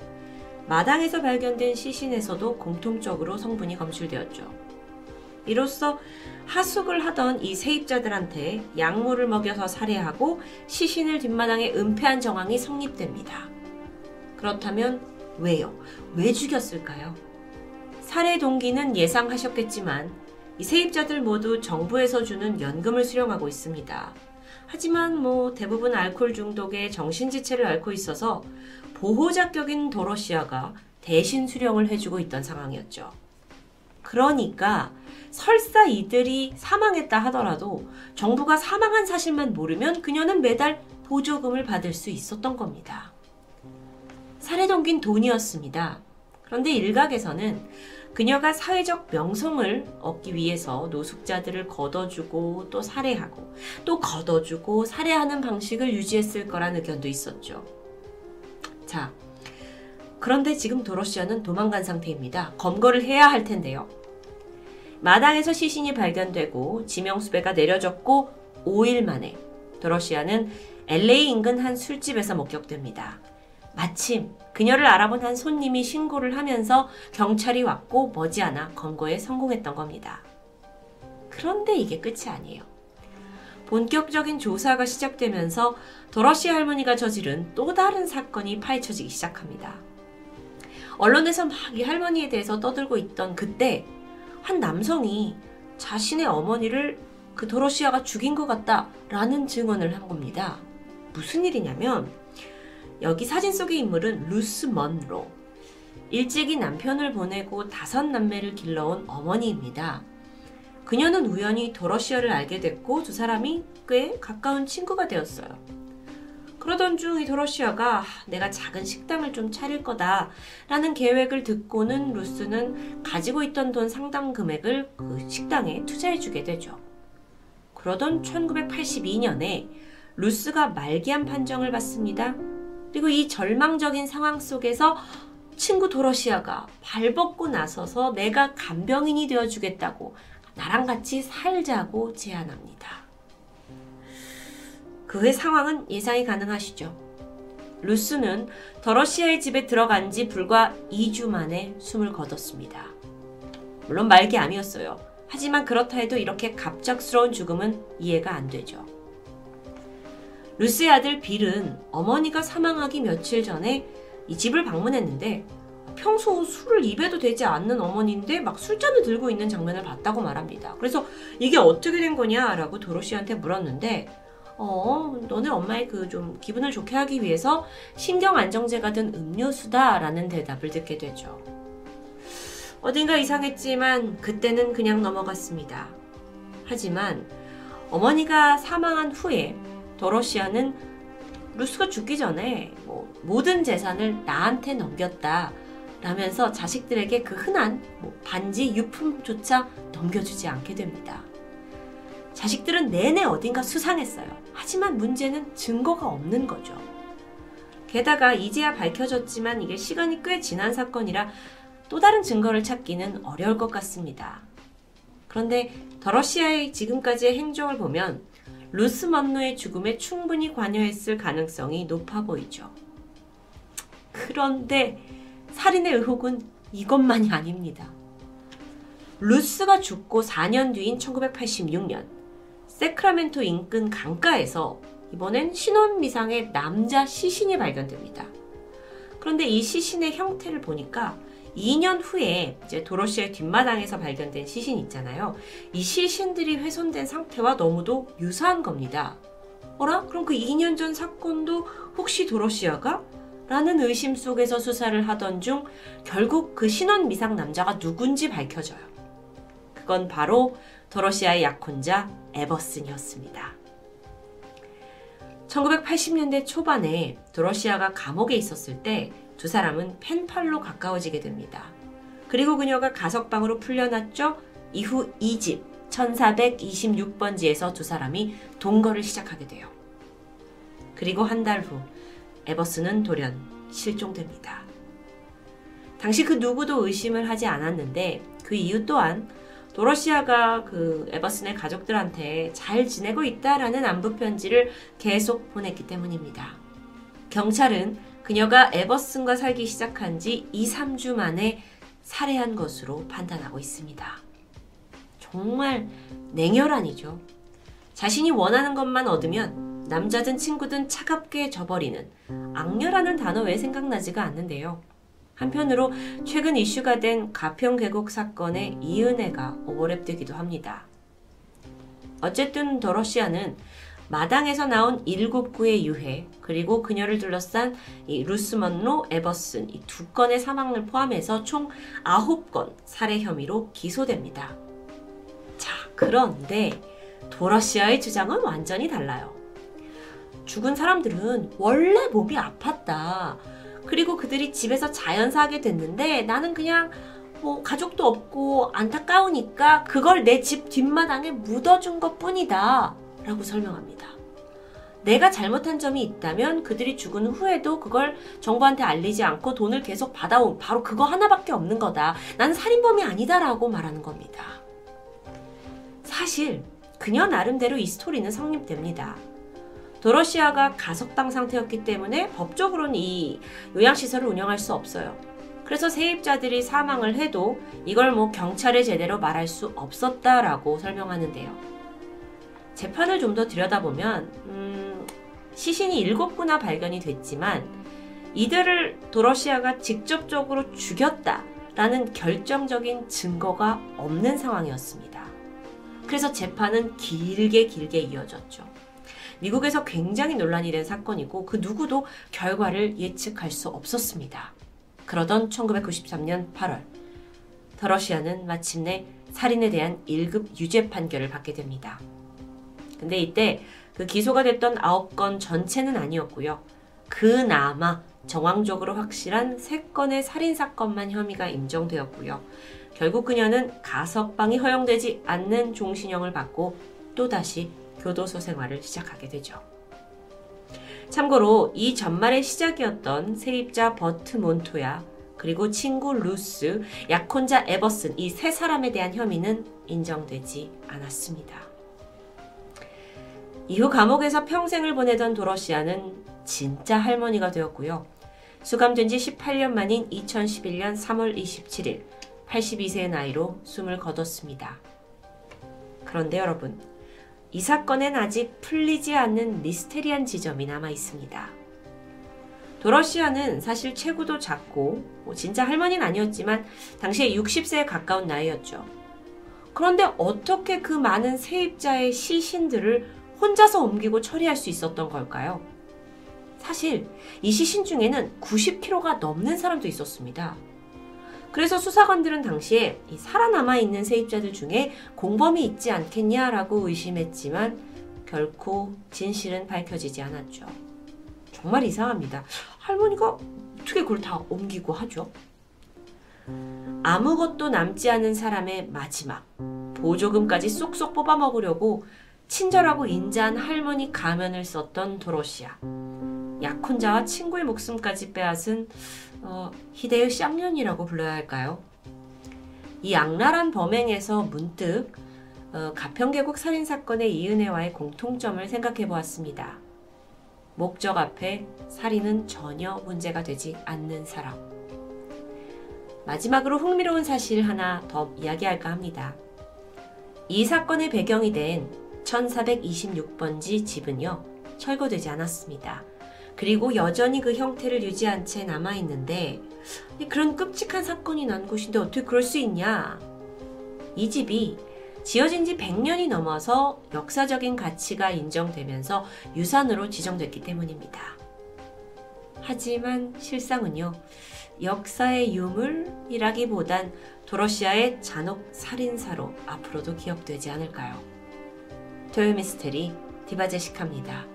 마당에서 발견된 시신에서도 공통적으로 성분이 검출되었죠. 이로써 하숙을 하던 이 세입자들한테 약물을 먹여서 살해하고 시신을 뒷마당에 은폐한 정황이 성립됩니다. 그렇다면 왜요? 왜 죽였을까요? 살해 동기는 예상하셨겠지만 이 세입자들 모두 정부에서 주는 연금을 수령하고 있습니다. 하지만 뭐 대부분 알코올 중독에 정신지체를 앓고 있어서 보호자격인 도러시아가 대신 수령을 해주고 있던 상황이었죠. 그러니까 설사 이들이 사망했다 하더라도 정부가 사망한 사실만 모르면 그녀는 매달 보조금을 받을 수 있었던 겁니다. 살해 동긴 돈이었습니다. 그런데 일각에서는 그녀가 사회적 명성을 얻기 위해서 노숙자들을 걷어주고 또 살해하고 또 걷어주고 살해하는 방식을 유지했을 거란 의견도 있었죠. 자, 그런데 지금 도로시아는 도망간 상태입니다. 검거를 해야 할 텐데요. 마당에서 시신이 발견되고 지명수배가 내려졌고 5일 만에 도로시아는 LA 인근 한 술집에서 목격됩니다. 마침 그녀를 알아본 한 손님이 신고를 하면서 경찰이 왔고 머지않아 검거에 성공했던 겁니다. 그런데 이게 끝이 아니에요. 본격적인 조사가 시작되면서 도러시 할머니가 저지른 또 다른 사건이 파헤쳐지기 시작합니다. 언론에서 막 이 할머니에 대해서 떠들고 있던 그때 한 남성이 자신의 어머니를 그 도로시아가 죽인 것 같다라는 증언을 한 겁니다. 무슨 일이냐면 여기 사진 속의 인물은 루스 먼로. 일찍이 남편을 보내고 다섯 남매를 길러온 어머니입니다. 그녀는 우연히 도러시아를 알게 됐고 두 사람이 꽤 가까운 친구가 되었어요. 그러던 중 이 도러시아가 내가 작은 식당을 좀 차릴 거다 라는 계획을 듣고는 루스는 가지고 있던 돈 상당 금액을 그 식당에 투자해주게 되죠. 그러던 1982년에 루스가 말기암 판정을 받습니다. 그리고 이 절망적인 상황 속에서 친구 도러시아가 발벗고 나서서 내가 간병인이 되어주겠다고 나랑 같이 살자고 제안합니다. 그 후의 상황은 예상이 가능하시죠. 루스는 더러시아의 집에 들어간 지 불과 2주 만에 숨을 거뒀습니다. 물론 말기 암이었어요. 하지만 그렇다 해도 이렇게 갑작스러운 죽음은 이해가 안 되죠. 루스의 아들 빌은 어머니가 사망하기 며칠 전에 이 집을 방문했는데 평소 술을 입에도 되지 않는 어머니인데 막 술잔을 들고 있는 장면을 봤다고 말합니다. 그래서 이게 어떻게 된 거냐라고 도로시한테 물었는데 어, 너네 엄마의 그 좀 기분을 좋게 하기 위해서 신경 안정제가 든 음료수다라는 대답을 듣게 되죠. 어딘가 이상했지만 그때는 그냥 넘어갔습니다. 하지만 어머니가 사망한 후에 도로시아는 루스가 죽기 전에 뭐 모든 재산을 나한테 넘겼다. 라면서 자식들에게 그 흔한 뭐 반지 유품조차 넘겨주지 않게 됩니다. 자식들은 내내 어딘가 수상했어요. 하지만 문제는 증거가 없는 거죠. 게다가 이제야 밝혀졌지만 이게 시간이 꽤 지난 사건이라 또 다른 증거를 찾기는 어려울 것 같습니다. 그런데 더러시아의 지금까지의 행정을 보면 루스 먼노의 죽음에 충분히 관여했을 가능성이 높아 보이죠. 그런데 살인의 의혹은 이것만이 아닙니다. 루스가 죽고 4년 뒤인 1986년 세크라멘토 인근 강가에서 이번엔 신원 미상의 남자 시신이 발견됩니다. 그런데 이 시신의 형태를 보니까 2년 후에 이제 도로시의 뒷마당에서 발견된 시신 있잖아요. 이 시신들이 훼손된 상태와 너무도 유사한 겁니다. 어라? 그럼 그 2년 전 사건도 혹시 도로시아가? 라는 의심 속에서 수사를 하던 중 결국 그 신원 미상 남자가 누군지 밝혀져요. 그건 바로 도로시아의 약혼자 에버슨이었습니다. 1980년대 초반에 도로시아가 감옥에 있었을 때 두 사람은 펜팔로 가까워지게 됩니다. 그리고 그녀가 가석방으로 풀려났죠. 이후 2집 1426번지에서 두 사람이 동거를 시작하게 돼요. 그리고 한 달 후 에버슨은 돌연 실종됩니다. 당시 그 누구도 의심을 하지 않았는데 그 이유 또한 도러시아가 그 에버슨의 가족들한테 잘 지내고 있다라는 안부 편지를 계속 보냈기 때문입니다. 경찰은 그녀가 에버슨과 살기 시작한 지 2, 3주 만에 살해한 것으로 판단하고 있습니다. 정말 냉혈한이죠. 자신이 원하는 것만 얻으면 남자든 친구든 차갑게 져버리는 악녀라는 단어 왜 생각나지가 않는데요. 한편으로 최근 이슈가 된 가평 계곡 사건의 이은혜가 오버랩되기도 합니다. 어쨌든 더러시아는 마당에서 나온 일곱 구의 유해 그리고 그녀를 둘러싼 이 루스 먼로, 에버슨 이 두 건의 사망을 포함해서 총 아홉 건 살해 혐의로 기소됩니다. 자, 그런데 도러시아의 주장은 완전히 달라요. 죽은 사람들은 원래 몸이 아팠다. 그리고 그들이 집에서 자연사하게 됐는데 나는 그냥 뭐 가족도 없고 안타까우니까 그걸 내 집 뒷마당에 묻어준 것 뿐이다. 라고 설명합니다. 내가 잘못한 점이 있다면 그들이 죽은 후에도 그걸 정부한테 알리지 않고 돈을 계속 받아온 바로 그거 하나밖에 없는 거다. 나는 살인범이 아니다라고 말하는 겁니다. 사실 그녀 나름대로 이 스토리는 성립됩니다. 도러시아가 가석방 상태였기 때문에 법적으로는 이 요양시설을 운영할 수 없어요. 그래서 세입자들이 사망을 해도 이걸 뭐 경찰에 제대로 말할 수 없었다라고 설명하는데요. 재판을 좀 더 들여다보면 음, 시신이 일곱 구나 발견이 됐지만 이들을 도러시아가 직접적으로 죽였다라는 결정적인 증거가 없는 상황이었습니다. 그래서 재판은 길게 길게 이어졌죠. 미국에서 굉장히 논란이 된 사건이고 그 누구도 결과를 예측할 수 없었습니다. 그러던 1993년 8월, 더러시아는 마침내 살인에 대한 1급 유죄 판결을 받게 됩니다. 근데 이때 그 기소가 됐던 9건 전체는 아니었고요. 그나마 정황적으로 확실한 3건의 살인사건만 혐의가 인정되었고요. 결국 그녀는 가석방이 허용되지 않는 종신형을 받고 또다시 교도소 생활을 시작하게 되죠. 참고로 이 전말의 시작이었던 세입자 버트 몬토야 그리고 친구 루스, 약혼자 에버슨 이 세 사람에 대한 혐의는 인정되지 않았습니다. 이후 감옥에서 평생을 보내던 도러시아는 진짜 할머니가 되었고요. 수감된 지 18년 만인 2011년 3월 27일 82세의 나이로 숨을 거뒀습니다. 그런데 여러분, 이 사건엔 아직 풀리지 않는 미스테리한 지점이 남아 있습니다. 도러시아는 사실 체구도 작고 뭐 진짜 할머니는 아니었지만 당시에 60세에 가까운 나이였죠. 그런데 어떻게 그 많은 세입자의 시신들을 혼자서 옮기고 처리할 수 있었던 걸까요? 사실 이 시신 중에는 90kg가 넘는 사람도 있었습니다. 그래서 수사관들은 당시에 살아남아 있는 세입자들 중에 공범이 있지 않겠냐라고 의심했지만 결코 진실은 밝혀지지 않았죠. 정말 이상합니다. 할머니가 어떻게 그걸 다 옮기고 하죠? 아무것도 남지 않은 사람의 마지막 보조금까지 쏙쏙 뽑아 먹으려고 친절하고 인자한 할머니 가면을 썼던 도로시아. 약혼자와 친구의 목숨까지 빼앗은 어, 희대의 쌍년이라고 불러야 할까요? 이 악랄한 범행에서 문득 어, 가평계곡 살인사건의 이은혜와의 공통점을 생각해 보았습니다. 목적 앞에 살인은 전혀 문제가 되지 않는 사람. 마지막으로 흥미로운 사실 하나 더 이야기할까 합니다. 이 사건의 배경이 된 1426번지 집은요, 철거되지 않았습니다. 그리고 여전히 그 형태를 유지한 채 남아있는데 그런 끔찍한 사건이 난 곳인데 어떻게 그럴 수 있냐? 이 집이 지어진 지 100년이 넘어서 역사적인 가치가 인정되면서 유산으로 지정됐기 때문입니다. 하지만 실상은요, 역사의 유물이라기보단 도러시아의 잔혹 살인사로 앞으로도 기억되지 않을까요? 토요미스테리 디바제시카입니다.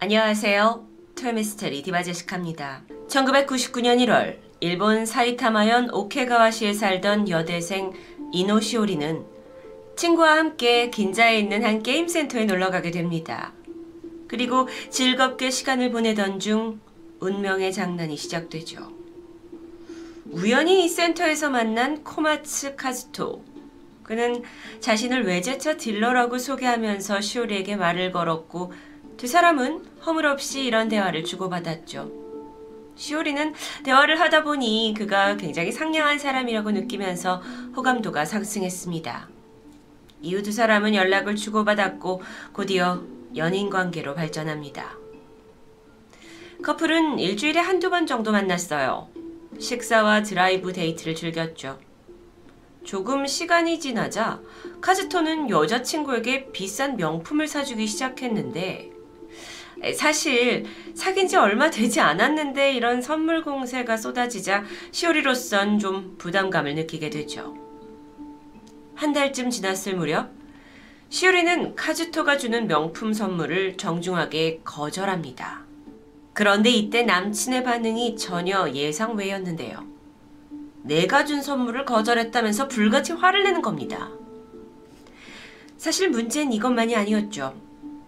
안녕하세요. 토요미스테리 디바제시카입니다. 1999년 1월 일본 사이타마현 오케가와시에 살던 여대생 이노시오리는 친구와 함께 긴자에 있는 한 게임 센터에 놀러 가게 됩니다. 그리고 즐겁게 시간을 보내던 중 운명의 장난이 시작되죠. 우연히 이 센터에서 만난 코마츠 카즈토. 그는 자신을 외제차 딜러라고 소개하면서 시오리에게 말을 걸었고 두 사람은 허물없이 이런 대화를 주고받았죠. 시오리는 대화를 하다 보니 그가 굉장히 상냥한 사람이라고 느끼면서 호감도가 상승했습니다. 이후 두 사람은 연락을 주고받았고 곧이어 연인 관계로 발전합니다. 커플은 일주일에 한두 번 정도 만났어요. 식사와 드라이브 데이트를 즐겼죠. 조금 시간이 지나자 카즈토는 여자친구에게 비싼 명품을 사주기 시작했는데 사실 사귄 지 얼마 되지 않았는데 이런 선물 공세가 쏟아지자 시오리로선 좀 부담감을 느끼게 되죠. 한 달쯤 지났을 무렵 시오리는 카즈토가 주는 명품 선물을 정중하게 거절합니다. 그런데 이때 남친의 반응이 전혀 예상 외였는데요. 내가 준 선물을 거절했다면서 불같이 화를 내는 겁니다. 사실 문제는 이것만이 아니었죠.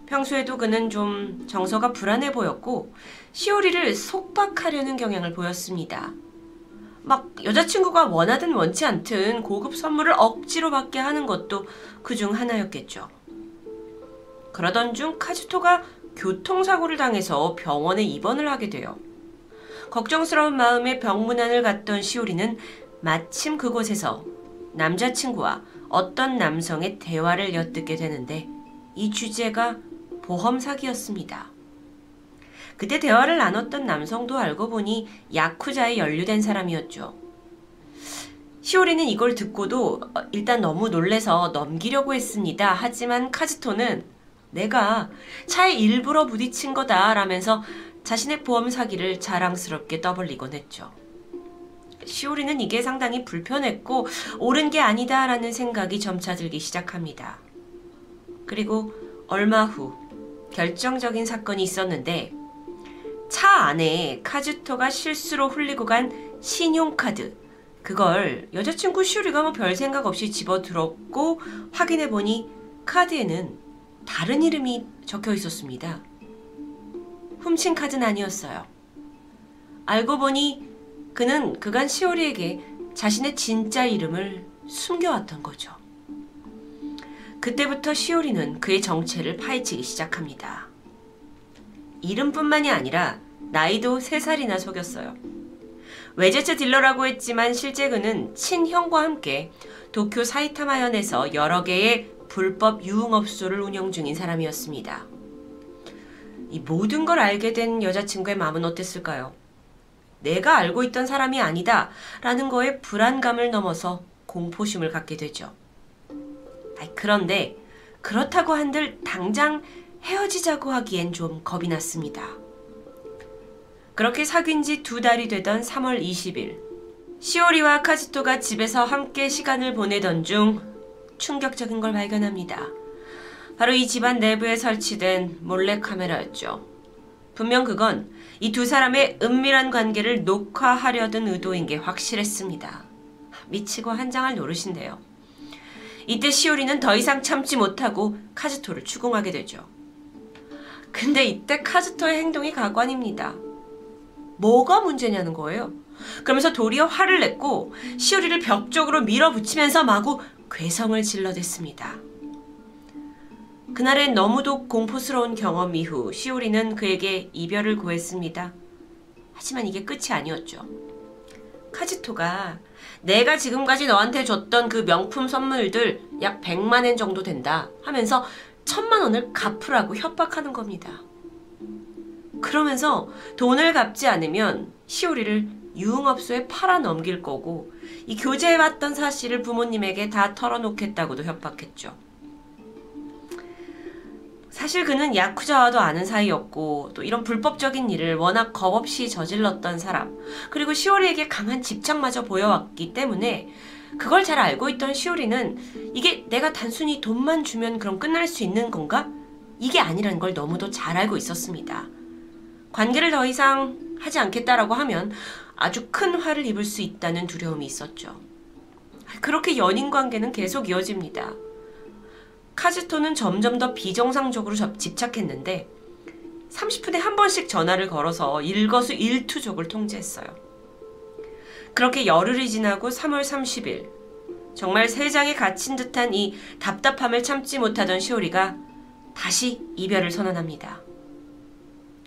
평소에도 그는 좀 정서가 불안해 보였고 시오리를 속박하려는 경향을 보였습니다. 막 여자친구가 원하든 원치 않든 고급 선물을 억지로 받게 하는 것도 그 중 하나였겠죠. 그러던 중 카즈토가 교통사고를 당해서 병원에 입원을 하게 돼요. 걱정스러운 마음에 병문안을 갔던 시오리는 마침 그곳에서 남자친구와 어떤 남성의 대화를 엿듣게 되는데 이 주제가 보험 사기였습니다. 그때 대화를 나눴던 남성도 알고 보니 야쿠자에 연루된 사람이었죠. 시오리는 이걸 듣고도 어, 일단 너무 놀래서 넘기려고 했습니다. 하지만 카즈토는 내가 차에 일부러 부딪힌 거다 라면서 자신의 보험 사기를 자랑스럽게 떠벌리곤 했죠. 시오리는 이게 상당히 불편했고 옳은 게 아니다라는 생각이 점차 들기 시작합니다. 그리고 얼마 후 결정적인 사건이 있었는데 차 안에 카즈토가 실수로 흘리고 간 신용카드 그걸 여자친구 슈리가 뭐 별 생각 없이 집어들었고 확인해 보니 카드에는 다른 이름이 적혀 있었습니다. 훔친 카드는 아니었어요. 알고 보니 그는 그간 시오리에게 자신의 진짜 이름을 숨겨왔던 거죠. 그때부터 시오리는 그의 정체를 파헤치기 시작합니다. 이름뿐만이 아니라 나이도 3살이나 속였어요. 외제차 딜러라고 했지만 실제 그는 친형과 함께 도쿄 사이타마현에서 여러 개의 불법 유흥업소를 운영 중인 사람이었습니다. 이 모든 걸 알게 된 여자친구의 마음은 어땠을까요? 내가 알고 있던 사람이 아니다 라는 거에 불안감을 넘어서 공포심을 갖게 되죠. 그런데 그렇다고 한들 당장 헤어지자고 하기엔 좀 겁이 났습니다. 그렇게 사귄 지 두 달이 되던 3월 20일, 시오리와 카즈토가 집에서 함께 시간을 보내던 중 충격적인 걸 발견합니다. 바로 이 집안 내부에 설치된 몰래카메라였죠. 분명 그건 이 두 사람의 은밀한 관계를 녹화하려던 의도인 게 확실했습니다. 미치고 한장할 노릇인데요. 이때 시오리는 더 이상 참지 못하고 카즈토를 추궁하게 되죠. 근데 이때 카즈토의 행동이 가관입니다. 뭐가 문제냐는 거예요. 그러면서 도리어 화를 냈고 시오리를 벽 쪽으로 밀어붙이면서 마구 괴성을 질러댔습니다. 그날엔 너무도 공포스러운 경험 이후 시오리는 그에게 이별을 구했습니다. 하지만 이게 끝이 아니었죠. 카지토가 내가 지금까지 너한테 줬던 그 명품 선물들 약 100만 엔 정도 된다 하면서 천만 원을 갚으라고 협박하는 겁니다. 그러면서 돈을 갚지 않으면 시오리를 유흥업소에 팔아 넘길 거고 이 교제해왔던 사실을 부모님에게 다 털어놓겠다고도 협박했죠. 사실 그는 야쿠자와도 아는 사이였고 또 이런 불법적인 일을 워낙 겁 없이 저질렀던 사람 그리고 시오리에게 강한 집착마저 보여왔기 때문에 그걸 잘 알고 있던 시오리는 이게 내가 단순히 돈만 주면 그럼 끝날 수 있는 건가? 이게 아니라는 걸 너무도 잘 알고 있었습니다. 관계를 더 이상 하지 않겠다라고 하면 아주 큰 화를 입을 수 있다는 두려움이 있었죠. 그렇게 연인 관계는 계속 이어집니다. 카즈토는 점점 더 비정상적으로 집착했는데 30분에 한 번씩 전화를 걸어서 일거수 일투족을 통제했어요. 그렇게 열흘이 지나고 3월 30일 정말 세상에 갇힌 듯한 이 답답함을 참지 못하던 시오리가 다시 이별을 선언합니다.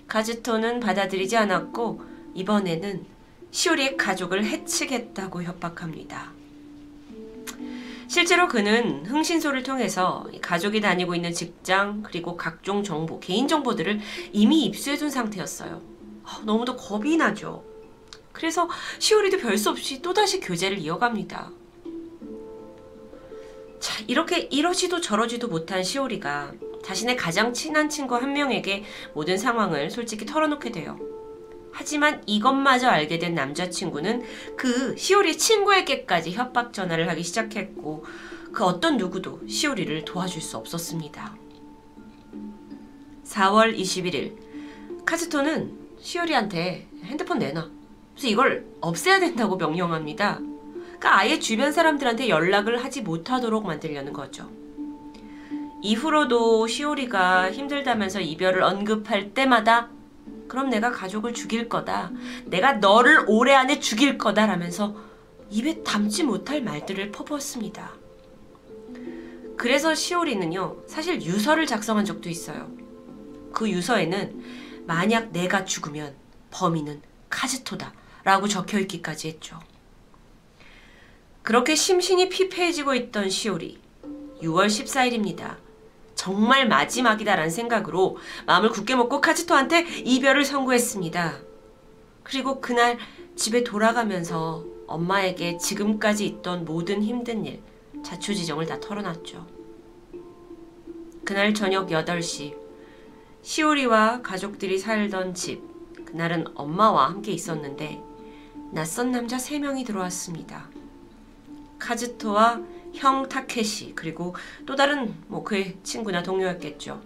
카즈토는 받아들이지 않았고 이번에는 시오리의 가족을 해치겠다고 협박합니다. 실제로 그는 흥신소를 통해서 가족이 다니고 있는 직장 그리고 각종 정보, 개인 정보들을 이미 입수해둔 상태였어요. 아, 너무도 겁이 나죠. 그래서 시오리도 별수 없이 또다시 교제를 이어갑니다. 자, 이렇게 이러지도 저러지도 못한 시오리가 자신의 가장 친한 친구 한 명에게 모든 상황을 솔직히 털어놓게 돼요. 하지만 이것마저 알게 된 남자친구는 그 시오리 친구에게까지 협박 전화를 하기 시작했고 그 어떤 누구도 시오리를 도와줄 수 없었습니다. 4월 21일 카즈토는 시오리한테 핸드폰 내놔. 그래서 이걸 없애야 된다고 명령합니다. 그러니까 아예 주변 사람들한테 연락을 하지 못하도록 만들려는 거죠. 이후로도 시오리가 힘들다면서 이별을 언급할 때마다 그럼 내가 가족을 죽일 거다. 내가 너를 올해 안에 죽일 거다. 라면서 입에 담지 못할 말들을 퍼부었습니다. 그래서 시오리는요, 사실 유서를 작성한 적도 있어요. 그 유서에는 만약 내가 죽으면 범인은 카즈토다. 라고 적혀 있기까지 했죠. 그렇게 심신이 피폐해지고 있던 시오리. 6월 14일입니다. 정말 마지막이다라는 생각으로 마음을 굳게 먹고 카즈토한테 이별을 선고했습니다. 그리고 그날 집에 돌아가면서 엄마에게 지금까지 있던 모든 힘든 일, 자초지정을 다 털어놨죠. 그날 저녁 8시, 시오리와 가족들이 살던 집, 그날은 엄마와 함께 있었는데, 낯선 남자 3명이 들어왔습니다. 카즈토와 형 타케시, 그리고 또 다른 뭐 그의 친구나 동료였겠죠.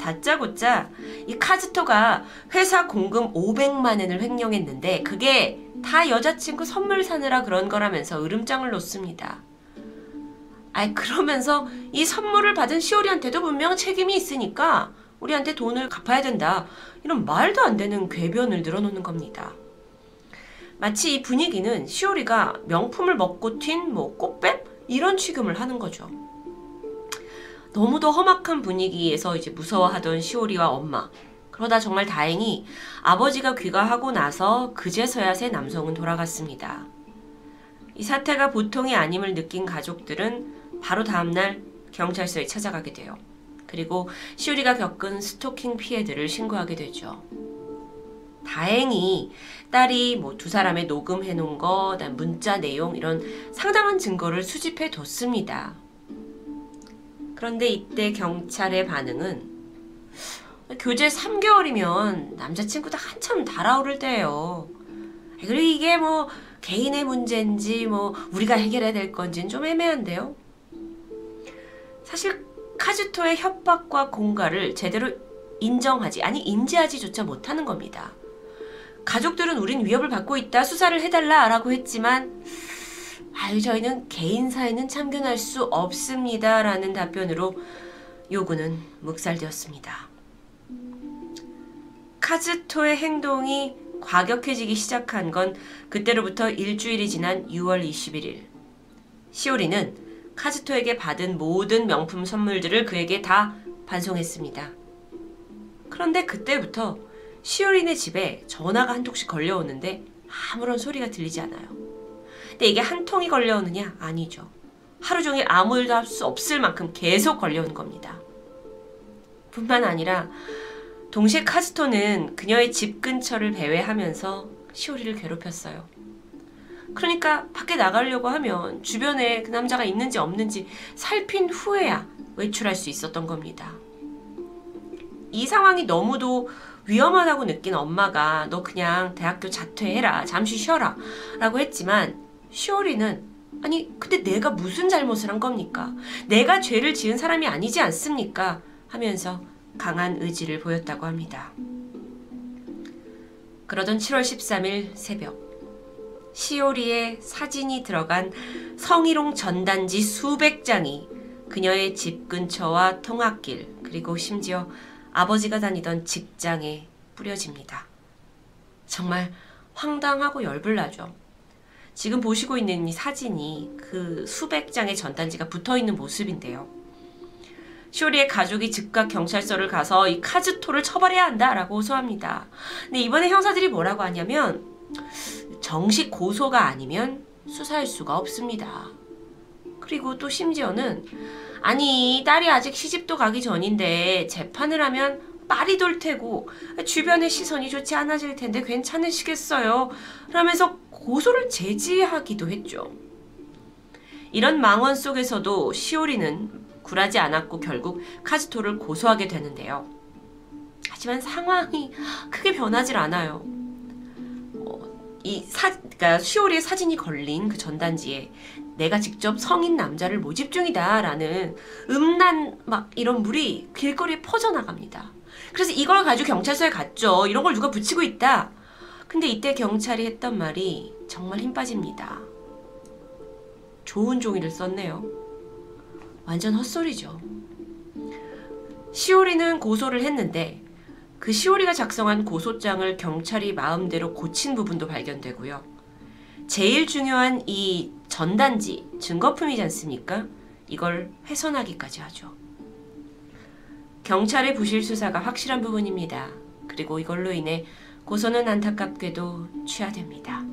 다짜고짜 이 카즈토가 회사 공금 500만 엔을 횡령했는데 그게 다 여자친구 선물 사느라 그런 거라면서 으름장을 놓습니다. 아이 그러면서 이 선물을 받은 시오리한테도 분명 책임이 있으니까 우리한테 돈을 갚아야 된다. 이런 말도 안 되는 궤변을 늘어놓는 겁니다. 마치 이 분위기는 시오리가 명품을 먹고 튄 뭐 꽃뱀 이런 취급을 하는 거죠. 너무도 험악한 분위기에서 이제 무서워하던 시오리와 엄마. 그러다 정말 다행히 아버지가 귀가하고 나서 그제서야 새 남성은 돌아갔습니다. 이 사태가 보통이 아님을 느낀 가족들은 바로 다음날 경찰서에 찾아가게 돼요. 그리고 시오리가 겪은 스토킹 피해들을 신고하게 되죠. 다행히 딸이 뭐 두 사람의 녹음해 놓은 거, 문자 내용 이런 상당한 증거를 수집해 뒀습니다. 그런데 이때 경찰의 반응은 교제 3개월이면 남자친구도 한참 달아오를 때예요. 그리고 이게 뭐 개인의 문제인지 뭐 우리가 해결해야 될 건지는 좀 애매한데요. 사실 카즈토의 협박과 공갈을 제대로 인정하지 아니 인지하지조차 못하는 겁니다. 가족들은 우린 위협을 받고 있다 수사를 해달라 라고 했지만 아유, 저희는 개인 사에는 참견할 수 없습니다. 라는 답변으로 요구는 묵살되었습니다. 카즈토의 행동이 과격해지기 시작한 건 그때로부터 일주일이 지난 6월 21일. 시오리는 카즈토에게 받은 모든 명품 선물들을 그에게 다 반송했습니다. 그런데 그때부터 시오리네 집에 전화가 한 통씩 걸려오는데 아무런 소리가 들리지 않아요. 근데 이게 한 통이 걸려오느냐? 아니죠. 하루 종일 아무 일도 할 수 없을 만큼 계속 걸려오는 겁니다. 뿐만 아니라 동시에 카스토는 그녀의 집 근처를 배회하면서 시오리를 괴롭혔어요. 그러니까 밖에 나가려고 하면 주변에 그 남자가 있는지 없는지 살핀 후에야 외출할 수 있었던 겁니다. 이 상황이 너무도 위험하다고 느낀 엄마가 너 그냥 대학교 자퇴해라. 잠시 쉬어라. 라고 했지만 시오리는 아니 근데 내가 무슨 잘못을 한 겁니까? 내가 죄를 지은 사람이 아니지 않습니까? 하면서 강한 의지를 보였다고 합니다. 그러던 7월 13일 새벽 시오리의 사진이 들어간 성희롱 전단지 수백 장이 그녀의 집 근처와 통학길 그리고 심지어 아버지가 다니던 직장에 뿌려집니다. 정말 황당하고 열불나죠. 지금 보시고 있는 이 사진이 그 수백 장의 전단지가 붙어 있는 모습인데요. 쇼리의 가족이 즉각 경찰서를 가서 이 카즈토를 처벌해야 한다라고 호소합니다. 근데 이번에 형사들이 뭐라고 하냐면 정식 고소가 아니면 수사할 수가 없습니다. 그리고 또 심지어는 아니 딸이 아직 시집도 가기 전인데 재판을 하면 빨이 돌 테고 주변의 시선이 좋지 않아질 텐데 괜찮으시겠어요? 라면서 고소를 제지하기도 했죠. 이런 망언 속에서도 시오리는 굴하지 않았고 결국 카즈토를 고소하게 되는데요. 하지만 상황이 크게 변하질 않아요. 어, 이 사, 그러니까 시오리의 사진이 걸린 그 전단지에 내가 직접 성인 남자를 모집 중이다라는 음란 막 이런 물이 길거리에 퍼져나갑니다. 그래서 이걸 가지고 경찰서에 갔죠. 이런 걸 누가 붙이고 있다. 근데 이때 경찰이 했던 말이 정말 힘 빠집니다. 좋은 종이를 썼네요. 완전 헛소리죠. 시오리는 고소를 했는데 그 시오리가 작성한 고소장을 경찰이 마음대로 고친 부분도 발견되고요. 제일 중요한 이 전단지, 증거품이지 않습니까? 이걸 훼손하기까지 하죠. 경찰의 부실 수사가 확실한 부분입니다. 그리고 이걸로 인해 고소는 안타깝게도 취하됩니다.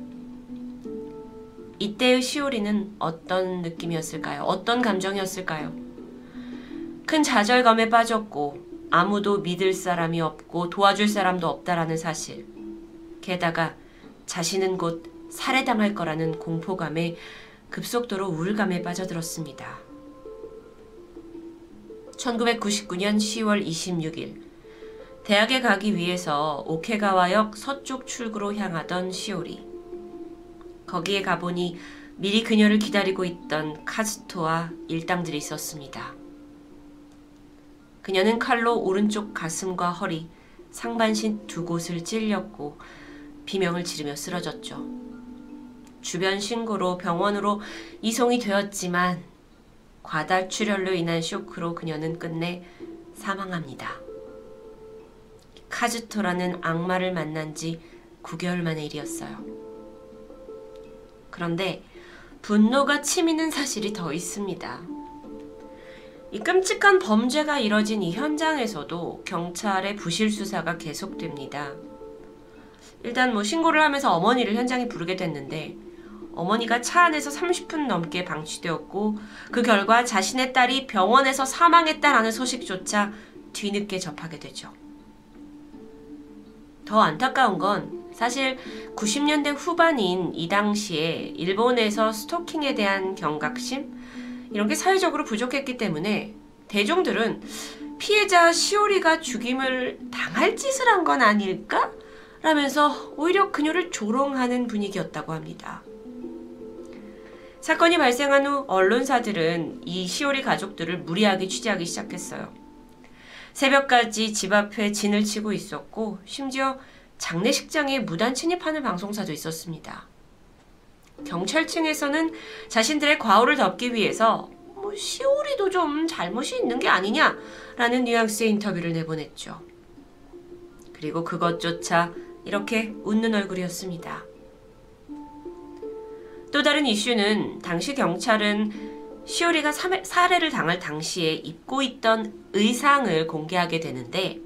이때의 시오리는 어떤 느낌이었을까요? 어떤 감정이었을까요? 큰 좌절감에 빠졌고 아무도 믿을 사람이 없고 도와줄 사람도 없다라는 사실. 게다가 자신은 곧 살해당할 거라는 공포감에 급속도로 우울감에 빠져들었습니다. 1999년 10월 26일 대학에 가기 위해서 오케가와역 서쪽 출구로 향하던 시오리. 거기에 가보니 미리 그녀를 기다리고 있던 카즈토와 일당들이 있었습니다. 그녀는 칼로 오른쪽 가슴과 허리, 상반신 두 곳을 찔렸고 비명을 지르며 쓰러졌죠. 주변 신고로 병원으로 이송이 되었지만 과다 출혈로 인한 쇼크로 그녀는 끝내 사망합니다. 카즈토라는 악마를 만난 지 9개월 만의 일이었어요. 그런데 분노가 치미는 사실이 더 있습니다. 이 끔찍한 범죄가 이뤄진 이 현장에서도 경찰의 부실 수사가 계속됩니다. 일단 뭐 신고를 하면서 어머니를 현장에 부르게 됐는데 어머니가 차 안에서 30분 넘게 방치되었고 그 결과 자신의 딸이 병원에서 사망했다라는 소식조차 뒤늦게 접하게 되죠. 더 안타까운 건 사실 90년대 후반인 이 당시에 일본에서 스토킹에 대한 경각심 이런 게 사회적으로 부족했기 때문에 대중들은 피해자 시오리가 죽임을 당할 짓을 한 건 아닐까? 라면서 오히려 그녀를 조롱하는 분위기였다고 합니다. 사건이 발생한 후 언론사들은 이 시오리 가족들을 무리하게 취재하기 시작했어요. 새벽까지 집 앞에 진을 치고 있었고 심지어 장례식장에 무단 침입하는 방송사도 있었습니다. 경찰층에서는 자신들의 과오를 덮기 위해서 뭐 시오리도 좀 잘못이 있는 게 아니냐라는 뉘앙스의 인터뷰를 내보냈죠. 그리고 그것조차 이렇게 웃는 얼굴이었습니다. 또 다른 이슈는 당시 경찰은 시오리가 살해를 당할 당시에 입고 있던 의상을 공개하게 되는데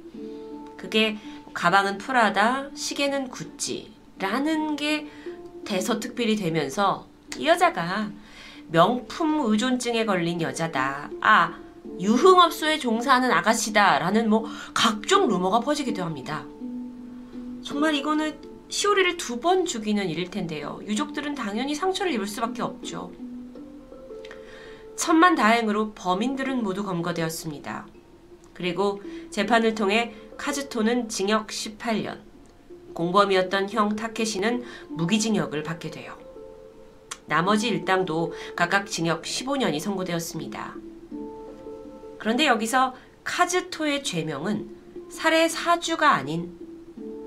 그게 가방은 프라다, 시계는 구찌라는 게 대서특필이 되면서 이 여자가 명품 의존증에 걸린 여자다. 아, 유흥업소에 종사하는 아가씨다. 라는 뭐 각종 루머가 퍼지기도 합니다. 정말 이거는 시오리를 두 번 죽이는 일일 텐데요. 유족들은 당연히 상처를 입을 수밖에 없죠. 천만 다행으로 범인들은 모두 검거되었습니다. 그리고 재판을 통해 카즈토는 징역 18년, 공범이었던 형 타케시는 무기징역을 받게 돼요. 나머지 일당도 각각 징역 15년이 선고되었습니다. 그런데 여기서 카즈토의 죄명은 살해 사주가 아닌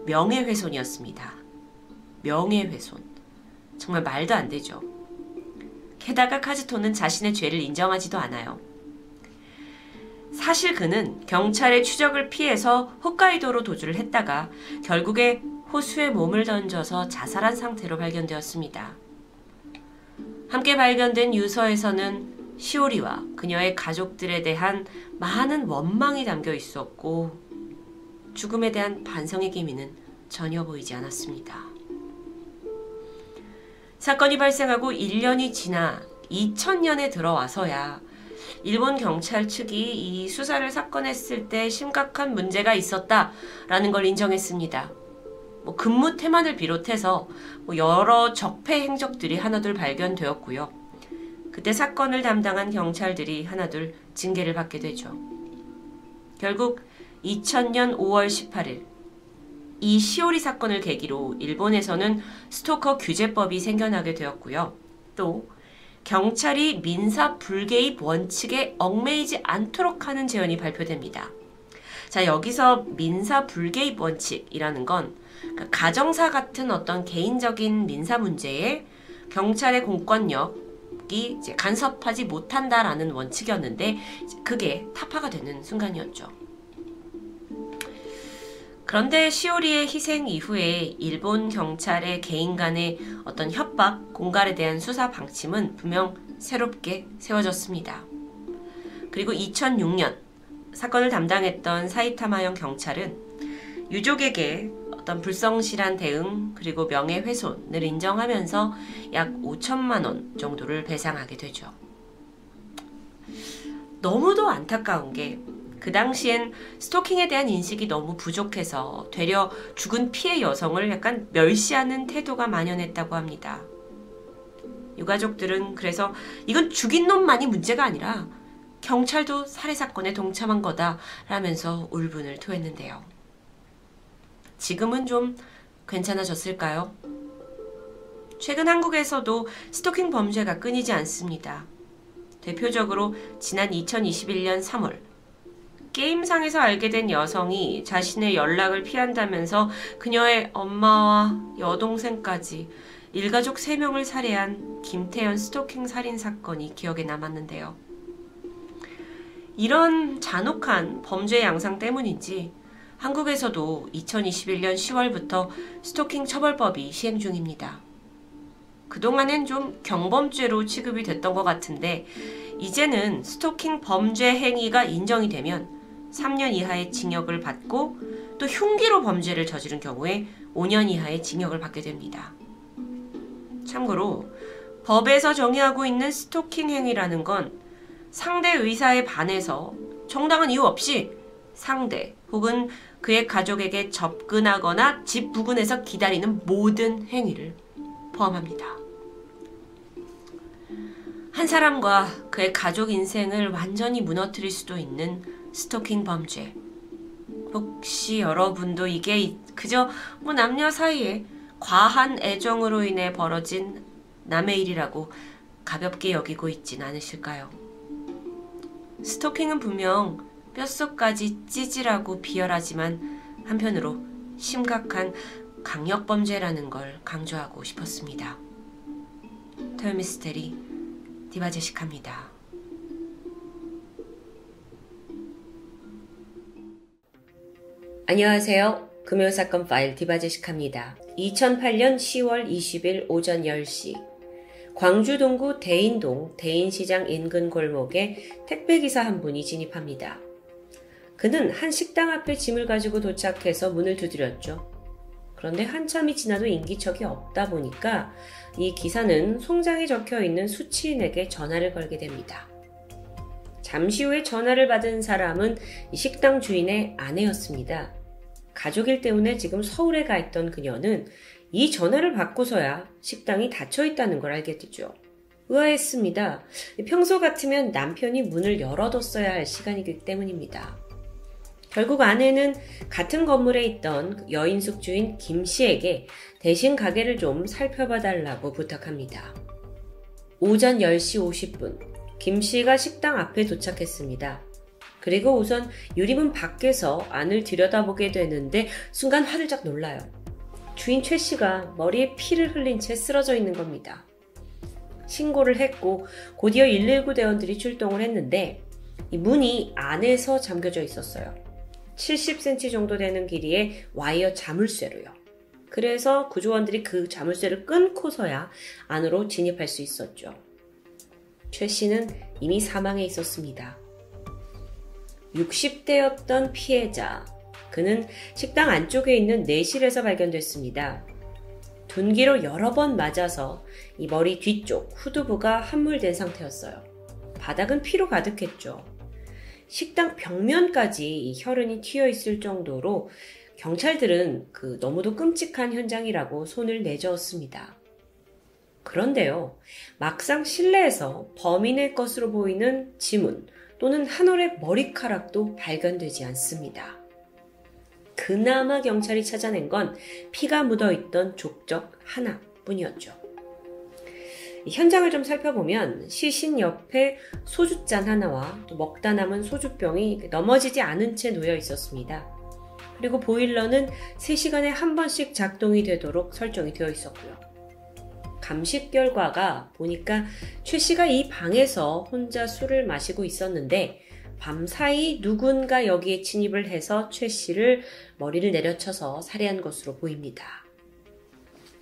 명예훼손이었습니다. 명예훼손. 정말 말도 안 되죠. 게다가 카즈토는 자신의 죄를 인정하지도 않아요. 사실 그는 경찰의 추적을 피해서 홋카이도로 도주를 했다가 결국에 호수에 몸을 던져서 자살한 상태로 발견되었습니다. 함께 발견된 유서에서는 시오리와 그녀의 가족들에 대한 많은 원망이 담겨 있었고 죽음에 대한 반성의 기미는 전혀 보이지 않았습니다. 사건이 발생하고 1년이 지나 2000년에 들어와서야 일본 경찰 측이 이 수사를 사건했을 때 심각한 문제가 있었다라는 걸 인정했습니다. 뭐 근무 태만을 비롯해서 뭐 여러 적폐 행적들이 하나둘 발견되었고요. 그때 사건을 담당한 경찰들이 하나둘 징계를 받게 되죠. 결국 2000년 5월 18일 이 시오리 사건을 계기로 일본에서는 스토커 규제법이 생겨나게 되었고요. 또 경찰이 민사 불개입 원칙에 얽매이지 않도록 하는 제언이 발표됩니다. 자, 여기서 민사 불개입 원칙이라는 건 그러니까 가정사 같은 어떤 개인적인 민사 문제에 경찰의 공권력이 간섭하지 못한다라는 원칙이었는데 그게 타파가 되는 순간이었죠. 그런데 시오리의 희생 이후에 일본 경찰의 개인 간의 어떤 협박, 공갈에 대한 수사 방침은 분명 새롭게 세워졌습니다. 그리고 2006년 사건을 담당했던 사이타마현 경찰은 유족에게 어떤 불성실한 대응 그리고 명예훼손을 인정하면서 약 5천만 원 정도를 배상하게 되죠. 너무도 안타까운 게 그 당시엔 스토킹에 대한 인식이 너무 부족해서 되려 죽은 피해 여성을 약간 멸시하는 태도가 만연했다고 합니다. 유가족들은 그래서 이건 죽인 놈만이 문제가 아니라 경찰도 살해 사건에 동참한 거다라면서 울분을 토했는데요. 지금은 좀 괜찮아졌을까요? 최근 한국에서도 스토킹 범죄가 끊이지 않습니다. 대표적으로 지난 2021년 3월 게임상에서 알게 된 여성이 자신의 연락을 피한다면서 그녀의 엄마와 여동생까지 일가족 3명을 살해한 김태현 스토킹 살인 사건이 기억에 남았는데요. 이런 잔혹한 범죄 양상 때문인지 한국에서도 2021년 10월부터 스토킹 처벌법이 시행 중입니다. 그동안엔 좀 경범죄로 취급이 됐던 것 같은데 이제는 스토킹 범죄 행위가 인정이 되면 3년 이하의 징역을 받고 또 흉기로 범죄를 저지른 경우에 5년 이하의 징역을 받게 됩니다. 참고로 법에서 정의하고 있는 스토킹 행위라는 건 상대 의사에 반해서 정당한 이유 없이 상대 혹은 그의 가족에게 접근하거나 집 부근에서 기다리는 모든 행위를 포함합니다. 한 사람과 그의 가족 인생을 완전히 무너뜨릴 수도 있는 스토킹 범죄. 혹시 여러분도 이게 그저 뭐 남녀 사이에 과한 애정으로 인해 벌어진 남의 일이라고 가볍게 여기고 있진 않으실까요? 스토킹은 분명 뼛속까지 찌질하고 비열하지만 한편으로 심각한 강력범죄라는 걸 강조하고 싶었습니다. 토요미스테리 디바제식합니다. 안녕하세요. 금요사건 파일 디바제식합니다. 2008년 10월 20일 오전 10시 광주 동구 대인동 대인시장 인근 골목에 택배기사 한 분이 진입합니다. 그는 한 식당 앞에 짐을 가지고 도착해서 문을 두드렸죠. 그런데 한참이 지나도 인기척이 없다 보니까 이 기사는 송장에 적혀 있는 수치인에게 전화를 걸게 됩니다. 잠시 후에 전화를 받은 사람은 식당 주인의 아내였습니다. 가족일 때문에 지금 서울에 가 있던 그녀는 이 전화를 받고서야 식당이 닫혀 있다는 걸 알게 되죠. 의아했습니다. 평소 같으면 남편이 문을 열어뒀어야 할 시간이기 때문입니다. 결국 아내는 같은 건물에 있던 여인숙 주인 김 씨에게 대신 가게를 좀 살펴봐 달라고 부탁합니다. 오전 10시 50분, 김 씨가 식당 앞에 도착했습니다. 그리고 우선 유리문 밖에서 안을 들여다보게 되는데 순간 화들짝 놀라요. 주인 최 씨가 머리에 피를 흘린 채 쓰러져 있는 겁니다. 신고를 했고 곧이어 119 대원들이 출동을 했는데 이 문이 안에서 잠겨져 있었어요. 70cm 정도 되는 길이의 와이어 자물쇠로요. 그래서 구조원들이 그 자물쇠를 끊고서야 안으로 진입할 수 있었죠. 최 씨는 이미 사망해 있었습니다. 60대였던 피해자. 그는 식당 안쪽에 있는 내실에서 발견됐습니다. 둔기로 여러 번 맞아서 이 머리 뒤쪽 후두부가 함몰된 상태였어요. 바닥은 피로 가득했죠. 식당 벽면까지 혈흔이 튀어 있을 정도로 경찰들은 그 너무도 끔찍한 현장이라고 손을 내저었습니다. 그런데요, 막상 실내에서 범인의 것으로 보이는 지문 또는 한 올의 머리카락도 발견되지 않습니다. 그나마 경찰이 찾아낸 건 피가 묻어 있던 족적 하나뿐이었죠. 현장을 좀 살펴보면 시신 옆에 소주잔 하나와 또 먹다 남은 소주병이 넘어지지 않은 채 놓여 있었습니다. 그리고 보일러는 3시간에 한 번씩 작동이 되도록 설정이 되어 있었고요. 감식 결과가 보니까 최 씨가 이 방에서 혼자 술을 마시고 있었는데 밤사이 누군가 여기에 침입을 해서 최 씨를 머리를 내려쳐서 살해한 것으로 보입니다.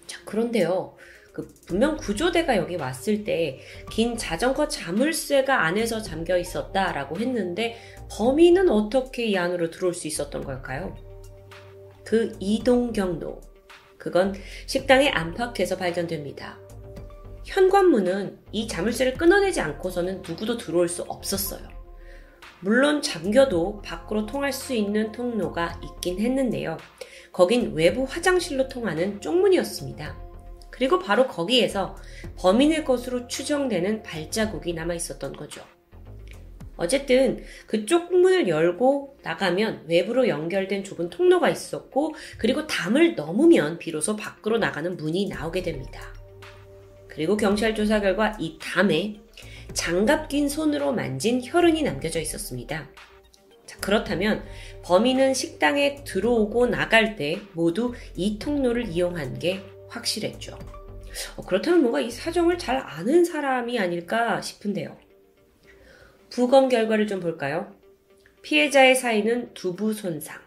자, 그런데요. 그 분명 구조대가 여기 왔을 때 긴 자전거 자물쇠가 안에서 잠겨 있었다라고 했는데 범인은 어떻게 이 안으로 들어올 수 있었던 걸까요? 그 이동 경로, 그건 식당의 안팎에서 발견됩니다. 현관문은 이 자물쇠를 끊어내지 않고서는 누구도 들어올 수 없었어요. 물론 잠겨도 밖으로 통할 수 있는 통로가 있긴 했는데요. 거긴 외부 화장실로 통하는 쪽문이었습니다. 그리고 바로 거기에서 범인의 것으로 추정되는 발자국이 남아 있었던 거죠. 어쨌든 그쪽 문을 열고 나가면 외부로 연결된 좁은 통로가 있었고 그리고 담을 넘으면 비로소 밖으로 나가는 문이 나오게 됩니다. 그리고 경찰 조사 결과 이 담에 장갑 낀 손으로 만진 혈흔이 남겨져 있었습니다. 자, 그렇다면 범인은 식당에 들어오고 나갈 때 모두 이 통로를 이용한 게 확실했죠. 어, 그렇다면 뭔가 이 사정을 잘 아는 사람이 아닐까 싶은데요. 부검 결과를 좀 볼까요? 피해자의 사이는 두부 손상.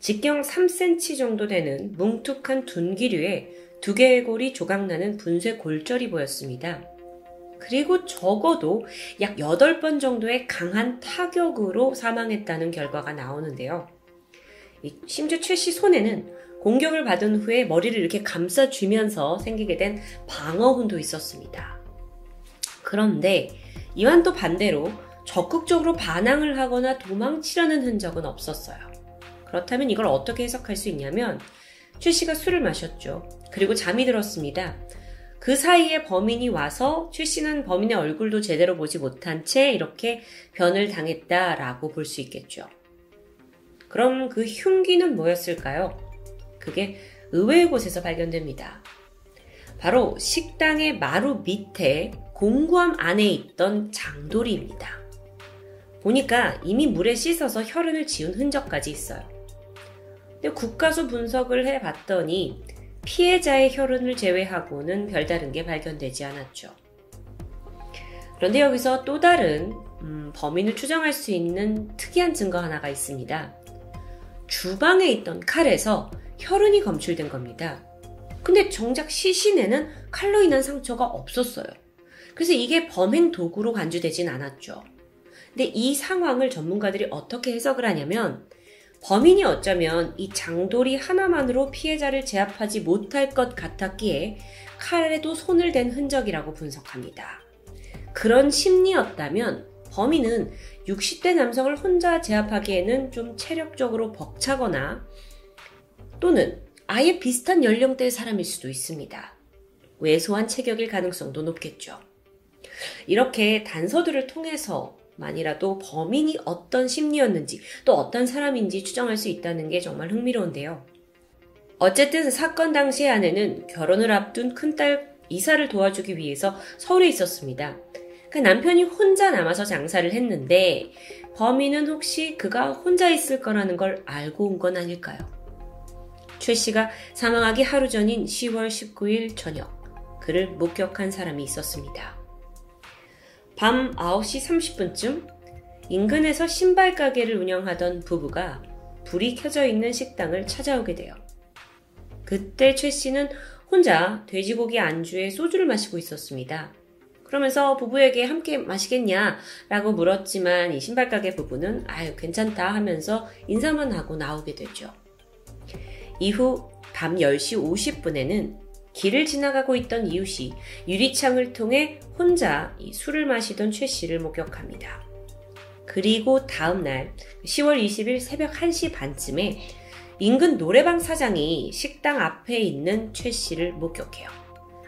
직경 3cm 정도 되는 뭉툭한 둔기류에 두 개의 골이 조각나는 분쇄 골절이 보였습니다. 그리고 적어도 약 8번 정도의 강한 타격으로 사망했다는 결과가 나오는데요. 심지어 최 씨 손에는 공격을 받은 후에 머리를 이렇게 감싸쥐면서 생기게 된 방어훈도 있었습니다. 그런데 이완 또 반대로 적극적으로 반항을 하거나 도망치려는 흔적은 없었어요. 그렇다면 이걸 어떻게 해석할 수 있냐면 최 씨가 술을 마셨죠. 그리고 잠이 들었습니다. 그 사이에 범인이 와서 최 씨는 범인의 얼굴도 제대로 보지 못한 채 이렇게 변을 당했다라고 볼 수 있겠죠. 그럼 그 흉기는 뭐였을까요? 그게 의외의 곳에서 발견됩니다. 바로 식당의 마루 밑에 공구함 안에 있던 장돌이입니다. 보니까 이미 물에 씻어서 혈흔을 지운 흔적까지 있어요. 근데 국가수 분석을 해봤더니 피해자의 혈흔을 제외하고는 별다른 게 발견되지 않았죠. 그런데 여기서 또 다른 음, 범인을 추정할 수 있는 특이한 증거 하나가 있습니다. 주방에 있던 칼에서 혈흔이 검출된 겁니다. 근데 정작 시신에는 칼로 인한 상처가 없었어요. 그래서 이게 범행 도구로 간주되진 않았죠. 근데 이 상황을 전문가들이 어떻게 해석을 하냐면 범인이 어쩌면 이 장돌이 하나만으로 피해자를 제압하지 못할 것 같았기에 칼에도 손을 댄 흔적이라고 분석합니다. 그런 심리였다면 범인은 60대 남성을 혼자 제압하기에는 좀 체력적으로 벅차거나 또는 아예 비슷한 연령대의 사람일 수도 있습니다. 왜소한 체격일 가능성도 높겠죠. 이렇게 단서들을 통해서 만이라도 범인이 어떤 심리였는지 또 어떤 사람인지 추정할 수 있다는 게 정말 흥미로운데요. 어쨌든 사건 당시 아내는 결혼을 앞둔 큰딸 이사를 도와주기 위해서 서울에 있었습니다. 그 남편이 혼자 남아서 장사를 했는데 범인은 혹시 그가 혼자 있을 거라는 걸 알고 온 건 아닐까요? 최 씨가 사망하기 하루 전인 10월 19일 저녁 그를 목격한 사람이 있었습니다. 밤 9시 30분쯤 인근에서 신발 가게를 운영하던 부부가 불이 켜져 있는 식당을 찾아오게 돼요. 그때 최 씨는 혼자 돼지고기 안주에 소주를 마시고 있었습니다. 그러면서 부부에게 함께 마시겠냐? 라고 물었지만 이 신발 가게 부부는 아유, 괜찮다 하면서 인사만 하고 나오게 되죠. 이후 밤 10시 50분에는 길을 지나가고 있던 이웃이 유리창을 통해 혼자 술을 마시던 최 씨를 목격합니다. 그리고 다음 날 10월 20일 새벽 1시 반쯤에 인근 노래방 사장이 식당 앞에 있는 최 씨를 목격해요.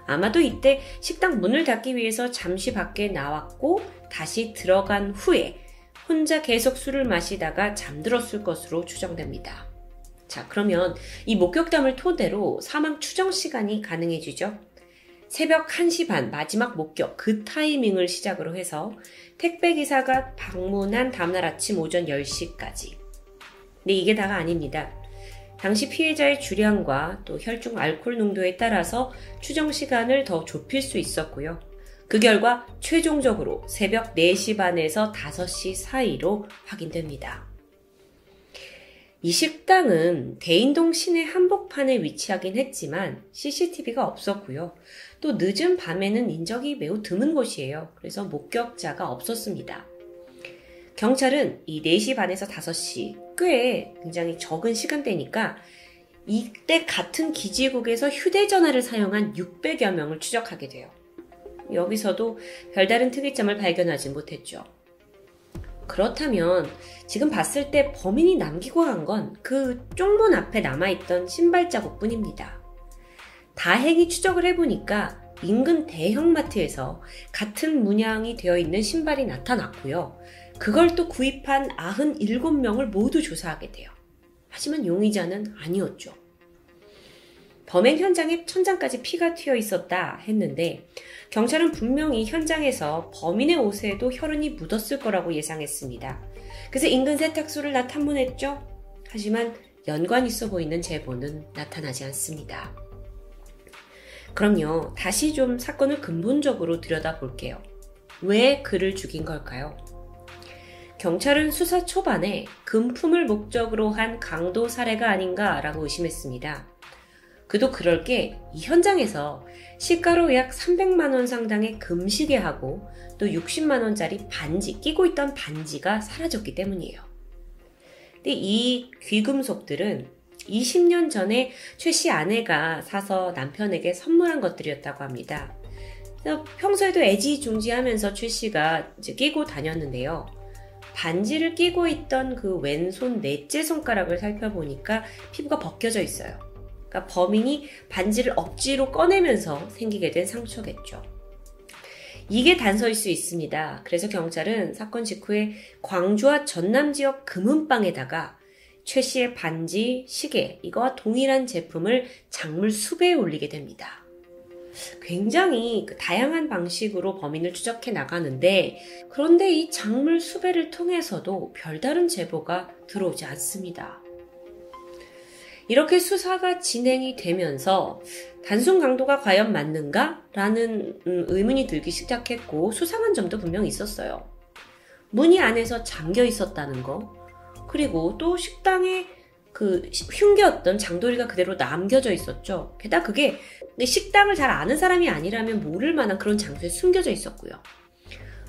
아마도 이때 식당 문을 닫기 위해서 잠시 밖에 나왔고 다시 들어간 후에 혼자 계속 술을 마시다가 잠들었을 것으로 추정됩니다. 자, 그러면 이 목격담을 토대로 사망 추정 시간이 가능해지죠. 새벽 1시 반 마지막 목격 그 타이밍을 시작으로 해서 택배 기사가 방문한 다음날 아침 오전 10시까지. 근데 이게 다가 아닙니다. 당시 피해자의 주량과 또 혈중 알코올 농도에 따라서 추정 시간을 더 좁힐 수 있었고요. 그 결과 최종적으로 새벽 4시 반에서 5시 사이로 확인됩니다. 이 식당은 대인동 시내 한복판에 위치하긴 했지만 CCTV가 없었고요. 또 늦은 밤에는 인적이 매우 드문 곳이에요. 그래서 목격자가 없었습니다. 경찰은 이 4시 반에서 5시 꽤 굉장히 적은 시간대니까 이때 같은 기지국에서 휴대전화를 사용한 600여 명을 추적하게 돼요. 여기서도 별다른 특이점을 발견하지 못했죠. 그렇다면 지금 봤을 때 범인이 남기고 간 건 그 쪽문 앞에 남아있던 신발 자국 뿐입니다. 다행히 추적을 해보니까 인근 대형마트에서 같은 문양이 되어 있는 신발이 나타났고요. 그걸 또 구입한 97명을 모두 조사하게 돼요. 하지만 용의자는 아니었죠. 범행 현장에 천장까지 피가 튀어 있었다 했는데 경찰은 분명히 현장에서 범인의 옷에도 혈흔이 묻었을 거라고 예상했습니다. 그래서 인근 세탁소를 나 탐문했죠. 하지만 연관 있어 보이는 제보는 나타나지 않습니다. 그럼요, 다시 좀 사건을 근본적으로 들여다볼게요. 왜 그를 죽인 걸까요? 경찰은 수사 초반에 금품을 목적으로 한 강도 살해가 아닌가라고 의심했습니다. 그도 그럴 게 이 현장에서 시가로 약 300만원 상당의 금시계하고 또 60만원짜리 반지, 끼고 있던 반지가 사라졌기 때문이에요. 근데 이 귀금속들은 20년 전에 최 씨 아내가 사서 남편에게 선물한 것들이었다고 합니다. 평소에도 애지중지하면서 최 씨가 끼고 다녔는데요. 반지를 끼고 있던 그 왼손 넷째 손가락을 살펴보니까 피부가 벗겨져 있어요. 그러니까 범인이 반지를 억지로 꺼내면서 생기게 된 상처겠죠. 이게 단서일 수 있습니다. 그래서 경찰은 사건 직후에 광주와 전남 지역 금은방에다가 최 씨의 반지, 시계, 이거와 동일한 제품을 작물 수배에 올리게 됩니다. 굉장히 그 다양한 방식으로 범인을 추적해 나가는데, 그런데 이 작물 수배를 통해서도 별다른 제보가 들어오지 않습니다. 이렇게 수사가 진행이 되면서 단순 강도가 과연 맞는가? 라는 음, 의문이 들기 시작했고 수상한 점도 분명 있었어요. 문이 안에서 잠겨 있었다는 거, 그리고 또 식당에 그 흉계였던 장도리가 그대로 남겨져 있었죠. 게다가 그게 식당을 잘 아는 사람이 아니라면 모를 만한 그런 장소에 숨겨져 있었고요.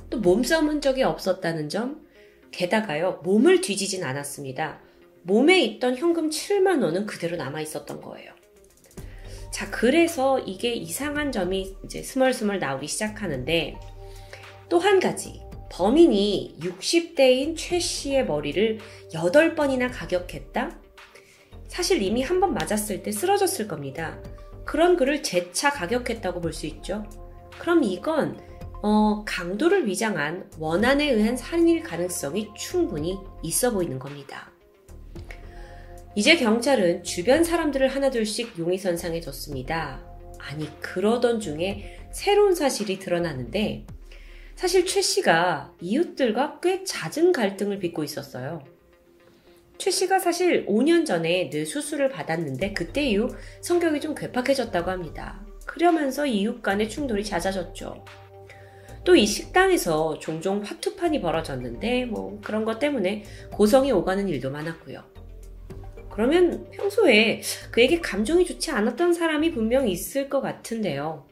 또 몸싸움 흔적이 없었다는 점, 게다가요, 몸을 뒤지진 않았습니다. 몸에 있던 현금 7만 원은 그대로 남아 있었던 거예요. 자, 그래서 이게 이상한 점이 이제 스멀스멀 나오기 시작하는데 또 한 가지. 범인이 60대인 최 씨의 머리를 8번이나 가격했다? 사실 이미 한 번 맞았을 때 쓰러졌을 겁니다. 그런 그를 재차 가격했다고 볼 수 있죠. 그럼 이건 어, 강도를 위장한 원한에 의한 살인일 가능성이 충분히 있어 보이는 겁니다. 이제 경찰은 주변 사람들을 하나둘씩 용의선상에 뒀습니다. 아니, 그러던 중에 새로운 사실이 드러나는데, 사실 최 씨가 이웃들과 꽤 잦은 갈등을 빚고 있었어요. 최 씨가 사실 5년 전에 늘 수술을 받았는데, 그때 이후 성격이 좀 괴팍해졌다고 합니다. 그러면서 이웃 간의 충돌이 잦아졌죠. 또 이 식당에서 종종 화투판이 벌어졌는데, 뭐 그런 것 때문에 고성이 오가는 일도 많았고요. 그러면 평소에 그에게 감정이 좋지 않았던 사람이 분명 있을 것 같은데요.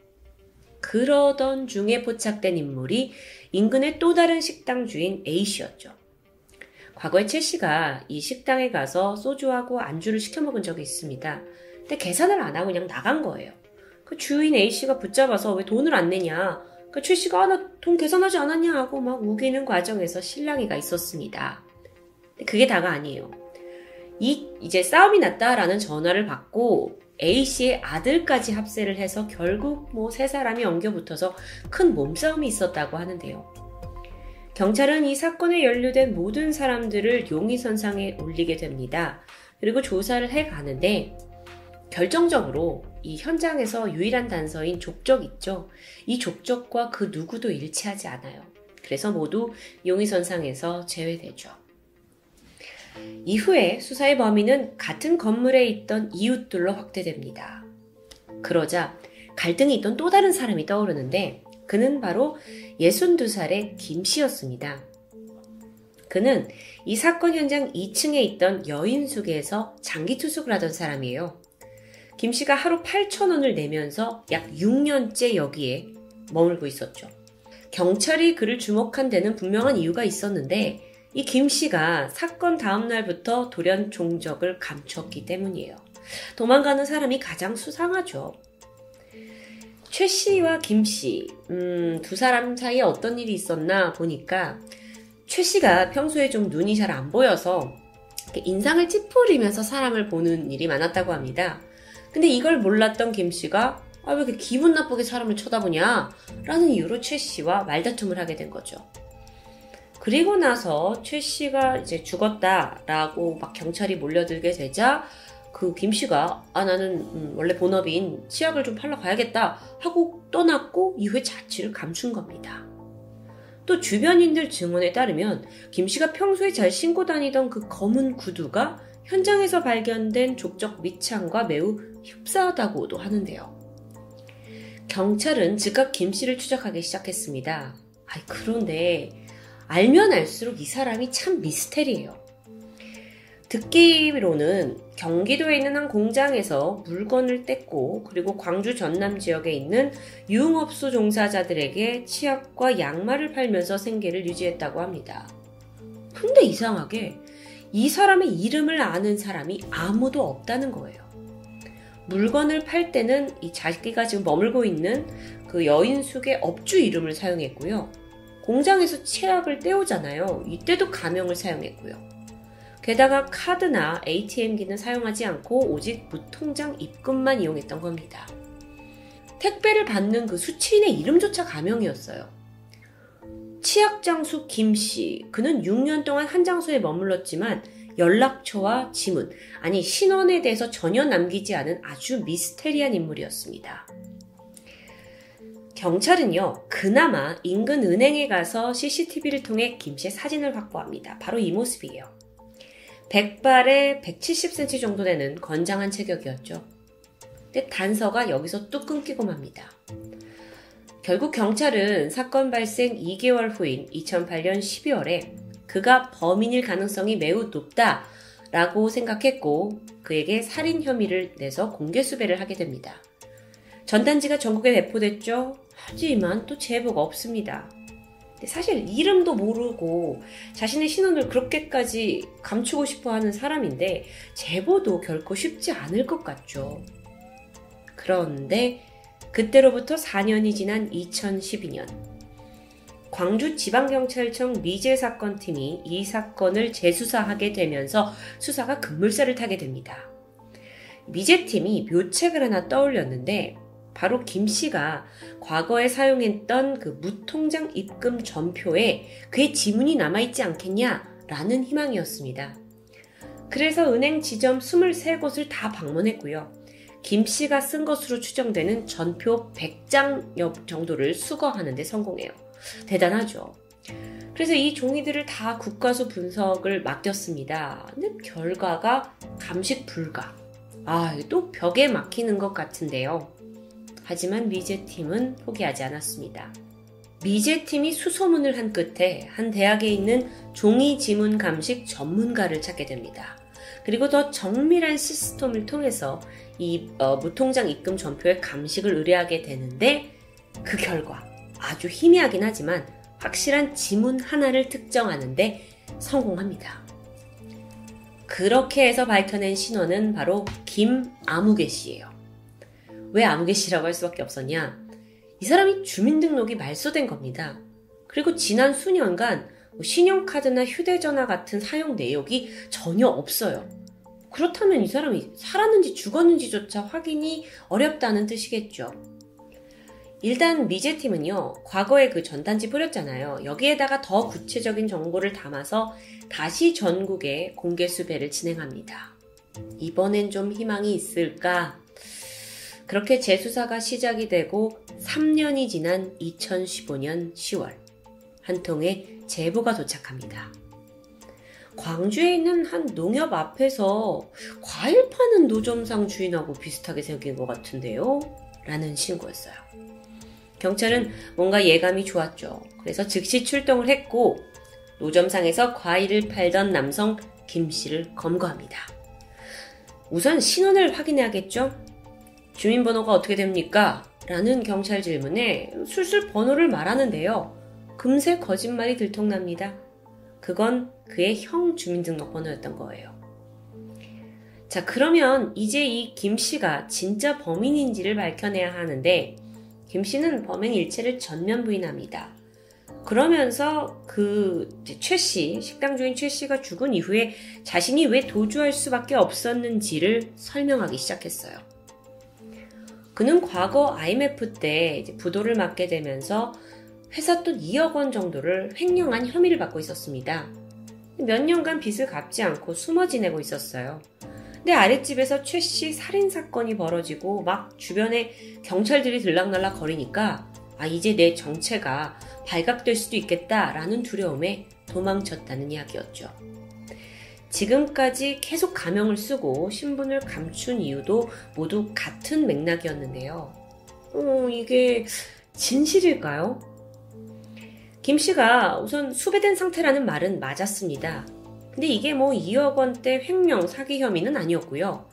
그러던 중에 포착된 인물이 인근의 또 다른 식당 주인 A씨였죠. 과거에 최 씨가 이 식당에 가서 소주하고 안주를 시켜 먹은 적이 있습니다. 근데 계산을 안 하고 그냥 나간 거예요. 그 주인 A씨가 붙잡아서 왜 돈을 안 내냐. 그 최 씨가 아, 나돈 계산하지 않았냐 하고 막 우기는 과정에서 실랑이가 있었습니다. 그게 다가 아니에요. 이 이제 싸움이 났다라는 전화를 받고 A씨의 아들까지 합세를 해서 결국 뭐 세 사람이 엉겨붙어서 큰 몸싸움이 있었다고 하는데요. 경찰은 이 사건에 연루된 모든 사람들을 용의선상에 올리게 됩니다. 그리고 조사를 해 가는데 결정적으로 이 현장에서 유일한 단서인 족적 있죠. 이 족적과 그 누구도 일치하지 않아요. 그래서 모두 용의선상에서 제외되죠. 이후에 수사의 범위는 같은 건물에 있던 이웃들로 확대됩니다. 그러자 갈등이 있던 또 다른 사람이 떠오르는데 그는 바로 62살의 김 씨였습니다. 그는 이 사건 현장 2층에 있던 여인숙에서 장기 투숙을 하던 사람이에요. 김 씨가 하루 8천원을 내면서 약 6년째 여기에 머물고 있었죠. 경찰이 그를 주목한 데는 분명한 이유가 있었는데 이 김 씨가 사건 다음 날부터 돌연 종적을 감췄기 때문이에요. 도망가는 사람이 가장 수상하죠. 최 씨와 김 씨, 음, 두 사람 사이에 어떤 일이 있었나 보니까 최 씨가 평소에 좀 눈이 잘 안 보여서 인상을 찌푸리면서 사람을 보는 일이 많았다고 합니다. 근데 이걸 몰랐던 김 씨가 아, 왜 이렇게 기분 나쁘게 사람을 쳐다보냐? 라는 이유로 최 씨와 말다툼을 하게 된 거죠. 그리고 나서 최 씨가 이제 죽었다라고 막 경찰이 몰려들게 되자 그 김 씨가 아 나는 음, 원래 본업인 치약을 좀 팔러 가야겠다 하고 떠났고 이후에 자취를 감춘 겁니다. 또 주변인들 증언에 따르면 김 씨가 평소에 잘 신고 다니던 그 검은 구두가 현장에서 발견된 족적 밑창과 매우 흡사하다고도 하는데요. 경찰은 즉각 김 씨를 추적하기 시작했습니다. 아이, 그런데 알면 알수록 이 사람이 참 미스테리예요. 듣기로는 경기도에 있는 한 공장에서 물건을 뗐고 그리고 광주 전남 지역에 있는 유흥업소 종사자들에게 치약과 양말을 팔면서 생계를 유지했다고 합니다. 근데 이상하게 이 사람의 이름을 아는 사람이 아무도 없다는 거예요. 물건을 팔 때는 이 자기가 지금 머물고 있는 그 여인숙의 업주 이름을 사용했고요. 공장에서 치약을 떼오잖아요. 이때도 가명을 사용했고요. 게다가 카드나 ATM기는 사용하지 않고 오직 무통장 입금만 이용했던 겁니다. 택배를 받는 그 수취인의 이름조차 가명이었어요. 치약장수 김씨, 그는 6년 동안 한 장소에 머물렀지만 연락처와 지문, 아니 신원에 대해서 전혀 남기지 않은 아주 미스테리한 인물이었습니다. 경찰은요, 그나마 인근 은행에 가서 CCTV를 통해 김 씨의 사진을 확보합니다. 바로 이 모습이에요. 백발에 170cm 정도 되는 건장한 체격이었죠. 근데 단서가 여기서 뚝 끊기고 맙니다. 결국 경찰은 사건 발생 2개월 후인 2008년 12월에 그가 범인일 가능성이 매우 높다 라고 생각했고 그에게 살인 혐의를 내서 공개 수배를 하게 됩니다. 전단지가 전국에 배포됐죠. 하지만 또 제보가 없습니다. 사실 이름도 모르고 자신의 신원을 그렇게까지 감추고 싶어 하는 사람인데 제보도 결코 쉽지 않을 것 같죠. 그런데 그때로부터 4년이 지난 2012년 광주지방경찰청 미제사건팀이 이 사건을 재수사하게 되면서 수사가 급물살을 타게 됩니다. 미제팀이 묘책을 하나 떠올렸는데 바로 김 씨가 과거에 사용했던 그 무통장 입금 전표에 그의 지문이 남아있지 않겠냐라는 희망이었습니다. 그래서 은행 지점 23곳을 다 방문했고요. 김 씨가 쓴 것으로 추정되는 전표 100장 정도를 수거하는데 성공해요. 대단하죠. 그래서 이 종이들을 다 국가수 분석을 맡겼습니다. 근데 결과가 감식 불가. 아, 또 벽에 막히는 것 같은데요. 하지만 미제팀은 포기하지 않았습니다. 미제팀이 수소문을 한 끝에 한 대학에 있는 종이 지문 감식 전문가를 찾게 됩니다. 그리고 더 정밀한 시스템을 통해서 이 어, 무통장 입금 전표의 감식을 의뢰하게 되는데 그 결과 아주 희미하긴 하지만 확실한 지문 하나를 특정하는데 성공합니다. 그렇게 해서 밝혀낸 신원은 바로 김아무개 씨예요. 왜 아무개 씨라고 할 수밖에 없었냐? 이 사람이 주민등록이 말소된 겁니다. 그리고 지난 수년간 뭐 신용카드나 휴대전화 같은 사용 내역이 전혀 없어요. 그렇다면 이 사람이 살았는지 죽었는지조차 확인이 어렵다는 뜻이겠죠. 일단 미제팀은요, 과거에 그 전단지 뿌렸잖아요. 여기에다가 더 구체적인 정보를 담아서 다시 전국에 공개 수배를 진행합니다. 이번엔 좀 희망이 있을까 그렇게 재수사가 시작이 되고 3년이 지난 2015년 10월 한 통의 제보가 도착합니다. 광주에 있는 한 농협 앞에서 과일 파는 노점상 주인하고 비슷하게 생긴 것 같은데요? 라는 신고였어요. 경찰은 뭔가 예감이 좋았죠. 그래서 즉시 출동을 했고 노점상에서 과일을 팔던 남성 김 씨를 검거합니다. 우선 신원을 확인해야겠죠? 주민번호가 어떻게 됩니까? 라는 경찰 질문에 술술 번호를 말하는데요. 금세 거짓말이 들통납니다. 그건 그의 형 주민등록번호였던 거예요. 자, 그러면 이제 이 김 씨가 진짜 범인인지를 밝혀내야 하는데, 김 씨는 범행 일체를 전면 부인합니다. 그러면서 그 최 씨, 식당 주인 최 씨가 죽은 이후에 자신이 왜 도주할 수밖에 없었는지를 설명하기 시작했어요. 그는 과거 IMF 때 부도를 맞게 되면서 회사 돈 2억 원 정도를 횡령한 혐의를 받고 있었습니다. 몇 년간 빚을 갚지 않고 숨어 지내고 있었어요. 근데 아랫집에서 최 씨 살인 사건이 벌어지고 막 주변에 경찰들이 들락날락 거리니까 아 이제 내 정체가 발각될 수도 있겠다라는 두려움에 도망쳤다는 이야기였죠. 지금까지 계속 가명을 쓰고 신분을 감춘 이유도 모두 같은 맥락이었는데요. 어, 이게 진실일까요? 김 씨가 우선 수배된 상태라는 말은 맞았습니다. 근데 이게 뭐 2억 원대 횡령 사기 혐의는 아니었고요.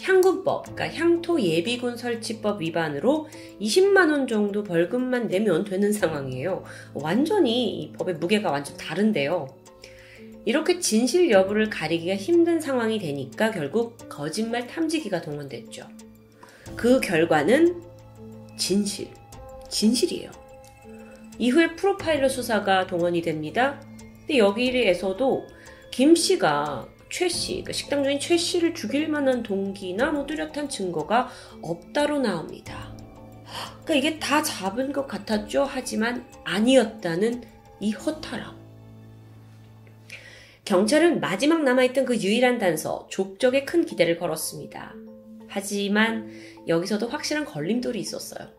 향군법, 그러니까 향토 예비군 설치법 위반으로 20만 원 정도 벌금만 내면 되는 상황이에요. 완전히 이 법의 무게가 완전 다른데요. 이렇게 진실 여부를 가리기가 힘든 상황이 되니까 결국 거짓말 탐지기가 동원됐죠. 그 결과는 진실, 진실이에요. 이후에 프로파일러 수사가 동원이 됩니다. 근데 여기에서도 김 씨가 최 씨, 그 식당 주인 최 씨를 죽일 만한 동기나 뭐 뚜렷한 증거가 없다로 나옵니다. 그러니까 이게 다 잡은 것 같았죠. 하지만 아니었다는 이 허탈함. 경찰은 마지막 남아있던 그 유일한 단서, 족적에 큰 기대를 걸었습니다. 하지만 여기서도 확실한 걸림돌이 있었어요.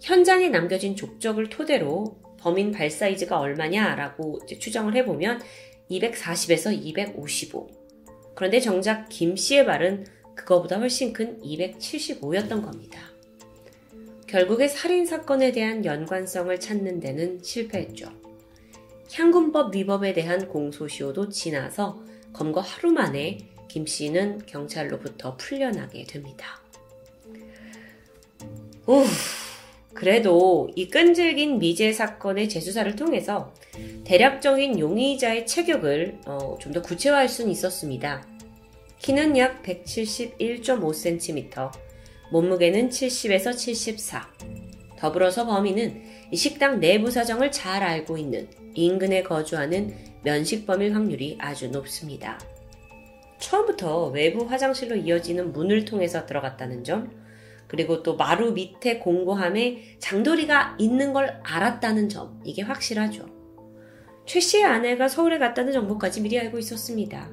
현장에 남겨진 족적을 토대로 범인 발 사이즈가 얼마냐라고 추정을 해보면 240에서 255. 그런데 정작 김 씨의 발은 그거보다 훨씬 큰 275였던 겁니다. 결국에 살인 사건에 대한 연관성을 찾는 데는 실패했죠. 향군법 위법에 대한 공소시효도 지나서 검거 하루 만에 김 씨는 경찰로부터 풀려나게 됩니다. 우, 그래도 이 끈질긴 미제 사건의 재수사를 통해서 대략적인 용의자의 체격을 어, 좀 더 구체화할 수는 있었습니다. 키는 약 171.5cm, 몸무게는 70에서 74. 더불어서 범인은 이 식당 내부 사정을 잘 알고 있는 인근에 거주하는 면식범일 확률이 아주 높습니다. 처음부터 외부 화장실로 이어지는 문을 통해서 들어갔다는 점, 그리고 또 마루 밑에 공고함에 장도리가 있는 걸 알았다는 점, 이게 확실하죠. 최 씨의 아내가 서울에 갔다는 정보까지 미리 알고 있었습니다.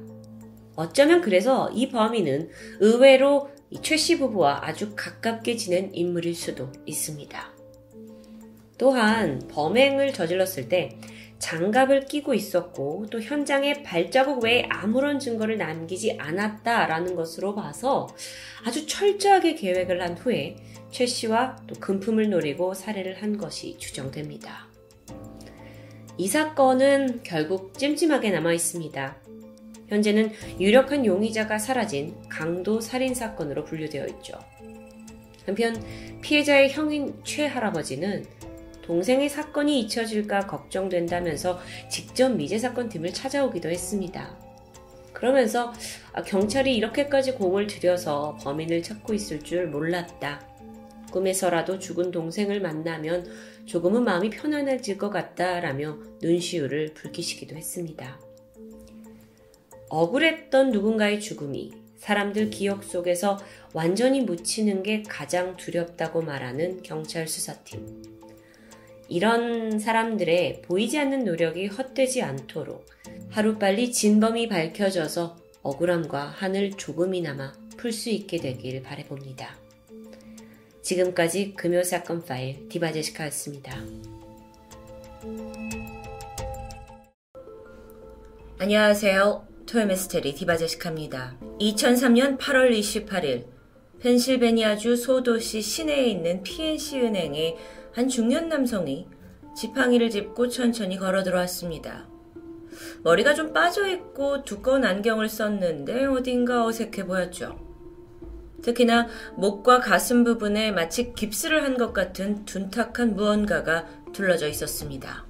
어쩌면 그래서 이 범인은 의외로 최 씨 부부와 아주 가깝게 지낸 인물일 수도 있습니다. 또한 범행을 저질렀을 때 장갑을 끼고 있었고 또 현장에 발자국 외에 아무런 증거를 남기지 않았다라는 것으로 봐서 아주 철저하게 계획을 한 후에 최 씨와 또 금품을 노리고 살해를 한 것이 추정됩니다. 이 사건은 결국 찜찜하게 남아 있습니다. 현재는 유력한 용의자가 사라진 강도 살인 사건으로 분류되어 있죠. 한편 피해자의 형인 최 할아버지는 동생의 사건이 잊혀질까 걱정된다면서 직접 미제 사건 팀을 찾아오기도 했습니다. 그러면서 아, 경찰이 이렇게까지 공을 들여서 범인을 찾고 있을 줄 몰랐다. 꿈에서라도 죽은 동생을 만나면 조금은 마음이 편안해질 것 같다라며 눈시울을 붉히시기도 했습니다. 억울했던 누군가의 죽음이 사람들 기억 속에서 완전히 묻히는 게 가장 두렵다고 말하는 경찰 수사팀. 이런 사람들의 보이지 않는 노력이 헛되지 않도록 하루빨리 진범이 밝혀져서 억울함과 한을 조금이나마 풀 수 있게 되길 바래봅니다. 지금까지 금요 사건 파일 디바제시카였습니다. 안녕하세요. 토요미스테리 디바제시카입니다. 2003년 8월 28일 펜실베니아주 소도시 시내에 있는 PNC 은행에 한 중년 남성이 지팡이를 짚고 천천히 걸어 들어왔습니다. 머리가 좀 빠져있고 두꺼운 안경을 썼는데 어딘가 어색해 보였죠. 특히나 목과 가슴 부분에 마치 깁스를 한 것 같은 둔탁한 무언가가 둘러져 있었습니다.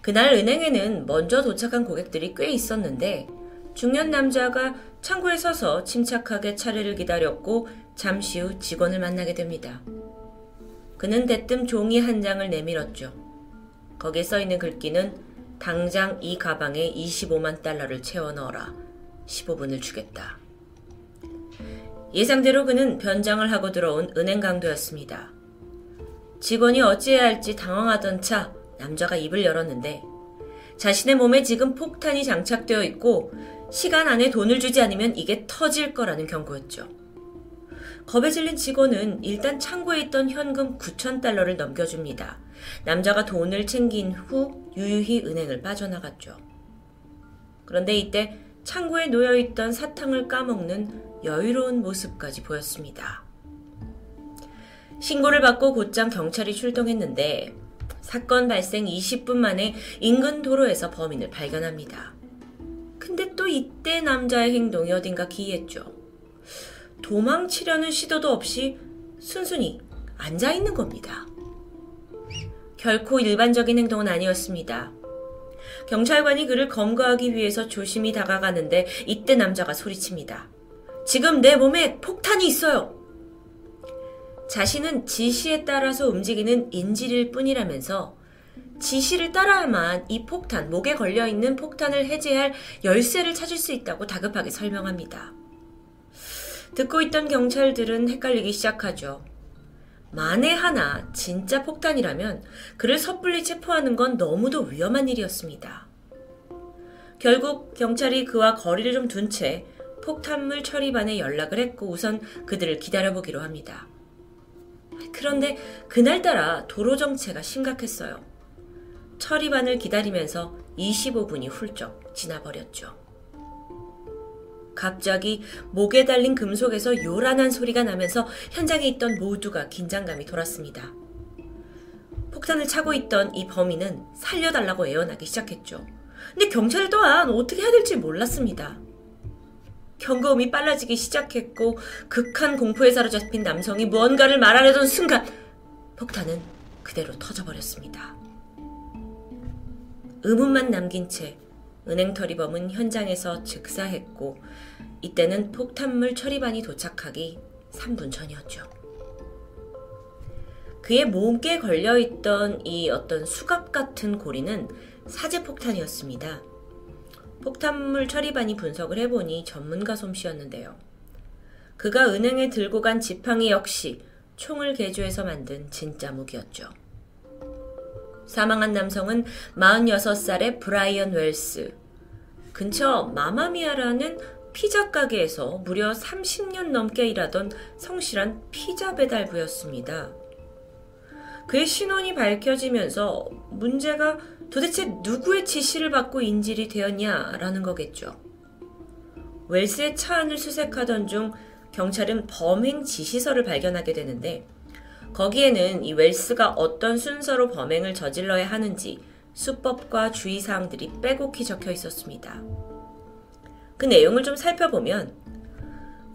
그날 은행에는 먼저 도착한 고객들이 꽤 있었는데 중년 남자가 창구에 서서 침착하게 차례를 기다렸고 잠시 후 직원을 만나게 됩니다. 그는 대뜸 종이 한 장을 내밀었죠. 거기에 써 있는 글귀는 당장 이 가방에 25만 달러를 채워 넣어라. 15분을 주겠다. 예상대로 그는 변장을 하고 들어온 은행 강도였습니다. 직원이 어찌해야 할지 당황하던 차 남자가 입을 열었는데 자신의 몸에 지금 폭탄이 장착되어 있고 시간 안에 돈을 주지 않으면 이게 터질 거라는 경고였죠. 겁에 질린 직원은 일단 창고에 있던 현금 9천 달러를 넘겨줍니다. 남자가 돈을 챙긴 후 유유히 은행을 빠져나갔죠. 그런데 이때 창고에 놓여있던 사탕을 까먹는 여유로운 모습까지 보였습니다. 신고를 받고 곧장 경찰이 출동했는데 사건 발생 20분 만에 인근 도로에서 범인을 발견합니다. 근데 또 이때 남자의 행동이 어딘가 기이했죠. 도망치려는 시도도 없이 순순히 앉아 있는 겁니다. 결코 일반적인 행동은 아니었습니다. 경찰관이 그를 검거하기 위해서 조심히 다가가는데 이때 남자가 소리칩니다. 지금 내 몸에 폭탄이 있어요. 자신은 지시에 따라서 움직이는 인질일 뿐이라면서 지시를 따라야만 이 폭탄, 목에 걸려있는 폭탄을 해제할 열쇠를 찾을 수 있다고 다급하게 설명합니다. 듣고 있던 경찰들은 헷갈리기 시작하죠. 만에 하나 진짜 폭탄이라면 그를 섣불리 체포하는 건 너무도 위험한 일이었습니다. 결국 경찰이 그와 거리를 좀 둔 채 폭탄물 처리반에 연락을 했고 우선 그들을 기다려보기로 합니다. 그런데 그날따라 도로 정체가 심각했어요. 처리반을 기다리면서 25분이 훌쩍 지나버렸죠. 갑자기 목에 달린 금속에서 요란한 소리가 나면서 현장에 있던 모두가 긴장감이 돌았습니다. 폭탄을 차고 있던 이 범인은 살려달라고 애원하기 시작했죠. 근데 경찰 또한 어떻게 해야 될지 몰랐습니다. 경고음이 빨라지기 시작했고 극한 공포에 사로잡힌 남성이 무언가를 말하려던 순간 폭탄은 그대로 터져버렸습니다. 의문만 남긴 채 은행 처리범은 현장에서 즉사했고 이때는 폭탄물 처리반이 도착하기 3분 전이었죠. 그의 몸께 걸려있던 이 어떤 수갑 같은 고리는 사제 폭탄이었습니다. 폭탄물 처리반이 분석을 해보니 전문가 솜씨였는데요. 그가 은행에 들고 간 지팡이 역시 총을 개조해서 만든 진짜 무기였죠. 사망한 남성은 46살의 브라이언 웰스. 근처 마마미아라는 피자 가게에서 무려 30년 넘게 일하던 성실한 피자 배달부였습니다. 그의 신원이 밝혀지면서 문제가 도대체 누구의 지시를 받고 인질이 되었냐라는 거겠죠. 웰스의 차 안을 수색하던 중 경찰은 범행 지시서를 발견하게 되는데 거기에는 이 웰스가 어떤 순서로 범행을 저질러야 하는지 수법과 주의사항들이 빼곡히 적혀 있었습니다. 그 내용을 좀 살펴보면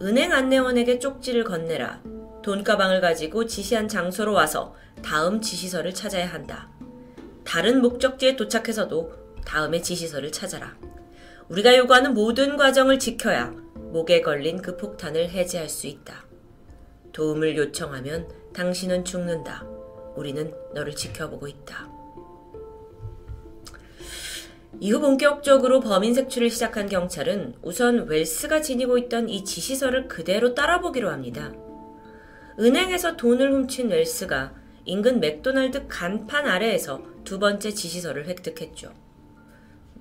은행 안내원에게 쪽지를 건네라. 돈가방을 가지고 지시한 장소로 와서 다음 지시서를 찾아야 한다. 다른 목적지에 도착해서도 다음의 지시서를 찾아라. 우리가 요구하는 모든 과정을 지켜야 목에 걸린 그 폭탄을 해제할 수 있다. 도움을 요청하면 당신은 죽는다. 우리는 너를 지켜보고 있다. 이후 본격적으로 범인 색출을 시작한 경찰은 우선 웰스가 지니고 있던 이 지시서를 그대로 따라보기로 합니다. 은행에서 돈을 훔친 웰스가 인근 맥도날드 간판 아래에서 두 번째 지시서를 획득했죠.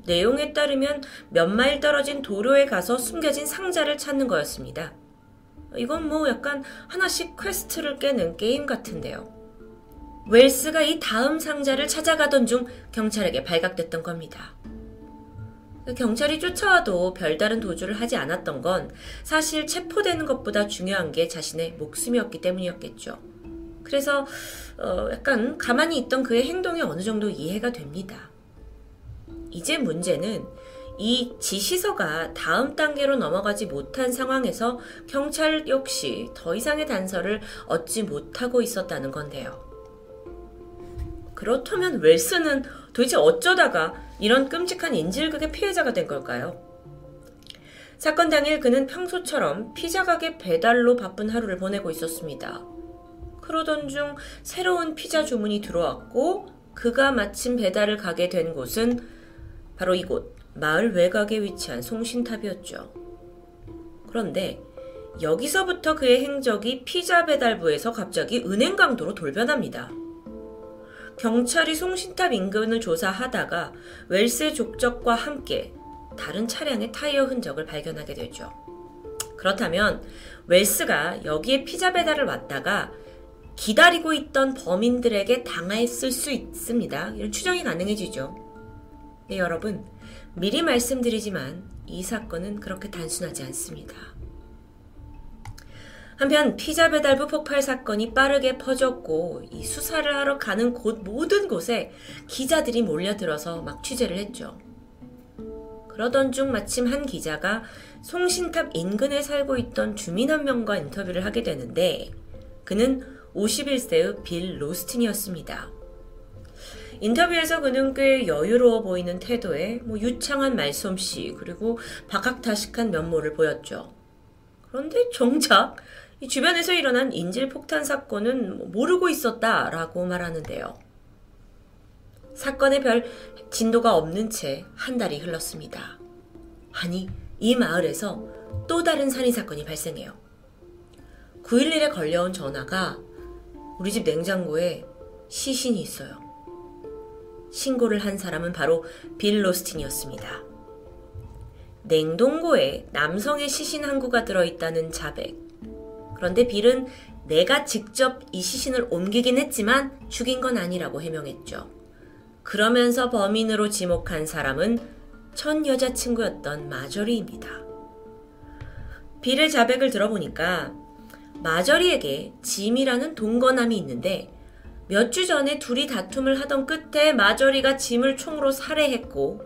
내용에 따르면 몇 마일 떨어진 도로에 가서 숨겨진 상자를 찾는 거였습니다. 이건 뭐 약간 하나씩 퀘스트를 깨는 게임 같은데요. 웰스가 이 다음 상자를 찾아가던 중 경찰에게 발각됐던 겁니다. 경찰이 쫓아와도 별다른 도주를 하지 않았던 건 사실 체포되는 것보다 중요한 게 자신의 목숨이었기 때문이었겠죠. 그래서 어 약간 가만히 있던 그의 행동이 어느 정도 이해가 됩니다. 이제 문제는 이 지시서가 다음 단계로 넘어가지 못한 상황에서 경찰 역시 더 이상의 단서를 얻지 못하고 있었다는 건데요. 그렇다면 웰스는 도대체 어쩌다가 이런 끔찍한 인질극의 피해자가 된 걸까요? 사건 당일 그는 평소처럼 피자 가게 배달로 바쁜 하루를 보내고 있었습니다. 그러던 중 새로운 피자 주문이 들어왔고 그가 마침 배달을 가게 된 곳은 바로 이곳 마을 외곽에 위치한 송신탑이었죠. 그런데 여기서부터 그의 행적이 피자 배달부에서 갑자기 은행 강도로 돌변합니다. 경찰이 송신탑 인근을 조사하다가 웰스의 족적과 함께 다른 차량의 타이어 흔적을 발견하게 되죠. 그렇다면 웰스가 여기에 피자 배달을 왔다가 기다리고 있던 범인들에게 당했을 수 있습니다. 이런 추정이 가능해지죠. 네, 여러분. 미리 말씀드리지만 이 사건은 그렇게 단순하지 않습니다. 한편 피자 배달부 폭발 사건이 빠르게 퍼졌고 이 수사를 하러 가는 곳 모든 곳에 기자들이 몰려들어서 막 취재를 했죠. 그러던 중 마침 한 기자가 송신탑 인근에 살고 있던 주민 한 명과 인터뷰를 하게 되는데 그는 51세의 빌 로스틴이었습니다. 인터뷰에서 그는 꽤 여유로워 보이는 태도에 뭐 유창한 말솜씨 그리고 박학다식한 면모를 보였죠. 그런데 정작 이 주변에서 일어난 인질 폭탄 사건은 뭐 모르고 있었다라고 말하는데요. 사건에 별 진도가 없는 채 한 달이 흘렀습니다. 아니, 이 마을에서 또 다른 살인 사건이 발생해요. 911에 걸려온 전화가 우리 집 냉장고에 시신이 있어요. 신고를 한 사람은 바로 빌 로스틴이었습니다. 냉동고에 남성의 시신 한 구가 들어있다는 자백. 그런데 빌은 내가 직접 이 시신을 옮기긴 했지만 죽인 건 아니라고 해명했죠. 그러면서 범인으로 지목한 사람은 첫 여자친구였던 마저리입니다. 빌의 자백을 들어보니까 마저리에게 짐이라는 동거남이 있는데 몇 주 전에 둘이 다툼을 하던 끝에 마저리가 짐을 총으로 살해했고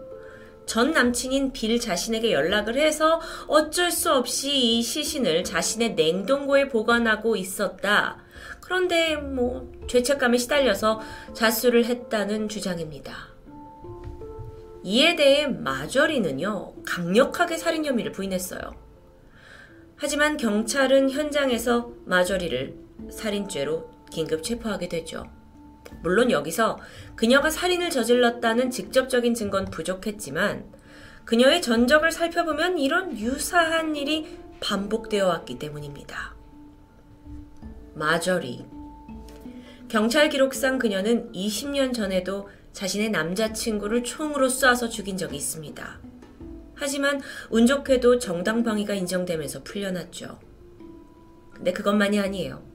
전 남친인 빌 자신에게 연락을 해서 어쩔 수 없이 이 시신을 자신의 냉동고에 보관하고 있었다. 그런데 뭐 죄책감에 시달려서 자수를 했다는 주장입니다. 이에 대해 마저리는요, 강력하게 살인 혐의를 부인했어요. 하지만 경찰은 현장에서 마저리를 살인죄로 긴급 체포하게 되죠. 물론 여기서 그녀가 살인을 저질렀다는 직접적인 증거는 부족했지만 그녀의 전적을 살펴보면 이런 유사한 일이 반복되어 왔기 때문입니다. 마저리. 경찰 기록상 그녀는 20년 전에도 자신의 남자친구를 총으로 쏴서 죽인 적이 있습니다. 하지만 운 좋게도 정당방위가 인정되면서 풀려났죠. 근데 그것만이 아니에요.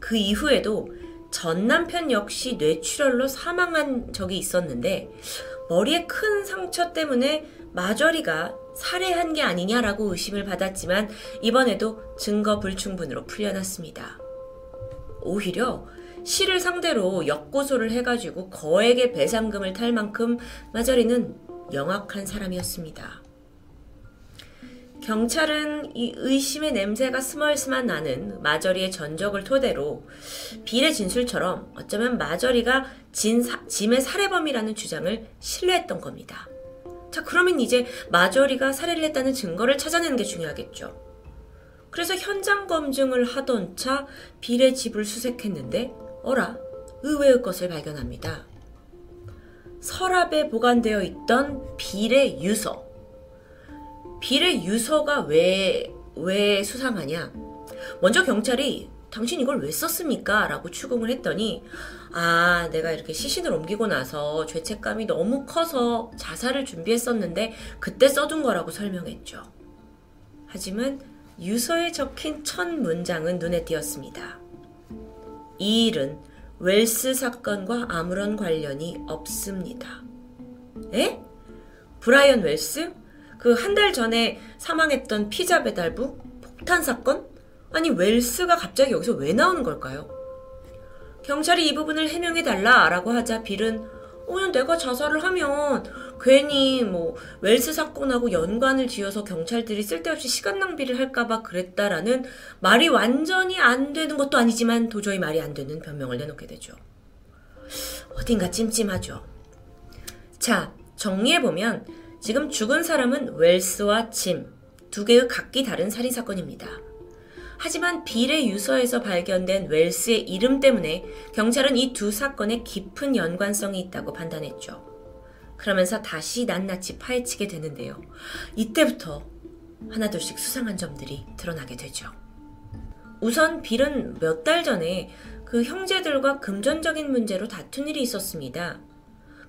그 이후에도 전 남편 역시 뇌출혈로 사망한 적이 있었는데 머리에 큰 상처 때문에 마저리가 살해한 게 아니냐라고 의심을 받았지만 이번에도 증거 불충분으로 풀려났습니다. 오히려 시를 상대로 역고소를 해가지고 거액의 배상금을 탈 만큼 마저리는 영악한 사람이었습니다. 경찰은 이 의심의 냄새가 스멀스만 나는 마저리의 전적을 토대로 빌의 진술처럼 어쩌면 마저리가 진 사, 짐의 살해범이라는 주장을 신뢰했던 겁니다. 자, 그러면 이제 마저리가 살해를 했다는 증거를 찾아내는 게 중요하겠죠. 그래서 현장 검증을 하던 차 빌의 집을 수색했는데 어라 의외의 것을 발견합니다. 서랍에 보관되어 있던 빌의 유서. 빌의 유서가 왜, 왜 수상하냐? 먼저 경찰이 당신 이걸 왜 썼습니까? 라고 추궁을 했더니, 아, 내가 이렇게 시신을 옮기고 나서 죄책감이 너무 커서 자살을 준비했었는데, 그때 써둔 거라고 설명했죠. 하지만 유서에 적힌 첫 문장은 눈에 띄었습니다. 이 일은 웰스 사건과 아무런 관련이 없습니다. 에? 브라이언 웰스? 그 한 달 전에 사망했던 피자 배달부? 폭탄 사건? 아니, 웰스가 갑자기 여기서 왜 나오는 걸까요? 경찰이 이 부분을 해명해 달라 라고 하자 빌은 어, 내가 자살을 하면 괜히 뭐 웰스 사건하고 연관을 지어서 경찰들이 쓸데없이 시간 낭비를 할까봐 그랬다라는 말이 완전히 안 되는 것도 아니지만 도저히 말이 안 되는 변명을 내놓게 되죠. 어딘가 찜찜하죠. 자, 정리해보면 지금 죽은 사람은 웰스와 짐, 두 개의 각기 다른 살인사건입니다. 하지만 빌의 유서에서 발견된 웰스의 이름 때문에 경찰은 이 두 사건에 깊은 연관성이 있다고 판단했죠. 그러면서 다시 낱낱이 파헤치게 되는데요. 이때부터 하나둘씩 수상한 점들이 드러나게 되죠. 우선 빌은 몇 달 전에 그 형제들과 금전적인 문제로 다툰 일이 있었습니다.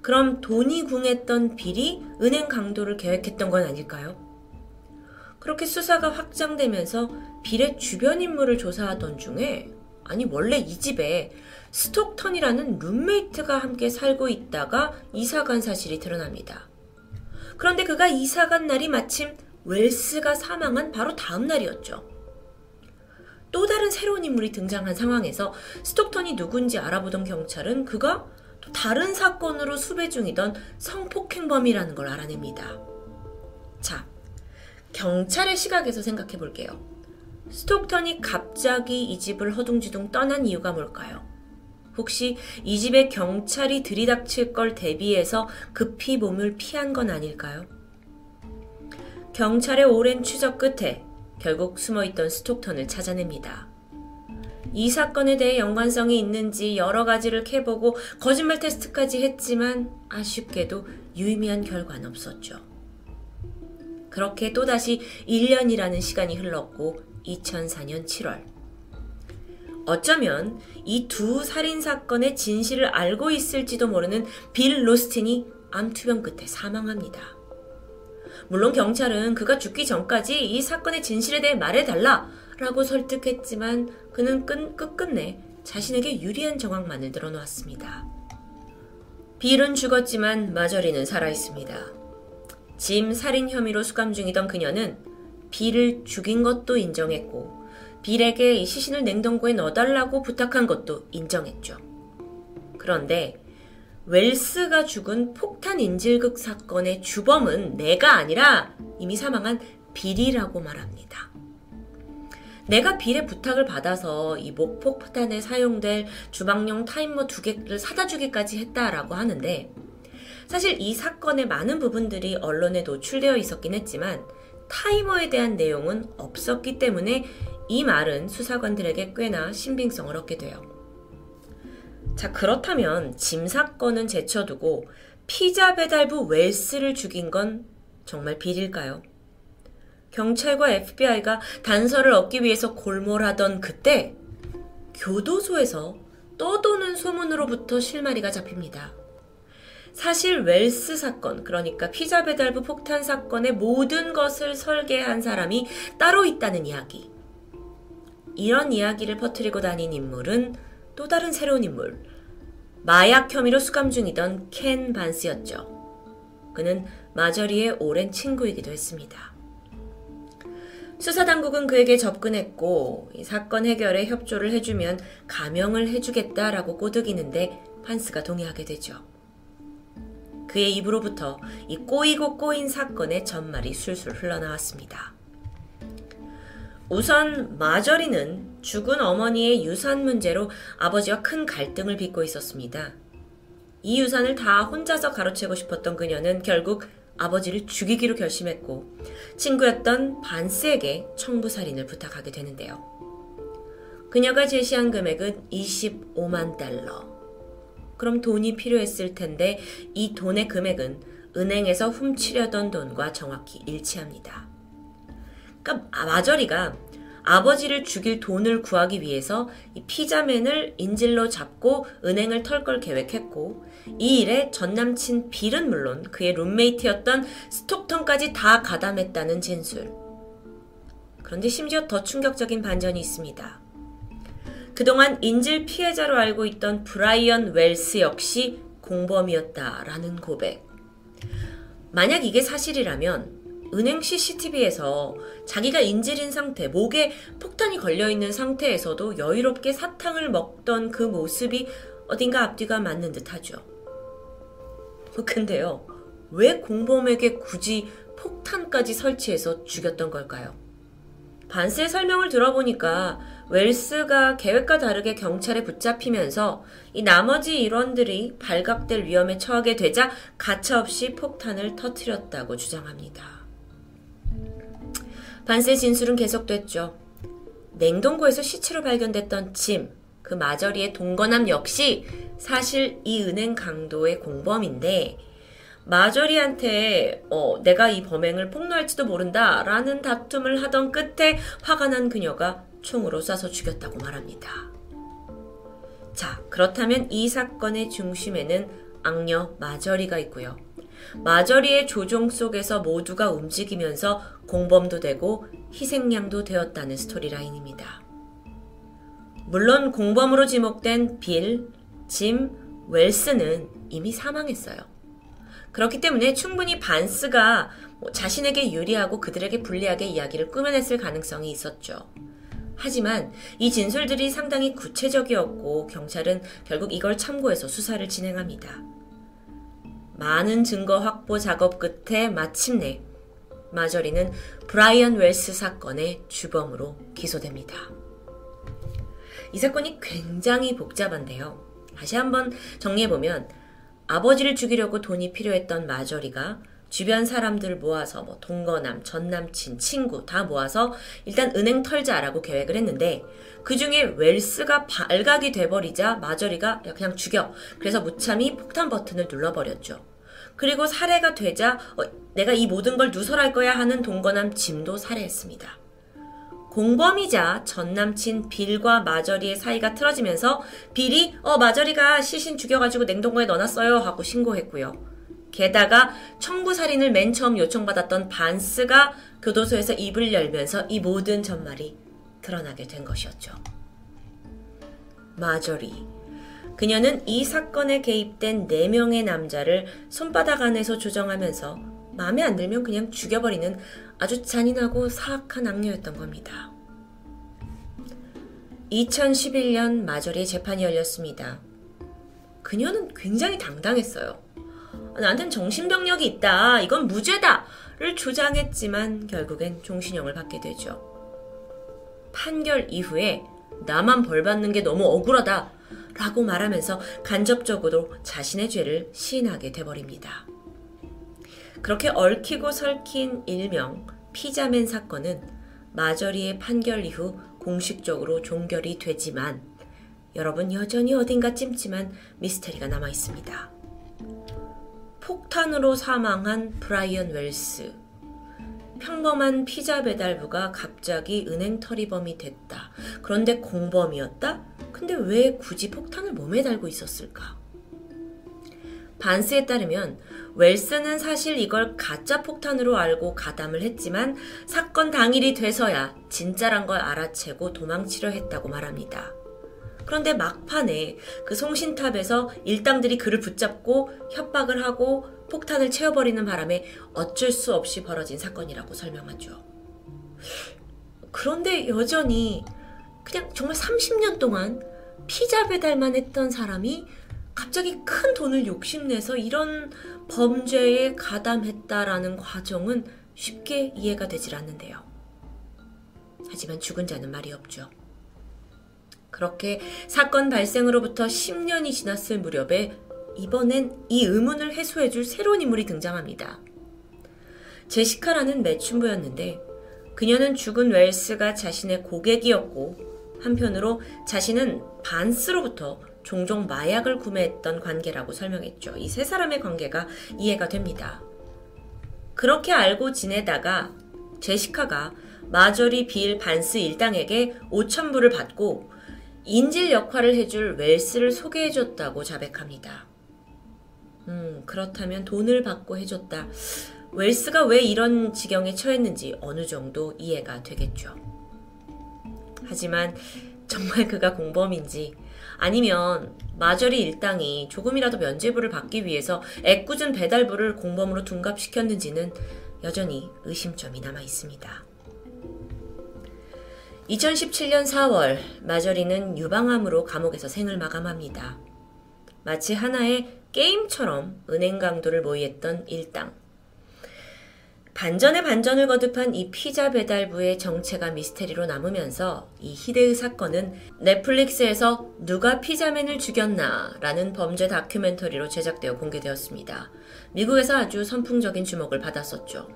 그럼 돈이 궁했던 빌이 은행 강도를 계획했던 건 아닐까요? 그렇게 수사가 확장되면서 빌의 주변 인물을 조사하던 중에 아니 원래 이 집에 스톡턴이라는 룸메이트가 함께 살고 있다가 이사간 사실이 드러납니다. 그런데 그가 이사간 날이 마침 웰스가 사망한 바로 다음 날이었죠. 또 다른 새로운 인물이 등장한 상황에서 스톡턴이 누군지 알아보던 경찰은 그가 또 다른 사건으로 수배 중이던 성폭행범이라는 걸 알아냅니다. 자, 경찰의 시각에서 생각해 볼게요. 스톡턴이 갑자기 이 집을 허둥지둥 떠난 이유가 뭘까요? 혹시 이 집에 경찰이 들이닥칠 걸 대비해서 급히 몸을 피한 건 아닐까요? 경찰의 오랜 추적 끝에 결국 숨어있던 스톡턴을 찾아냅니다. 이 사건에 대해 연관성이 있는지 여러 가지를 캐보고 거짓말 테스트까지 했지만 아쉽게도 유의미한 결과는 없었죠. 그렇게 또다시 1년이라는 시간이 흘렀고 2004년 7월. 어쩌면 이 두 살인 사건의 진실을 알고 있을지도 모르는 빌 로스틴이 암투병 끝에 사망합니다. 물론 경찰은 그가 죽기 전까지 이 사건의 진실에 대해 말해달라 라고 설득했지만 그는 끝, 끝끝내 자신에게 유리한 정황만을 늘어놓았습니다. 빌은 죽었지만 마저리는 살아있습니다. 짐 살인 혐의로 수감 중이던 그녀는 빌을 죽인 것도 인정했고 빌에게 이 시신을 냉동고에 넣어달라고 부탁한 것도 인정했죠. 그런데 웰스가 죽은 폭탄 인질극 사건의 주범은 내가 아니라 이미 사망한 빌이라고 말합니다. 내가 빌의 부탁을 받아서 이 목폭탄에 사용될 주방용 타이머 두 개를 사다 주기까지 했다라고 하는데 사실 이 사건의 많은 부분들이 언론에 노출되어 있었긴 했지만 타이머에 대한 내용은 없었기 때문에 이 말은 수사관들에게 꽤나 신빙성을 얻게 돼요. 자, 그렇다면 짐 사건은 제쳐두고 피자 배달부 웰스를 죽인 건 정말 빌일까요? 경찰과 FBI가 단서를 얻기 위해서 골몰하던 그때 교도소에서 떠도는 소문으로부터 실마리가 잡힙니다. 사실 웰스 사건, 그러니까 피자 배달부 폭탄 사건의 모든 것을 설계한 사람이 따로 있다는 이야기. 이런 이야기를 퍼뜨리고 다닌 인물은 또 다른 새로운 인물. 마약 혐의로 수감 중이던 켄 반스였죠. 그는 마저리의 오랜 친구이기도 했습니다. 수사당국은 그에게 접근했고 이 사건 해결에 협조를 해주면 감형을 해주겠다라고 꼬드기는데 판스가 동의하게 되죠. 그의 입으로부터 이 꼬이고 꼬인 사건의 전말이 술술 흘러나왔습니다. 우선 마저리는 죽은 어머니의 유산 문제로 아버지와 큰 갈등을 빚고 있었습니다. 이 유산을 다 혼자서 가로채고 싶었던 그녀는 결국 아버지를 죽이기로 결심했고 친구였던 반스에게 청부살인을 부탁하게 되는데요. 그녀가 제시한 금액은 25만 달러. 그럼 돈이 필요했을 텐데 이 돈의 금액은 은행에서 훔치려던 돈과 정확히 일치합니다. 그러니까 마저리가 아버지를 죽일 돈을 구하기 위해서 이 피자맨을 인질로 잡고 은행을 털 걸 계획했고 이 일에 전 남친 빌은 물론 그의 룸메이트였던 스톡턴까지 다 가담했다는 진술. 그런데 심지어 더 충격적인 반전이 있습니다. 그동안 인질 피해자로 알고 있던 브라이언 웰스 역시 공범이었다라는 고백. 만약 이게 사실이라면 은행 CCTV에서 자기가 인질인 상태, 목에 폭탄이 걸려있는 상태에서도 여유롭게 사탕을 먹던 그 모습이 어딘가 앞뒤가 맞는 듯 하죠. 근데요, 왜 공범에게 굳이 폭탄까지 설치해서 죽였던 걸까요? 반스의 설명을 들어보니까 웰스가 계획과 다르게 경찰에 붙잡히면서 이 나머지 일원들이 발각될 위험에 처하게 되자 가차없이 폭탄을 터뜨렸다고 주장합니다. 반스의 진술은 계속됐죠. 냉동고에서 시체로 발견됐던 짐, 그 마저리의 동거남 역시 사실 이 은행 강도의 공범인데 마저리한테 어, 내가 이 범행을 폭로할지도 모른다 라는 다툼을 하던 끝에 화가 난 그녀가 총으로 쏴서 죽였다고 말합니다. 자, 그렇다면 이 사건의 중심에는 악녀 마저리가 있고요. 마저리의 조종 속에서 모두가 움직이면서 공범도 되고 희생양도 되었다는 스토리라인입니다. 물론 공범으로 지목된 빌, 짐, 웰스는 이미 사망했어요. 그렇기 때문에 충분히 반스가 뭐 자신에게 유리하고 그들에게 불리하게 이야기를 꾸며냈을 가능성이 있었죠. 하지만 이 진술들이 상당히 구체적이었고 경찰은 결국 이걸 참고해서 수사를 진행합니다. 많은 증거 확보 작업 끝에 마침내 마저리는 브라이언 웰스 사건의 주범으로 기소됩니다. 이 사건이 굉장히 복잡한데요. 다시 한번 정리해보면 아버지를 죽이려고 돈이 필요했던 마저리가 주변 사람들 모아서 뭐 동거남, 전남친, 친구 다 모아서 일단 은행 털자라고 계획을 했는데 그 중에 웰스가 발각이 돼버리자 마저리가 그냥 죽여. 그래서 무참히 폭탄 버튼을 눌러버렸죠. 그리고 살해가 되자 어, 내가 이 모든 걸 누설할 거야 하는 동거남 짐도 살해했습니다. 공범이자 전 남친 빌과 마저리의 사이가 틀어지면서 빌이 어 마저리가 시신 죽여가지고 냉동고에 넣어놨어요 하고 신고했고요. 게다가 청부 살인을 맨 처음 요청받았던 반스가 교도소에서 입을 열면서 이 모든 전말이 드러나게 된 것이었죠. 마저리. 그녀는 이 사건에 개입된 4명의 남자를 손바닥 안에서 조정하면서 마음에 안 들면 그냥 죽여버리는 아주 잔인하고 사악한 악녀였던 겁니다. 2011년 마저리의 재판이 열렸습니다. 그녀는 굉장히 당당했어요. 나한텐 정신병력이 있다. 이건 무죄다. 를 주장했지만 결국엔 종신형을 받게 되죠. 판결 이후에 나만 벌 받는 게 너무 억울하다. 라고 말하면서 간접적으로 자신의 죄를 시인하게 돼버립니다. 그렇게 얽히고 설킨 일명 피자맨 사건은 마저리의 판결 이후 공식적으로 종결이 되지만 여러분 여전히 어딘가 찜찜한 미스테리가 남아 있습니다. 폭탄으로 사망한 브라이언 웰스. 평범한 피자 배달부가 갑자기 은행 털이범이 됐다. 그런데 공범이었다? 근데 왜 굳이 폭탄을 몸에 달고 있었을까? 반스에 따르면 웰스는 사실 이걸 가짜 폭탄으로 알고 가담을 했지만 사건 당일이 돼서야 진짜란 걸 알아채고 도망치려 했다고 말합니다. 그런데 막판에 그 송신탑에서 일당들이 그를 붙잡고 협박을 하고 폭탄을 채워버리는 바람에 어쩔 수 없이 벌어진 사건이라고 설명하죠. 그런데 여전히 그냥 정말 30년 동안 피자 배달만 했던 사람이 갑자기 큰 돈을 욕심내서 이런 범죄에 가담했다라는 과정은 쉽게 이해가 되질 않는데요. 하지만 죽은 자는 말이 없죠. 그렇게 사건 발생으로부터 10년이 지났을 무렵에 이번엔 이 의문을 해소해줄 새로운 인물이 등장합니다. 제시카라는 매춘부였는데 그녀는 죽은 웰스가 자신의 고객이었고 한편으로 자신은 반스로부터 종종 마약을 구매했던 관계라고 설명했죠. 이 세 사람의 관계가 이해가 됩니다. 그렇게 알고 지내다가 제시카가 마저리 빌 반스 일당에게 5천불을 받고 인질 역할을 해줄 웰스를 소개해줬다고 자백합니다. 음, 그렇다면 돈을 받고 해줬다. 웰스가 왜 이런 지경에 처했는지 어느 정도 이해가 되겠죠. 하지만 정말 그가 공범인지 아니면 마저리 일당이 조금이라도 면죄부를 받기 위해서 애꿎은 배달부를 공범으로 둔갑시켰는지는 여전히 의심점이 남아 있습니다. 2017년 4월 마저리는 유방암으로 감옥에서 생을 마감합니다. 마치 하나의 게임처럼 은행 강도를 모의했던 일당. 반전에 반전을 거듭한 이 피자 배달부의 정체가 미스테리로 남으면서 이 히데의 사건은 넷플릭스에서 누가 피자맨을 죽였나 라는 범죄 다큐멘터리로 제작되어 공개되었습니다. 미국에서 아주 선풍적인 주목을 받았었죠.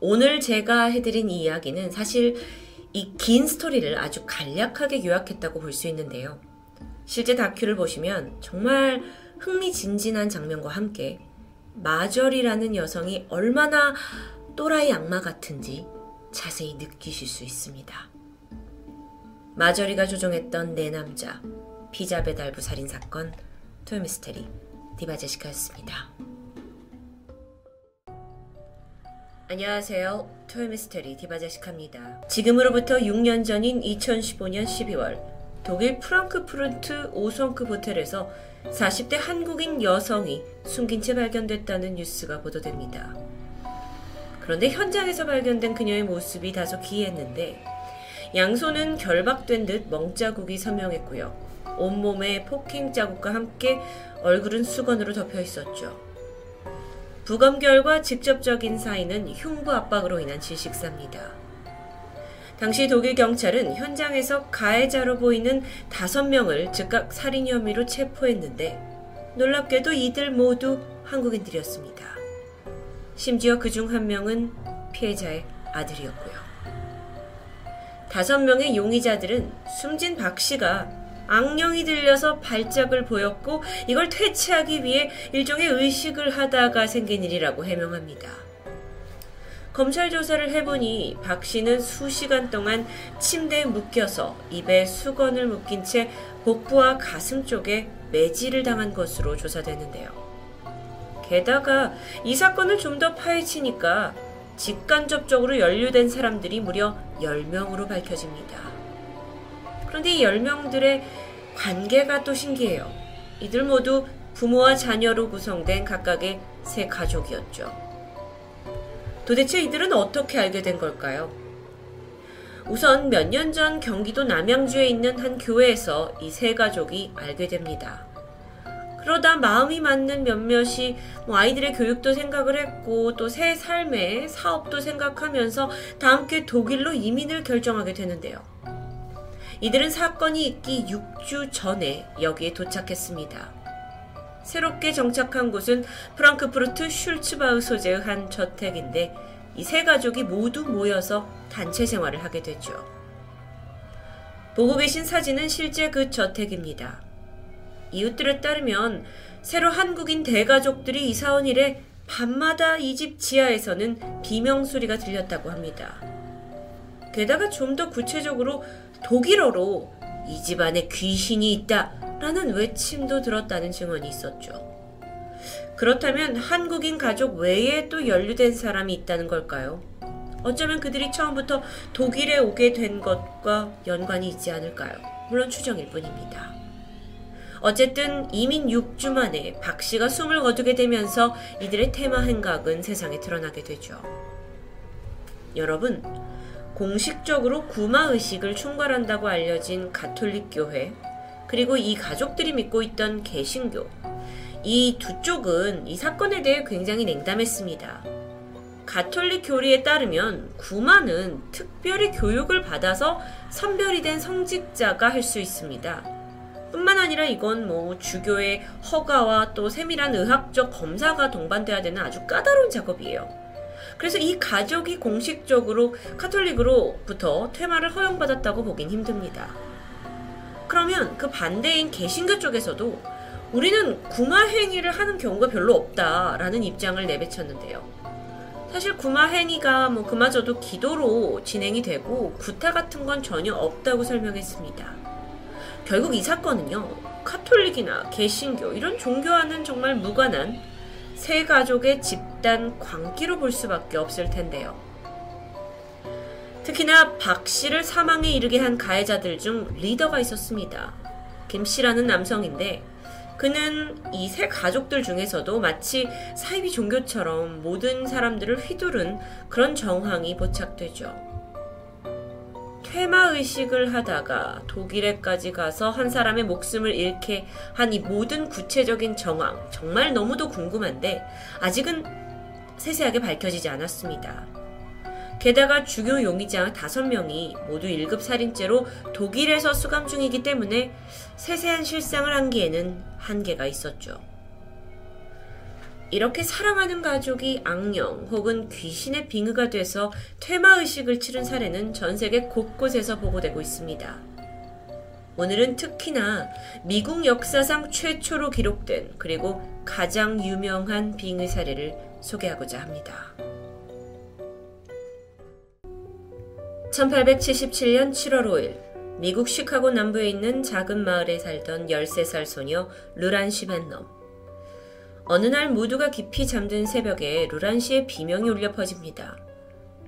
오늘 제가 해드린 이 이야기는 사실 이 긴 스토리를 아주 간략하게 요약했다고 볼 수 있는데요. 실제 다큐를 보시면 정말 흥미진진한 장면과 함께 마절이라는 여성이 얼마나 또라이 악마 같은지 자세히 느끼실 수 있습니다. 마저리가 조종했던 내 남자 피자 배달부 살인 사건 토요미스테리 디바제시카였습니다. 안녕하세요. 토요미스테리 디바제시카입니다. 지금으로부터 6년 전인 2015년 12월 독일 프랑크푸르트 오성크 호텔에서 40대 한국인 여성이 숨긴 채 발견됐다는 뉴스가 보도됩니다. 그런데 현장에서 발견된 그녀의 모습이 다소 기이했는데 양손은 결박된 듯 멍자국이 선명했고요. 온몸에 폭행 자국과 함께 얼굴은 수건으로 덮여 있었죠. 부검 결과 직접적인 사인은 흉부 압박으로 인한 질식사입니다. 당시 독일 경찰은 현장에서 가해자로 보이는 다섯 명을 즉각 살인 혐의로 체포했는데 놀랍게도 이들 모두 한국인들이었습니다. 심지어 그 중 한 명은 피해자의 아들이었고요. 다섯 명의 용의자들은 숨진 박 씨가 악령이 들려서 발작을 보였고 이걸 퇴치하기 위해 일종의 의식을 하다가 생긴 일이라고 해명합니다. 검찰 조사를 해보니 박 씨는 수시간 동안 침대에 묶여서 입에 수건을 묶인 채 복부와 가슴 쪽에 매질을 당한 것으로 조사되는데요. 게다가 이 사건을 좀 더 파헤치니까 직간접적으로 연루된 사람들이 무려 10명으로 밝혀집니다. 그런데 이 10명들의 관계가 또 신기해요. 이들 모두 부모와 자녀로 구성된 각각의 세 가족이었죠. 도대체 이들은 어떻게 알게 된 걸까요? 우선 몇 년 전 경기도 남양주에 있는 한 교회에서 이 세 가족이 알게 됩니다. 그러다 마음이 맞는 몇몇이 뭐 아이들의 교육도 생각을 했고 또 새 삶의 사업도 생각하면서 다 함께 독일로 이민을 결정하게 되는데요. 이들은 사건이 있기 6주 전에 여기에 도착했습니다. 새롭게 정착한 곳은 프랑크푸르트 슐츠바우 소재의 한 저택인데 이 세 가족이 모두 모여서 단체 생활을 하게 되죠. 보고 계신 사진은 실제 그 저택입니다. 이웃들에 따르면 새로 한국인 대가족들이 이사 온 이래 밤마다 이 집 지하에서는 비명소리가 들렸다고 합니다. 게다가 좀 더 구체적으로 독일어로 이 집안에 귀신이 있다 라는 외침도 들었다는 증언이 있었죠. 그렇다면 한국인 가족 외에 또 연루된 사람이 있다는 걸까요? 어쩌면 그들이 처음부터 독일에 오게 된 것과 연관이 있지 않을까요? 물론 추정일 뿐입니다. 어쨌든 이민 6주 만에 박 씨가 숨을 거두게 되면서 이들의 테마 행각은 세상에 드러나게 되죠. 여러분, 공식적으로 구마의식을 충괄한다고 알려진 가톨릭 교회, 그리고 이 가족들이 믿고 있던 개신교, 이 두 쪽은 이 사건에 대해 굉장히 냉담했습니다. 가톨릭 교리에 따르면 구마는 특별히 교육을 받아서 선별이 된 성직자가 할 수 있습니다. 뿐만 아니라 이건 뭐 주교의 허가와 또 세밀한 의학적 검사가 동반돼야 되는 아주 까다로운 작업이에요. 그래서 이 가족이 공식적으로 카톨릭으로부터 퇴마를 허용받았다고 보긴 힘듭니다. 그러면 그 반대인 개신교 쪽에서도 우리는 구마 행위를 하는 경우가 별로 없다라는 입장을 내비쳤는데요. 사실 구마 행위가 뭐 그마저도 기도로 진행이 되고 구타 같은 건 전혀 없다고 설명했습니다. 결국 이 사건은요, 카톨릭이나 개신교, 이런 종교와는 정말 무관한 세 가족의 집단 광기로 볼 수밖에 없을 텐데요. 특히나 박 씨를 사망에 이르게 한 가해자들 중 리더가 있었습니다. 김 씨라는 남성인데, 그는 이 세 가족들 중에서도 마치 사이비 종교처럼 모든 사람들을 휘두른 그런 정황이 포착되죠. 퇴마 의식을 하다가 독일에까지 가서 한 사람의 목숨을 잃게 한 이 모든 구체적인 정황 정말 너무도 궁금한데 아직은 세세하게 밝혀지지 않았습니다. 게다가 주교 용의자 5명이 모두 1급 살인죄로 독일에서 수감 중이기 때문에 세세한 실상을 한기에는 한계가 있었죠. 이렇게 사랑하는 가족이 악령 혹은 귀신의 빙의가 돼서 퇴마의식을 치른 사례는 전 세계 곳곳에서 보고되고 있습니다. 오늘은 특히나 미국 역사상 최초로 기록된 그리고 가장 유명한 빙의 사례를 소개하고자 합니다. 1877년 7월 5일 미국 시카고 남부에 있는 작은 마을에 살던 13살 소녀 루란 시벤넘. 어느 날 모두가 깊이 잠든 새벽에 루란 씨의 비명이 울려 퍼집니다.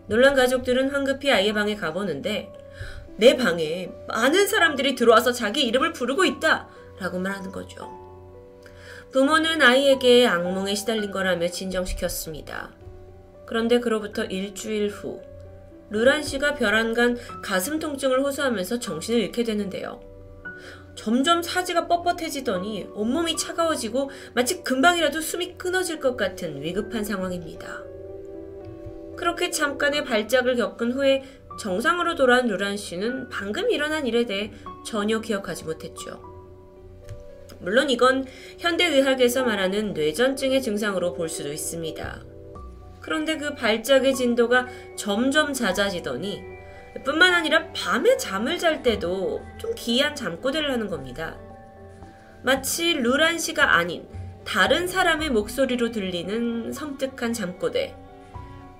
놀란 가족들은 황급히 아이의 방에 가보는데 내 방에 많은 사람들이 들어와서 자기 이름을 부르고 있다! 라고 말하는 거죠. 부모는 아이에게 악몽에 시달린 거라며 진정시켰습니다. 그런데 그로부터 일주일 후, 루란 씨가 별안간 가슴 통증을 호소하면서 정신을 잃게 되는데요. 점점 사지가 뻣뻣해지더니 온몸이 차가워지고 마치 금방이라도 숨이 끊어질 것 같은 위급한 상황입니다. 그렇게 잠깐의 발작을 겪은 후에 정상으로 돌아온 루란 씨는 방금 일어난 일에 대해 전혀 기억하지 못했죠. 물론 이건 현대의학에서 말하는 뇌전증의 증상으로 볼 수도 있습니다. 그런데 그 발작의 진도가 점점 잦아지더니 뿐만 아니라 밤에 잠을 잘 때도 좀 기이한 잠꼬대를 하는 겁니다. 마치 루란 씨가 아닌 다른 사람의 목소리로 들리는 섬뜩한 잠꼬대.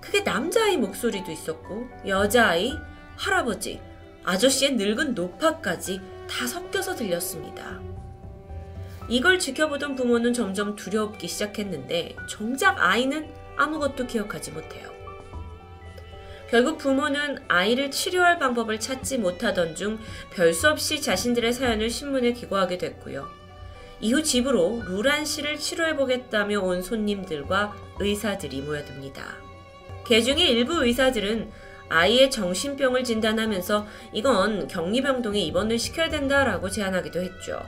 그게 남자아이 목소리도 있었고, 여자아이, 할아버지, 아저씨의 늙은 노파까지 다 섞여서 들렸습니다. 이걸 지켜보던 부모는 점점 두려웠기 시작했는데, 정작 아이는 아무것도 기억하지 못해요. 결국 부모는 아이를 치료할 방법을 찾지 못하던 중 별수 없이 자신들의 사연을 신문에 기고하게 됐고요. 이후 집으로 루란 씨를 치료해보겠다며 온 손님들과 의사들이 모여듭니다. 개 중에 일부 의사들은 아이의 정신병을 진단하면서 이건 격리병동에 입원을 시켜야 된다라고 제안하기도 했죠.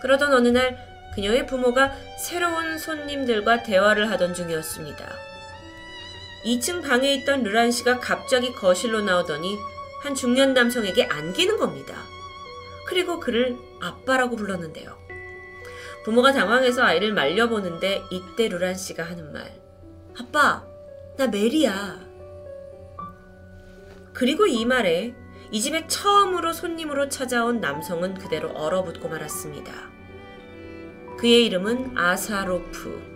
그러던 어느 날 그녀의 부모가 새로운 손님들과 대화를 하던 중이었습니다. 2층 방에 있던 르란 씨가 갑자기 거실로 나오더니 한 중년 남성에게 안기는 겁니다. 그리고 그를 아빠라고 불렀는데요. 부모가 당황해서 아이를 말려보는데 이때 루란 씨가 하는 말. 아빠, 나 메리야. 그리고 이 말에 이 집에 처음으로 손님으로 찾아온 남성은 그대로 얼어붙고 말았습니다. 그의 이름은 아사로프.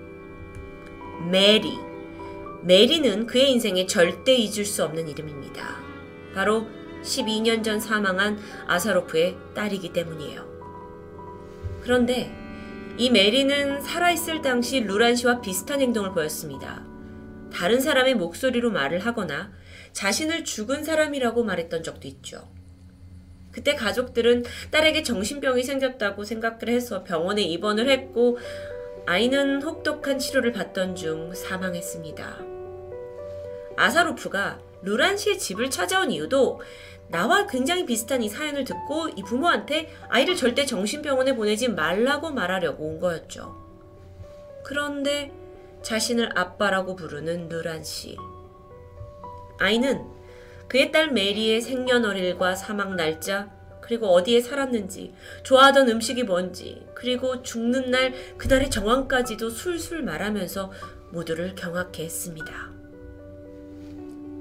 메리. 메리는 그의 인생에 절대 잊을 수 없는 이름입니다. 바로 12년 전 사망한 아사로프의 딸이기 때문이에요. 그런데 이 메리는 살아있을 당시 루란 씨와 비슷한 행동을 보였습니다. 다른 사람의 목소리로 말을 하거나 자신을 죽은 사람이라고 말했던 적도 있죠. 그때 가족들은 딸에게 정신병이 생겼다고 생각을 해서 병원에 입원을 했고 아이는 혹독한 치료를 받던 중 사망했습니다. 아사로프가 루란 씨의 집을 찾아온 이유도 나와 굉장히 비슷한 이 사연을 듣고 이 부모한테 아이를 절대 정신병원에 보내지 말라고 말하려고 온 거였죠. 그런데 자신을 아빠라고 부르는 루란 씨. 아이는 그의 딸 메리의 생년월일과 사망 날짜, 그리고 어디에 살았는지, 좋아하던 음식이 뭔지, 그리고 죽는 날 그날의 정황까지도 술술 말하면서 모두를 경악해 했습니다.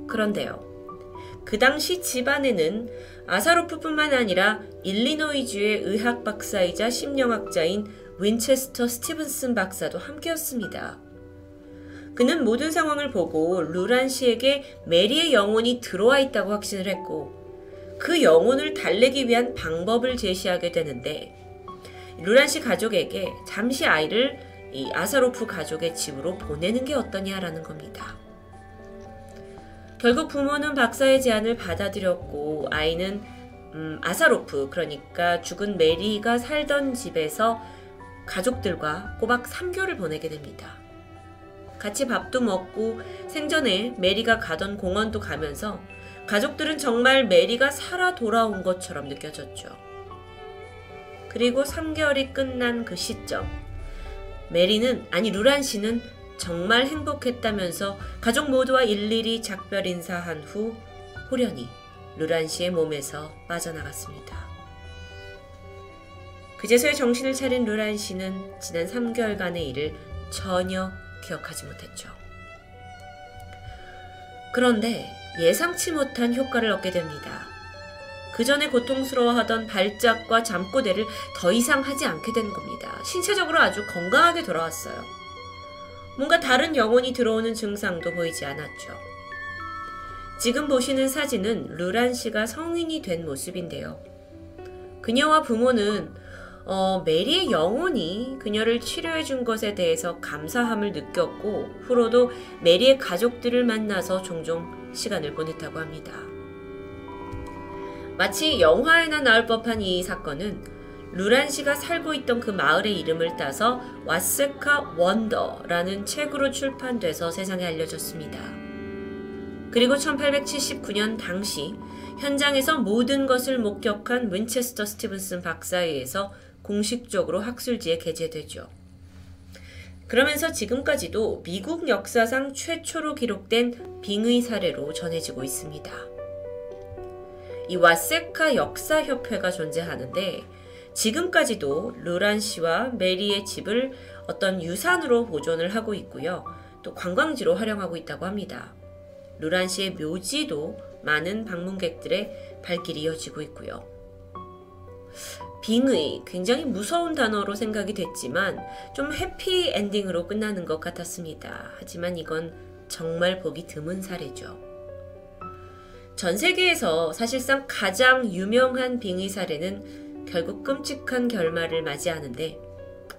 그런데요. 그 당시 집안에는 아사로프뿐만 아니라 일리노이주의 의학 박사이자 심령학자인 윈체스터 스티븐슨 박사도 함께였습니다. 그는 모든 상황을 보고 루란 씨에게 메리의 영혼이 들어와 있다고 확신을 했고 그 영혼을 달래기 위한 방법을 제시하게 되는데 루란 씨 가족에게 잠시 아이를 이 아사로프 가족의 집으로 보내는 게 어떠냐라는 겁니다. 결국 부모는 박사의 제안을 받아들였고 아이는 음, 아사로프 그러니까 죽은 메리가 살던 집에서 가족들과 꼬박 3개월을 보내게 됩니다. 같이 밥도 먹고 생전에 메리가 가던 공원도 가면서 가족들은 정말 메리가 살아 돌아온 것처럼 느껴졌죠. 그리고 3개월이 끝난 그 시점, 메리는, 아니, 루란 씨는 정말 행복했다면서 가족 모두와 일일이 작별 인사한 후 호련히 루란 씨의 몸에서 빠져나갔습니다. 그제서야 정신을 차린 루란 씨는 지난 3개월간의 일을 전혀 기억하지 못했죠. 그런데 예상치 못한 효과를 얻게 됩니다. 그 전에 고통스러워하던 발작과 잠꼬대를 더 이상 하지 않게 된 겁니다. 신체적으로 아주 건강하게 돌아왔어요. 뭔가 다른 영혼이 들어오는 증상도 보이지 않았죠. 지금 보시는 사진은 루란 씨가 성인이 된 모습인데요. 그녀와 부모는 어, 메리의 영혼이 그녀를 치료해 준 것에 대해서 감사함을 느꼈고 후로도 메리의 가족들을 만나서 종종 시간을 보냈다고 합니다. 마치 영화에나 나올 법한 이 사건은 루란 씨가 살고 있던 그 마을의 이름을 따서 와세카 원더라는 책으로 출판돼서 세상에 알려졌습니다. 그리고 1879년 당시 현장에서 모든 것을 목격한 윈체스터 스티븐슨 박사에 의해서 공식적으로 학술지에 게재되죠. 그러면서 지금까지도 미국 역사상 최초로 기록된 빙의 사례로 전해지고 있습니다. 이 와세카 역사협회가 존재하는데 지금까지도 루란 씨와 메리의 집을 어떤 유산으로 보존을 하고 있고요. 또 관광지로 활용하고 있다고 합니다. 루란 씨의 묘지도 많은 방문객들의 발길이 이어지고 있고요. 빙의 굉장히 무서운 단어로 생각이 됐지만 좀 해피 엔딩으로 끝나는 것 같았습니다. 하지만 이건 정말 보기 드문 사례죠. 전 세계에서 사실상 가장 유명한 빙의 사례는 결국 끔찍한 결말을 맞이하는데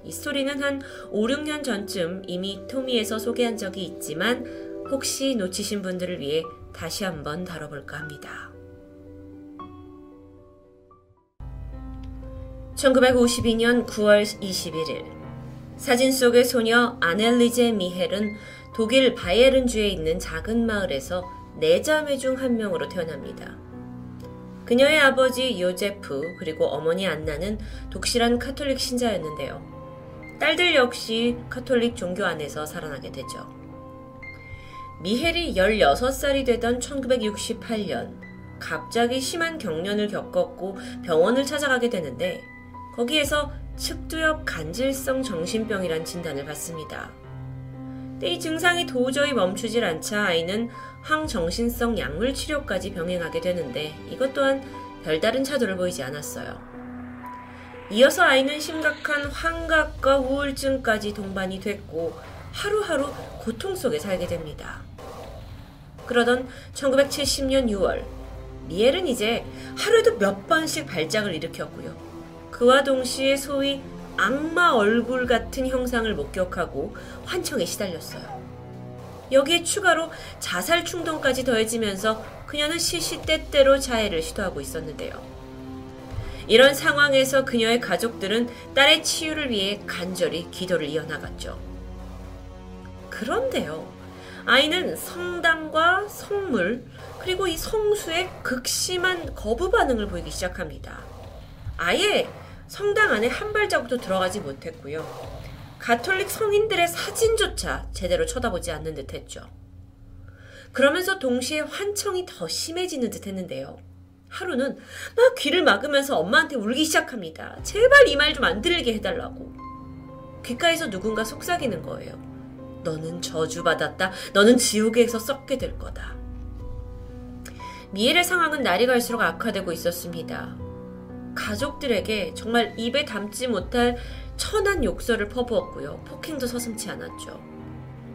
이 스토리는 한 5, 6년 전쯤 이미 토미에서 소개한 적이 있지만 혹시 놓치신 분들을 위해 다시 한번 다뤄볼까 합니다. 1952년 9월 21일 사진 속의 소녀 아넬리제 미헬은 독일 바이에른주에 있는 작은 마을에서 네 자매 중 한 명으로 태어납니다. 그녀의 아버지 요제프 그리고 어머니 안나는 독실한 카톨릭 신자였는데요. 딸들 역시 카톨릭 종교 안에서 자라나게 되죠. 미헬이 16살이 되던 1968년 갑자기 심한 경련을 겪었고 병원을 찾아가게 되는데 거기에서 측두엽 간질성 정신병이란 진단을 받습니다. 이 증상이 도저히 멈추질 않자 아이는 항정신성 약물 치료까지 병행하게 되는데 이것 또한 별다른 차도를 보이지 않았어요. 이어서 아이는 심각한 환각과 우울증까지 동반이 됐고 하루하루 고통 속에 살게 됩니다. 그러던 1970년 6월 미엘은 이제 하루에도 몇 번씩 발작을 일으켰고요. 그와 동시에 소위 악마 얼굴 같은 형상을 목격하고 환청에 시달렸어요. 여기에 추가로 자살 충동까지 더해지면서 그녀는 시시때때로 자해를 시도하고 있었는데요. 이런 상황에서 그녀의 가족들은 딸의 치유를 위해 간절히 기도를 이어나갔죠. 그런데요. 아이는 성당과 성물, 그리고 이 성수에 극심한 거부 반응을 보이기 시작합니다. 아예 성당 안에 한 발자국도 들어가지 못했고요. 가톨릭 성인들의 사진조차 제대로 쳐다보지 않는 듯 했죠. 그러면서 동시에 환청이 더 심해지는 듯 했는데요. 하루는 막 귀를 막으면서 엄마한테 울기 시작합니다. 제발 이 말 좀 안 들리게 해달라고. 귓가에서 누군가 속삭이는 거예요. 너는 저주받았다. 너는 지옥에서 썩게 될 거다. 미엘의 상황은 날이 갈수록 악화되고 있었습니다. 가족들에게 정말 입에 담지 못할 천한 욕설을 퍼부었고요. 폭행도 서슴치 않았죠.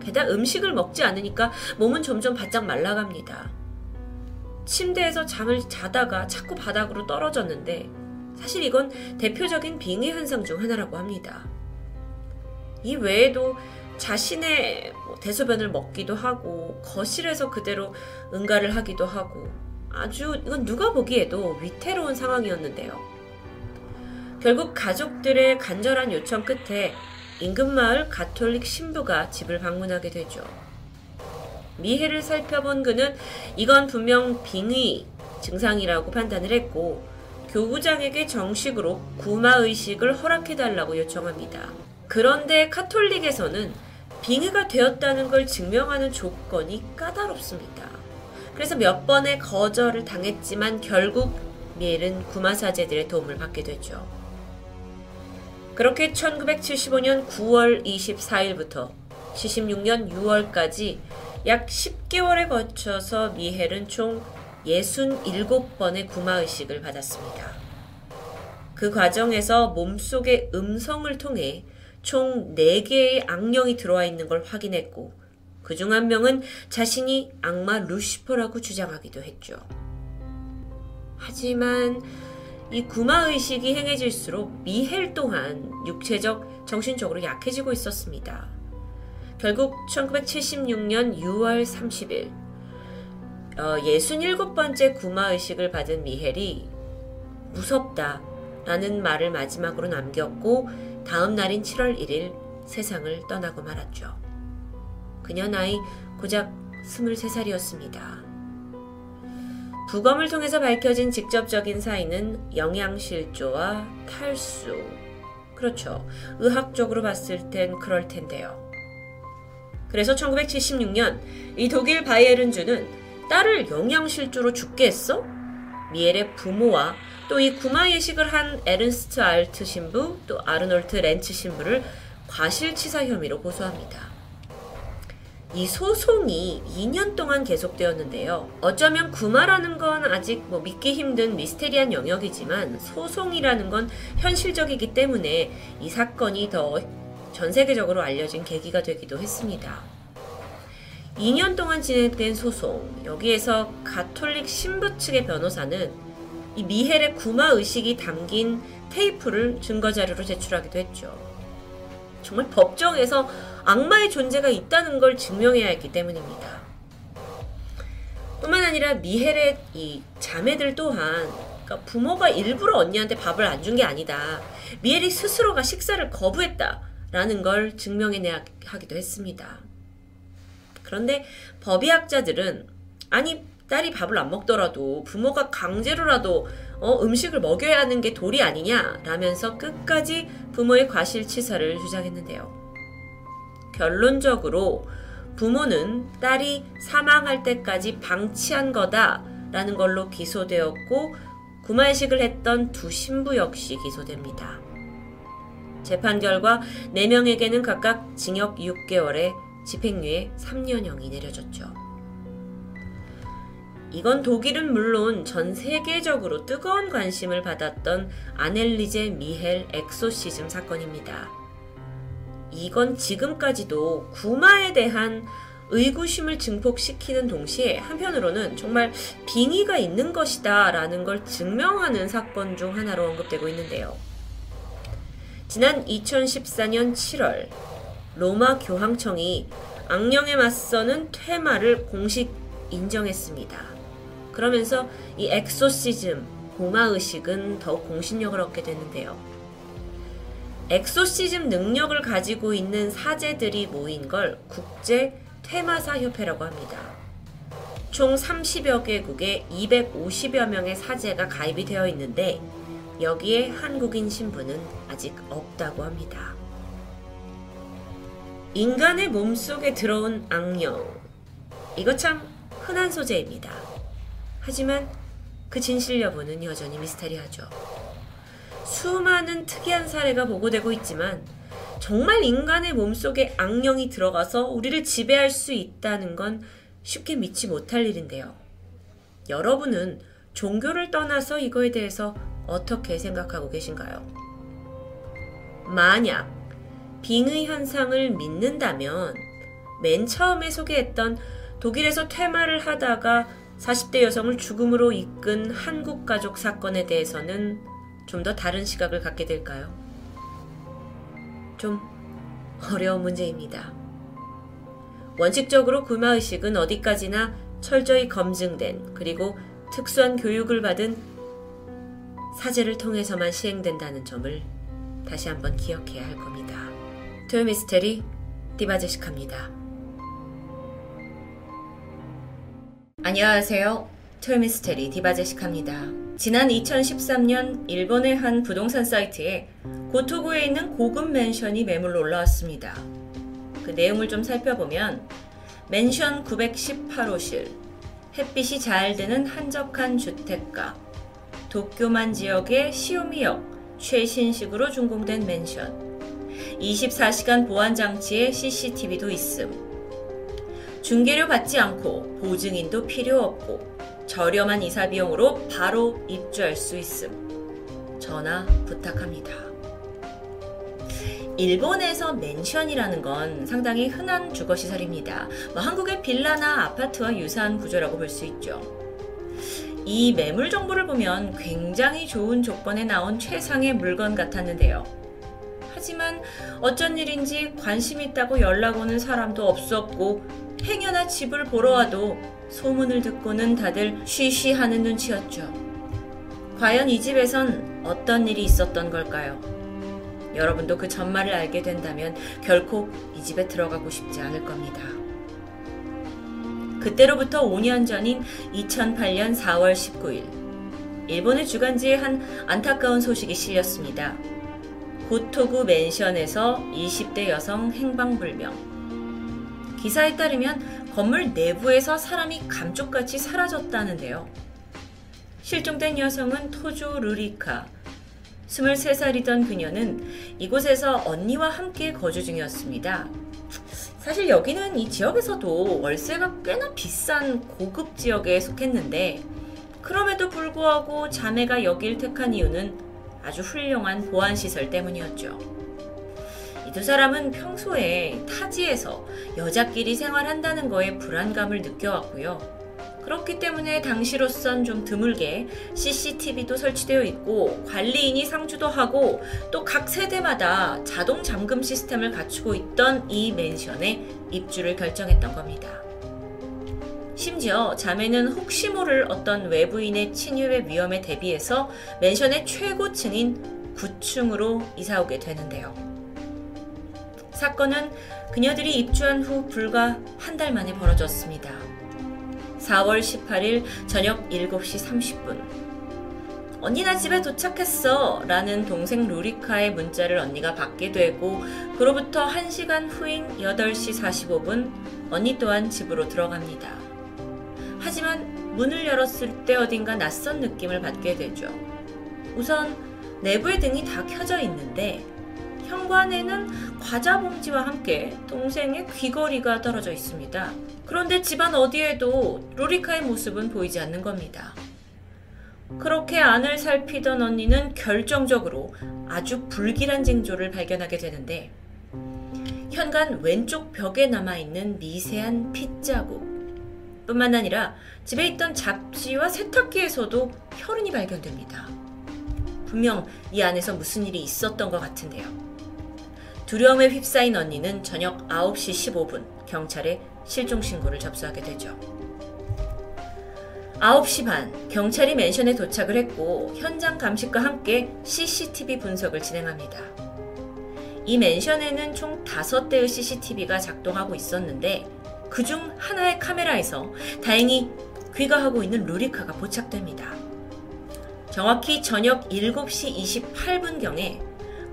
게다가 음식을 먹지 않으니까 몸은 점점 바짝 말라갑니다. 침대에서 잠을 자다가 자꾸 바닥으로 떨어졌는데 사실 이건 대표적인 빙의 현상 중 하나라고 합니다. 이 외에도 자신의 뭐 대소변을 먹기도 하고 거실에서 그대로 응가를 하기도 하고 아주 이건 누가 보기에도 위태로운 상황이었는데요. 결국 가족들의 간절한 요청 끝에 인근 마을 가톨릭 신부가 집을 방문하게 되죠. 미해를 살펴본 그는 이건 분명 빙의 증상이라고 판단을 했고 교구장에게 정식으로 구마 의식을 허락해달라고 요청합니다. 그런데 카톨릭에서는 빙의가 되었다는 걸 증명하는 조건이 까다롭습니다. 그래서 몇 번의 거절을 당했지만 결국 미엘은 구마사제들의 도움을 받게 되죠. 그렇게 1975년 9월 24일부터 76년 6월까지 약 10개월에 거쳐서 미헬은 총 67번의 구마의식을 받았습니다. 그 과정에서 몸속의 음성을 통해 총 4개의 악령이 들어와 있는 걸 확인했고 그 중 한 명은 자신이 악마 루시퍼라고 주장하기도 했죠. 하지만 이 구마의식이 행해질수록 미헬 또한 육체적, 정신적으로 약해지고 있었습니다. 결국 1976년 6월 30일 어, 67번째 구마의식을 받은 미헬이 무섭다 라는 말을 마지막으로 남겼고 다음 날인 7월 1일 세상을 떠나고 말았죠. 그녀 나이 고작 23살이었습니다. 부검을 통해서 밝혀진 직접적인 사인은 영양실조와 탈수. 그렇죠. 의학적으로 봤을 땐 그럴 텐데요. 그래서 1976년 이 독일 바이에른주는 딸을 영양실조로 죽게 했어? 미엘의 부모와 또 이 구마 예식을 한 에른스트 알트 신부 또 아르놀트 렌츠 신부를 과실치사 혐의로 고소합니다. 이 소송이 2년 동안 계속되었는데요. 어쩌면 구마라는 건 아직 뭐 믿기 힘든 미스테리한 영역이지만 소송이라는 건 현실적이기 때문에 이 사건이 더 전 세계적으로 알려진 계기가 되기도 했습니다. 2년 동안 진행된 소송, 여기에서 가톨릭 신부 측의 변호사는 이 미헬의 구마 의식이 담긴 테이프를 증거 자료로 제출하기도 했죠. 정말 법정에서 악마의 존재가 있다는 걸 증명해야 했기 때문입니다. 뿐만 아니라 미헬의 이 자매들 또한 그러니까 부모가 일부러 언니한테 밥을 안 준 게 아니다. 미헬이 스스로가 식사를 거부했다라는 걸 증명해내야 하기도 했습니다. 그런데 법의학자들은 아니 딸이 밥을 안 먹더라도 부모가 강제로라도 어, 음식을 먹여야 하는 게 도리 아니냐 라면서 끝까지 부모의 과실치사를 주장했는데요. 결론적으로 부모는 딸이 사망할 때까지 방치한 거다라는 걸로 기소되었고 구마의식을 했던 두 신부 역시 기소됩니다. 재판 결과 4명에게는 각각 징역 6개월에 집행유예 3년형이 내려졌죠. 이건 독일은 물론 전 세계적으로 뜨거운 관심을 받았던 아넬리제 미헬 엑소시즘 사건입니다. 이건 지금까지도 구마에 대한 의구심을 증폭시키는 동시에 한편으로는 정말 빙의가 있는 것이다 라는 걸 증명하는 사건 중 하나로 언급되고 있는데요. 지난 2014년 7월 로마 교황청이 악령에 맞서는 퇴마를 공식 인정했습니다. 그러면서 이 엑소시즘, 구마 의식은 더욱 공신력을 얻게 되는데요. 엑소시즘 능력을 가지고 있는 사제들이 모인 걸 국제 퇴마사 협회라고 합니다. 총 30여 개국에 250여 명의 사제가 가입이 되어 있는데 여기에 한국인 신분은 아직 없다고 합니다. 인간의 몸속에 들어온 악령. 이거 참 흔한 소재입니다. 하지만 그 진실 여부는 여전히 미스테리하죠. 수많은 특이한 사례가 보고되고 있지만 정말 인간의 몸속에 악령이 들어가서 우리를 지배할 수 있다는 건 쉽게 믿지 못할 일인데요. 여러분은 종교를 떠나서 이거에 대해서 어떻게 생각하고 계신가요? 만약 빙의 현상을 믿는다면 맨 처음에 소개했던 독일에서 퇴마를 하다가 40대 여성을 죽음으로 이끈 한국 가족 사건에 대해서는 좀 더 다른 시각을 갖게 될까요? 좀 어려운 문제입니다. 원칙적으로 구마의식은 어디까지나 철저히 검증된 그리고 특수한 교육을 받은 사제를 통해서만 시행된다는 점을 다시 한번 기억해야 할 겁니다. 토요미스테리 디바제식합니다. 안녕하세요. 토요미스테리 디바제식합니다. 지난 2013년 일본의 한 부동산 사이트에 고토구에 있는 고급 맨션이 매물로 올라왔습니다. 그 내용을 좀 살펴보면 맨션 918호실, 햇빛이 잘 드는 한적한 주택가, 도쿄만 지역의 시오미역, 최신식으로 준공된 맨션. 24시간 보안 장치에 CCTV도 있음. 중개료 받지 않고 보증인도 필요 없고 저렴한 이사 비용으로 바로 입주할 수 있음. 전화 부탁합니다. 일본에서 맨션이라는 건 상당히 흔한 주거 시설입니다. 뭐 한국의 빌라나 아파트와 유사한 구조라고 볼 수 있죠. 이 매물 정보를 보면 굉장히 좋은 조건에 나온 최상의 물건 같았는데요. 하지만 어쩐 일인지 관심 있다고 연락 오는 사람도 없었고 행여나 집을 보러 와도 소문을 듣고는 다들 쉬쉬 하는 눈치였죠. 과연 이 집에선 어떤 일이 있었던 걸까요? 여러분도 그 전말을 알게 된다면 결코 이 집에 들어가고 싶지 않을 겁니다. 그때로부터 5년 전인 2008년 4월 19일, 일본의 주간지에 한 안타까운 소식이 실렸습니다. 고토구 맨션에서 20대 여성 행방불명. 기사에 따르면 건물 내부에서 사람이 감쪽같이 사라졌다는데요. 실종된 여성은 토조 루리카. 23살이던 그녀는 이곳에서 언니와 함께 거주 중이었습니다. 사실 여기는 이 지역에서도 월세가 꽤나 비싼 고급 지역에 속했는데 그럼에도 불구하고 자매가 여길 택한 이유는 아주 훌륭한 보안시설 때문이었죠. 이 두 사람은 평소에 타지에서 여자끼리 생활한다는 거에 불안감을 느껴왔고요. 그렇기 때문에 당시로선 좀 드물게 CCTV도 설치되어 있고 관리인이 상주도 하고 또 각 세대마다 자동 잠금 시스템을 갖추고 있던 이 맨션에 입주를 결정했던 겁니다. 심지어 자매는 혹시 모를 어떤 외부인의 침입의 위험에 대비해서 맨션의 최고층인 9층으로 이사오게 되는데요. 사건은 그녀들이 입주한 후 불과 한 달 만에 벌어졌습니다. 4월 18일 저녁 7시 30분. 언니 나 집에 도착했어 라는 동생 루리카의 문자를 언니가 받게 되고 그로부터 1시간 후인 8시 45분 언니 또한 집으로 들어갑니다. 하지만 문을 열었을 때 어딘가 낯선 느낌을 받게 되죠. 우선 내부의 등이 다 켜져 있는데 현관에는 과자 봉지와 함께 동생의 귀걸이가 떨어져 있습니다. 그런데 집안 어디에도 로리카의 모습은 보이지 않는 겁니다. 그렇게 안을 살피던 언니는 결정적으로 아주 불길한 징조를 발견하게 되는데 현관 왼쪽 벽에 남아있는 미세한 핏자국 뿐만 아니라 집에 있던 잡지와 세탁기에서도 혈흔이 발견됩니다. 분명 이 안에서 무슨 일이 있었던 것 같은데요. 두려움에 휩싸인 언니는 저녁 9시 15분 경찰에 실종 신고를 접수하게 되죠. 9시 반 경찰이 맨션에 도착을 했고 현장 감식과 함께 CCTV 분석을 진행합니다. 이 맨션에는 총 5대의 CCTV가 작동하고 있었는데 그중 하나의 카메라에서 다행히 귀가하고 있는 루리카가 포착됩니다. 정확히 저녁 7시 28분경에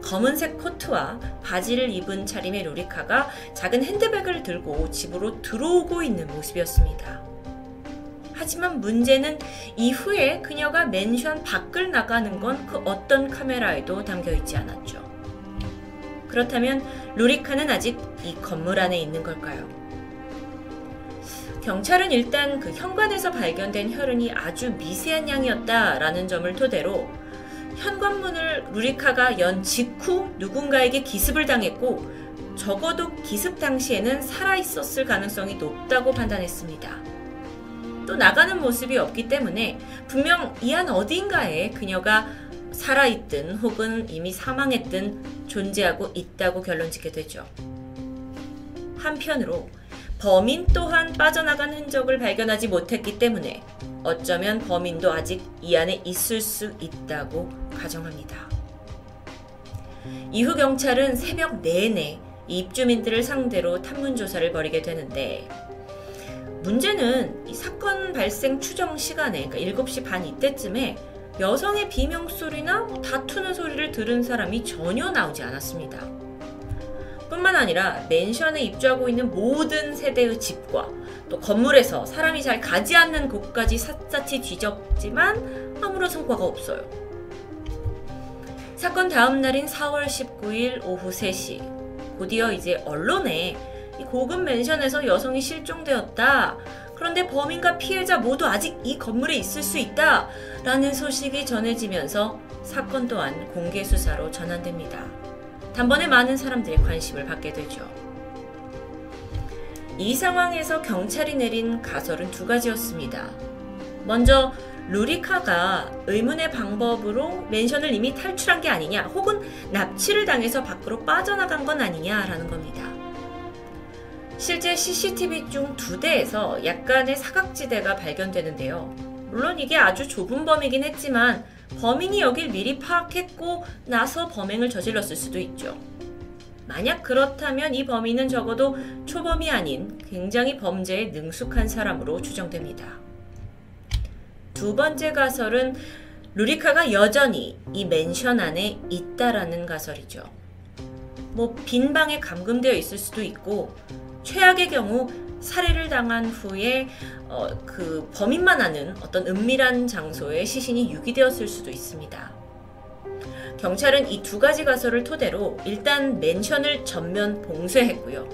검은색 코트와 바지를 입은 차림의 로리카가 작은 핸드백을 들고 집으로 들어오고 있는 모습이었습니다. 하지만 문제는 이후에 그녀가 맨션 밖을 나가는 건 그 어떤 카메라에도 담겨 있지 않았죠. 그렇다면 로리카는 아직 이 건물 안에 있는 걸까요? 경찰은 일단 그 현관에서 발견된 혈흔이 아주 미세한 양이었다라는 점을 토대로 현관문을 루리카가 연 직후 누군가에게 기습을 당했고 적어도 기습 당시에는 살아있었을 가능성이 높다고 판단했습니다. 또 나가는 모습이 없기 때문에 분명 이 안 어딘가에 그녀가 살아있든 혹은 이미 사망했든 존재하고 있다고 결론 짓게 되죠. 한편으로 범인 또한 빠져나간 흔적을 발견하지 못했기 때문에 어쩌면 범인도 아직 이 안에 있을 수 있다고 가정합니다. 이후 경찰은 새벽 내내 입주민들을 상대로 탐문 조사를 벌이게 되는데 문제는 이 사건 발생 추정 시간에 그러니까 7시 반 이때쯤에 여성의 비명 소리나 뭐 다투는 소리를 들은 사람이 전혀 나오지 않았습니다. 뿐만 아니라 맨션에 입주하고 있는 모든 세대의 집과 또 건물에서 사람이 잘 가지 않는 곳까지 샅샅이 뒤졌지만 아무런 성과가 없어요. 사건 다음 날인 4월 19일 오후 3시 곧이어 이제 언론에 이 고급 맨션에서 여성이 실종되었다. 그런데 범인과 피해자 모두 아직 이 건물에 있을 수 있다. 라는 소식이 전해지면서 사건 또한 공개 수사로 전환됩니다. 단번에 많은 사람들의 관심을 받게 되죠. 이 상황에서 경찰이 내린 가설은 두 가지였습니다. 먼저 루리카가 의문의 방법으로 맨션을 이미 탈출한 게 아니냐, 혹은 납치를 당해서 밖으로 빠져나간 건 아니냐라는 겁니다. 실제 CCTV 중 두 대에서 약간의 사각지대가 발견되는데요. 물론 이게 아주 좁은 범위긴 했지만 범인이 여길 미리 파악했고 나서 범행을 저질렀을 수도 있죠. 만약 그렇다면 이 범인은 적어도 초범이 아닌 굉장히 범죄에 능숙한 사람으로 추정됩니다. 두 번째 가설은 루리카가 여전히 이 맨션 안에 있다라는 가설이죠. 뭐 빈 방에 감금되어 있을 수도 있고 최악의 경우 살해를 당한 후에 어, 그 범인만 아는 어떤 은밀한 장소에 시신이 유기되었을 수도 있습니다. 경찰은 이 두 가지 가설을 토대로 일단 맨션을 전면 봉쇄했고요.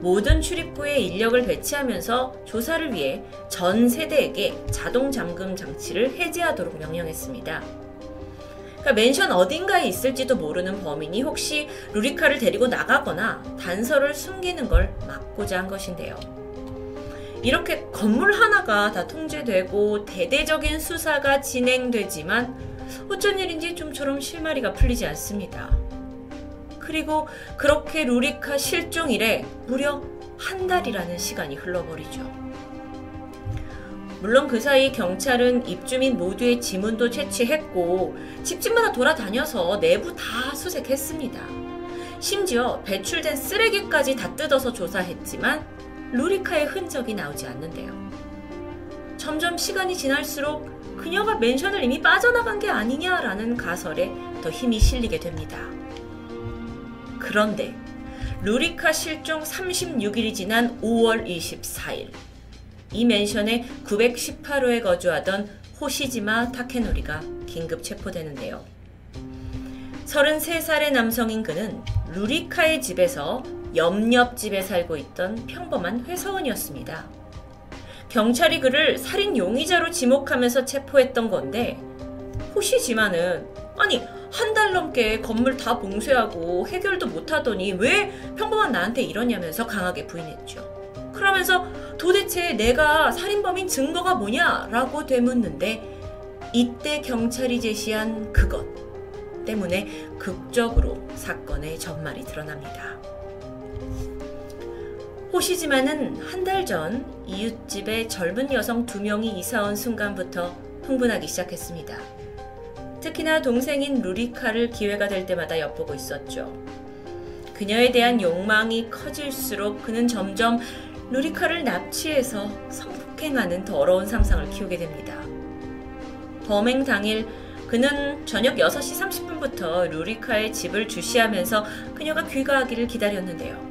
모든 출입구에 인력을 배치하면서 조사를 위해 전 세대에게 자동 잠금 장치를 해제하도록 명령했습니다. 그러니까 맨션 어딘가에 있을지도 모르는 범인이 혹시 루리카를 데리고 나가거나 단서를 숨기는 걸 막고자 한 것인데요. 이렇게 건물 하나가 다 통제되고 대대적인 수사가 진행되지만 어쩐 일인지 좀처럼 실마리가 풀리지 않습니다. 그리고 그렇게 루리카 실종 이래 무려 한 달이라는 시간이 흘러버리죠. 물론 그 사이 경찰은 입주민 모두의 지문도 채취했고 집집마다 돌아다녀서 내부 다 수색했습니다. 심지어 배출된 쓰레기까지 다 뜯어서 조사했지만 루리카의 흔적이 나오지 않는데요. 점점 시간이 지날수록 그녀가 맨션을 이미 빠져나간 게 아니냐라는 가설에 더 힘이 실리게 됩니다. 그런데 루리카 실종 36일이 지난 5월 24일 이 맨션에 918호에 거주하던 호시지마 타케노리가 긴급 체포되는데요. 33살의 남성인 그는 루리카의 집에서 옆옆 집에 살고 있던 평범한 회사원이었습니다. 경찰이 그를 살인 용의자로 지목하면서 체포했던 건데 호시지마는 아니 한 달 넘게 건물 다 봉쇄하고 해결도 못하더니 왜 평범한 나한테 이러냐면서 강하게 부인했죠. 그러면서 도대체 내가 살인범인 증거가 뭐냐라고 되묻는데 이때 경찰이 제시한 그것 때문에 극적으로 사건의 전말이 드러납니다. 호시지만은 한 달 전 이웃집에 젊은 여성 두 명이 이사온 순간부터 흥분하기 시작했습니다. 특히나 동생인 루리카를 기회가 될 때마다 엿보고 있었죠. 그녀에 대한 욕망이 커질수록 그는 점점 루리카를 납치해서 성폭행하는 더러운 상상을 키우게 됩니다. 범행 당일 그는 저녁 6시 30분부터 루리카의 집을 주시하면서 그녀가 귀가하기를 기다렸는데요.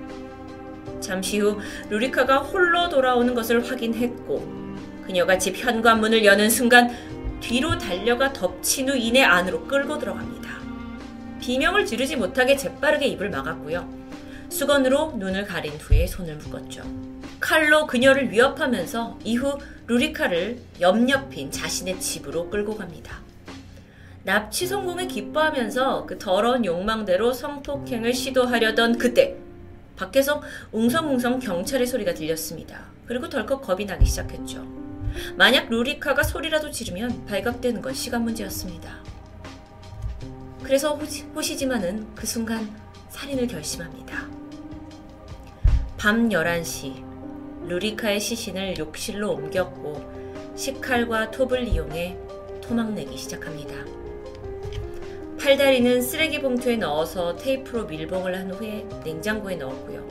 잠시 후 루리카가 홀로 돌아오는 것을 확인했고 그녀가 집 현관문을 여는 순간 뒤로 달려가 덮친 후 이내 안으로 끌고 들어갑니다. 비명을 지르지 못하게 재빠르게 입을 막았고요. 수건으로 눈을 가린 후에 손을 묶었죠. 칼로 그녀를 위협하면서 이후 루리카를 옆옆인 자신의 집으로 끌고 갑니다. 납치 성공에 기뻐하면서 그 더러운 욕망대로 성폭행을 시도하려던 그때 밖에서 웅성웅성 경찰의 소리가 들렸습니다. 그리고 덜컥 겁이 나기 시작했죠. 만약 루리카가 소리라도 지르면 발각되는 건 시간 문제였습니다. 그래서 호시, 지만은그 순간 살인을 결심합니다. 밤 11시 루리카의 시신을 욕실로 옮겼고 식칼과 톱을 이용해 토막내기 시작합니다. 팔다리는 쓰레기 봉투에 넣어서 테이프로 밀봉을 한 후에 냉장고에 넣었고요.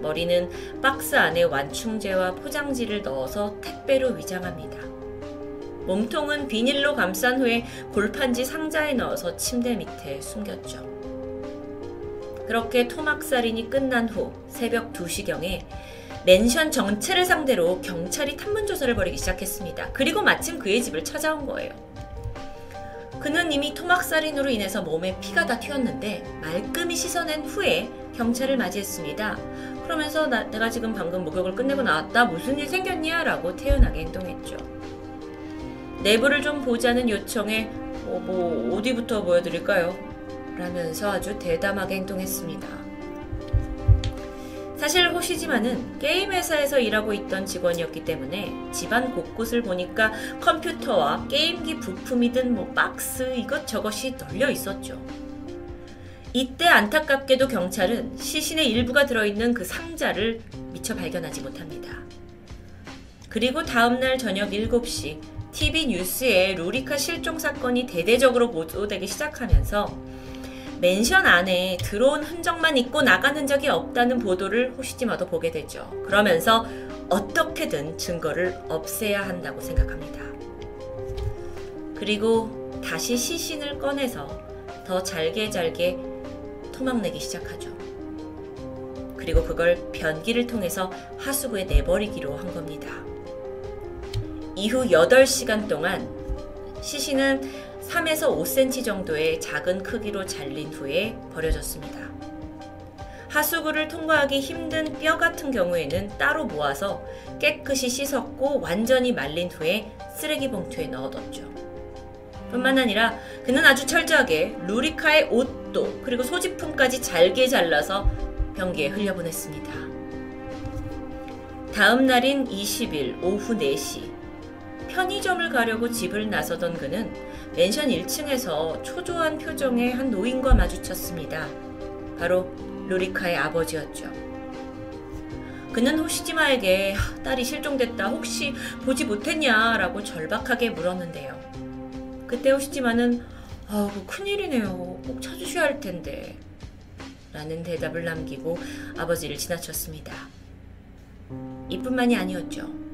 머리는 박스 안에 완충제와 포장지를 넣어서 택배로 위장합니다. 몸통은 비닐로 감싼 후에 골판지 상자에 넣어서 침대 밑에 숨겼죠. 그렇게 토막살인이 끝난 후 새벽 2시경에 맨션 전체를 상대로 경찰이 탐문 조사를 벌이기 시작했습니다. 그리고 마침 그의 집을 찾아온 거예요. 그는 이미 토막살인으로 인해서 몸에 피가 다 튀었는데 말끔히 씻어낸 후에 경찰을 맞이했습니다. 그러면서 나, 내가 지금 방금 목욕을 끝내고 나왔다 무슨 일 생겼냐 라고 태연하게 행동했죠. 내부를 좀 보자는 요청에 어, 뭐 어디부터 보여드릴까요? 라면서 아주 대담하게 행동했습니다. 사실 호시지만은 게임 회사에서 일하고 있던 직원이었기 때문에 집안 곳곳을 보니까 컴퓨터와 게임기 부품이든 뭐 박스 이것저것이 널려 있었죠. 이때 안타깝게도 경찰은 시신의 일부가 들어있는 그 상자를 미처 발견하지 못합니다. 그리고 다음날 저녁 7시 TV 뉴스에 루리카 실종 사건이 대대적으로 보도되기 시작하면서 맨션 안에 들어온 흔적만 있고 나가는 적이 없다는 보도를 호시지마도 보게 되죠. 그러면서 어떻게든 증거를 없애야 한다고 생각합니다. 그리고 다시 시신을 꺼내서 더 잘게 잘게 토막내기 시작하죠. 그리고 그걸 변기를 통해서 하수구에 내버리기로 한 겁니다. 이후 8시간 동안 시신은 3에서 5cm 정도의 작은 크기로 잘린 후에 버려졌습니다. 하수구를 통과하기 힘든 뼈 같은 경우에는 따로 모아서 깨끗이 씻었고 완전히 말린 후에 쓰레기 봉투에 넣어뒀죠. 뿐만 아니라 그는 아주 철저하게 루리카의 옷도 그리고 소지품까지 잘게 잘라서 변기에 흘려보냈습니다. 다음 날인 20일 오후 4시 편의점을 가려고 집을 나서던 그는 맨션 1층에서 초조한 표정의 한 노인과 마주쳤습니다. 바로 루리카의 아버지였죠. 그는 호시지마에게 딸이 실종됐다 혹시 보지 못했냐라고 절박하게 물었는데요. 그때 호시지마는 아우 큰일이네요. 꼭 찾으셔야 할 텐데 라는 대답을 남기고 아버지를 지나쳤습니다. 이뿐만이 아니었죠.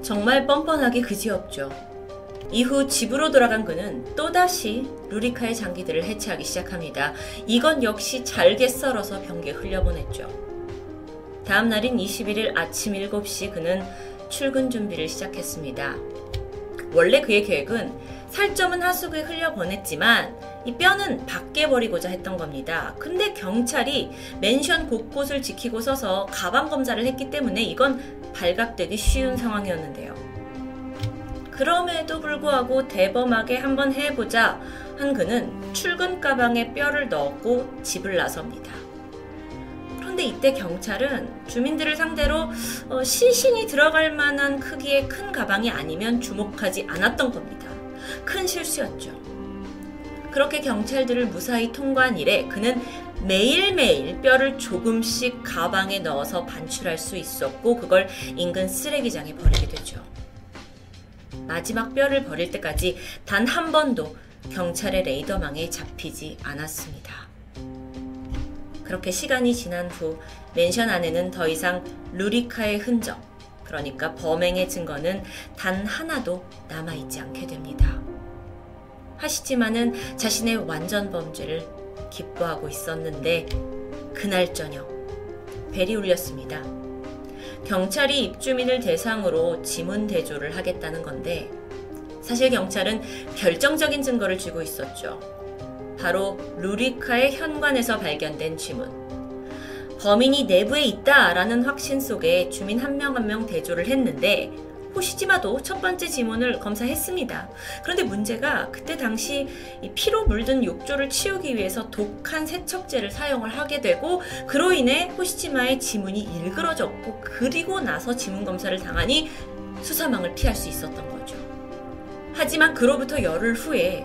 정말 뻔뻔하기 그지없죠. 이후 집으로 돌아간 그는 또다시 루리카의 장기들을 해체하기 시작합니다. 이건 역시 잘게 썰어서 변기에 흘려보냈죠. 다음 날인 21일 아침 7시 그는 출근 준비를 시작했습니다. 원래 그의 계획은 살점은 하수구에 흘려보냈지만 이 뼈는 밖에 버리고자 했던 겁니다. 근데 경찰이 맨션 곳곳을 지키고 서서 가방 검사를 했기 때문에 이건 발각되기 쉬운 상황이었는데요. 그럼에도 불구하고 대범하게 한번 해보자 한 그는 출근 가방에 뼈를 넣었고 집을 나섭니다. 그런데 이때 경찰은 주민들을 상대로 어, 시신이 들어갈 만한 크기의 큰 가방이 아니면 주목하지 않았던 겁니다. 큰 실수였죠. 그렇게 경찰들을 무사히 통과한 이래 그는 매일매일 뼈를 조금씩 가방에 넣어서 반출할 수 있었고 그걸 인근 쓰레기장에 버리게 되죠. 마지막 뼈를 버릴 때까지 단 한 번도 경찰의 레이더망에 잡히지 않았습니다. 그렇게 시간이 지난 후 맨션 안에는 더 이상 루리카의 흔적, 그러니까 범행의 증거는 단 하나도 남아있지 않게 됩니다. 하시지만은 자신의 완전 범죄를 기뻐하고 있었는데 그날 저녁 벨이 울렸습니다. 경찰이 입주민을 대상으로 지문 대조를 하겠다는 건데 사실 경찰은 결정적인 증거를 쥐고 있었죠. 바로 루리카의 현관에서 발견된 지문. 범인이 내부에 있다라는 확신 속에 주민 한명 한 명 대조를 했는데 호시지마도 첫 번째 지문을 검사했습니다. 그런데 문제가 그때 당시 피로 물든 욕조를 치우기 위해서 독한 세척제를 사용을 하게 되고 그로 인해 호시지마의 지문이 일그러졌고 그리고 나서 지문 검사를 당하니 수사망을 피할 수 있었던 거죠. 하지만 그로부터 열흘 후에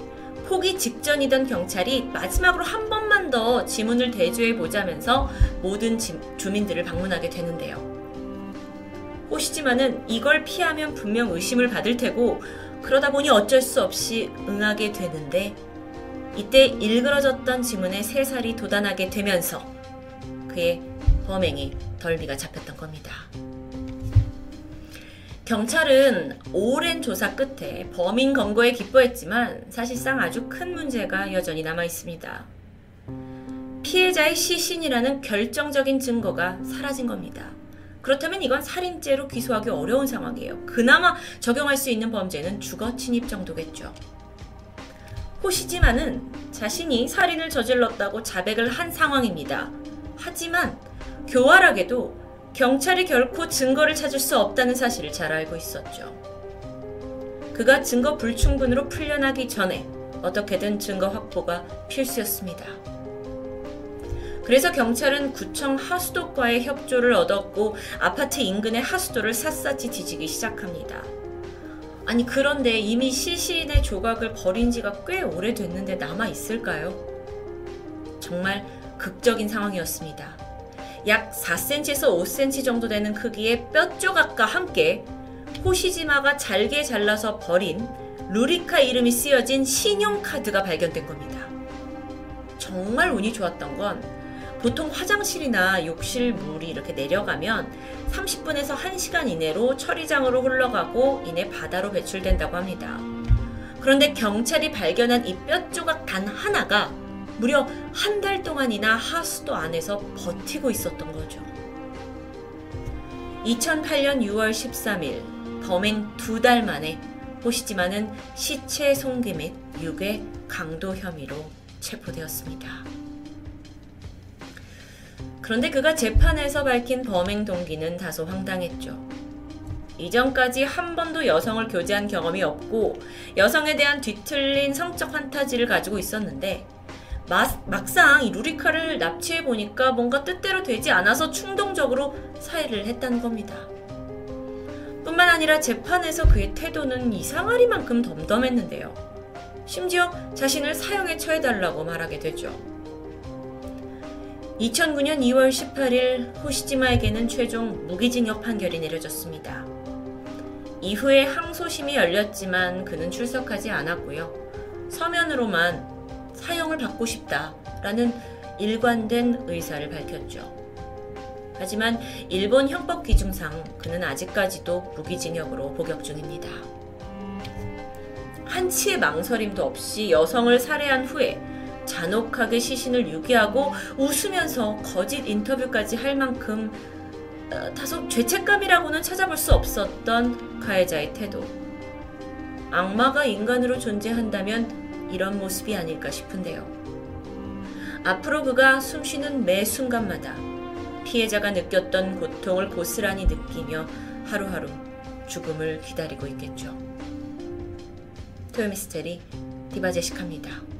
포기 직전이던 경찰이 마지막으로 한 번만 더 지문을 대조해 보자면서 모든 주민들을 방문하게 되는데요. 호시지마는 이걸 피하면 분명 의심을 받을 테고 그러다 보니 어쩔 수 없이 응하게 되는데 이때 일그러졌던 지문에 세 살이 돋아나게 되면서 그의 범행이 덜미가 잡혔던 겁니다. 경찰은 오랜 조사 끝에 범인 검거에 기뻐했지만 사실상 아주 큰 문제가 여전히 남아 있습니다. 피해자의 시신이라는 결정적인 증거가 사라진 겁니다. 그렇다면 이건 살인죄로 기소하기 어려운 상황이에요. 그나마 적용할 수 있는 범죄는 주거 침입 정도겠죠. 호시지만은 자신이 살인을 저질렀다고 자백을 한 상황입니다. 하지만 교활하게도 경찰이 결코 증거를 찾을 수 없다는 사실을 잘 알고 있었죠. 그가 증거 불충분으로 풀려나기 전에 어떻게든 증거 확보가 필수였습니다. 그래서 경찰은 구청 하수도과의 협조를 얻었고 아파트 인근의 하수도를 샅샅이 뒤지기 시작합니다. 아니 그런데 이미 시신의 조각을 버린 지가 꽤 오래됐는데 남아 있을까요? 정말 극적인 상황이었습니다. 약 4cm에서 5cm 정도 되는 크기의 뼈 조각과 함께 호시지마가 잘게 잘라서 버린 루리카 이름이 쓰여진 신용카드가 발견된 겁니다. 정말 운이 좋았던 건 보통 화장실이나 욕실 물이 이렇게 내려가면 30분에서 1시간 이내로 처리장으로 흘러가고 이내 바다로 배출된다고 합니다. 그런데 경찰이 발견한 이 뼈 조각 단 하나가 무려 한 달 동안이나 하수도 안에서 버티고 있었던 거죠. 2008년 6월 13일 범행 두 달 만에 호시지마는 시체 송기 및 유괴 강도 혐의로 체포되었습니다. 그런데 그가 재판에서 밝힌 범행 동기는 다소 황당했죠. 이전까지 한 번도 여성을 교제한 경험이 없고 여성에 대한 뒤틀린 성적 판타지를 가지고 있었는데 막상 이 루리카를 납치해 보니까 뭔가 뜻대로 되지 않아서 충동적으로 사회를 했다는 겁니다. 뿐만 아니라 재판에서 그의 태도는 이상하리만큼 덤덤했는데요. 심지어 자신을 사형에 처해달라고 말하게 되죠. 2009년 2월 18일 호시지마에게는 최종 무기징역 판결이 내려졌습니다. 이후에 항소심이 열렸지만 그는 출석하지 않았고요. 서면으로만 사형을 받고 싶다라는 일관된 의사를 밝혔죠. 하지만 일본 형법 기준상 그는 아직까지도 무기징역으로 복역 중입니다. 한치의 망설임도 없이 여성을 살해한 후에 잔혹하게 시신을 유기하고 웃으면서 거짓 인터뷰까지 할 만큼 어, 다소 죄책감이라고는 찾아볼 수 없었던 가해자의 태도. 악마가 인간으로 존재한다면 이런 모습이 아닐까 싶은데요. 앞으로 그가 숨쉬는 매 순간마다 피해자가 느꼈던 고통을 고스란히 느끼며 하루하루 죽음을 기다리고 있겠죠. 토요미스테리 디바제식합니다.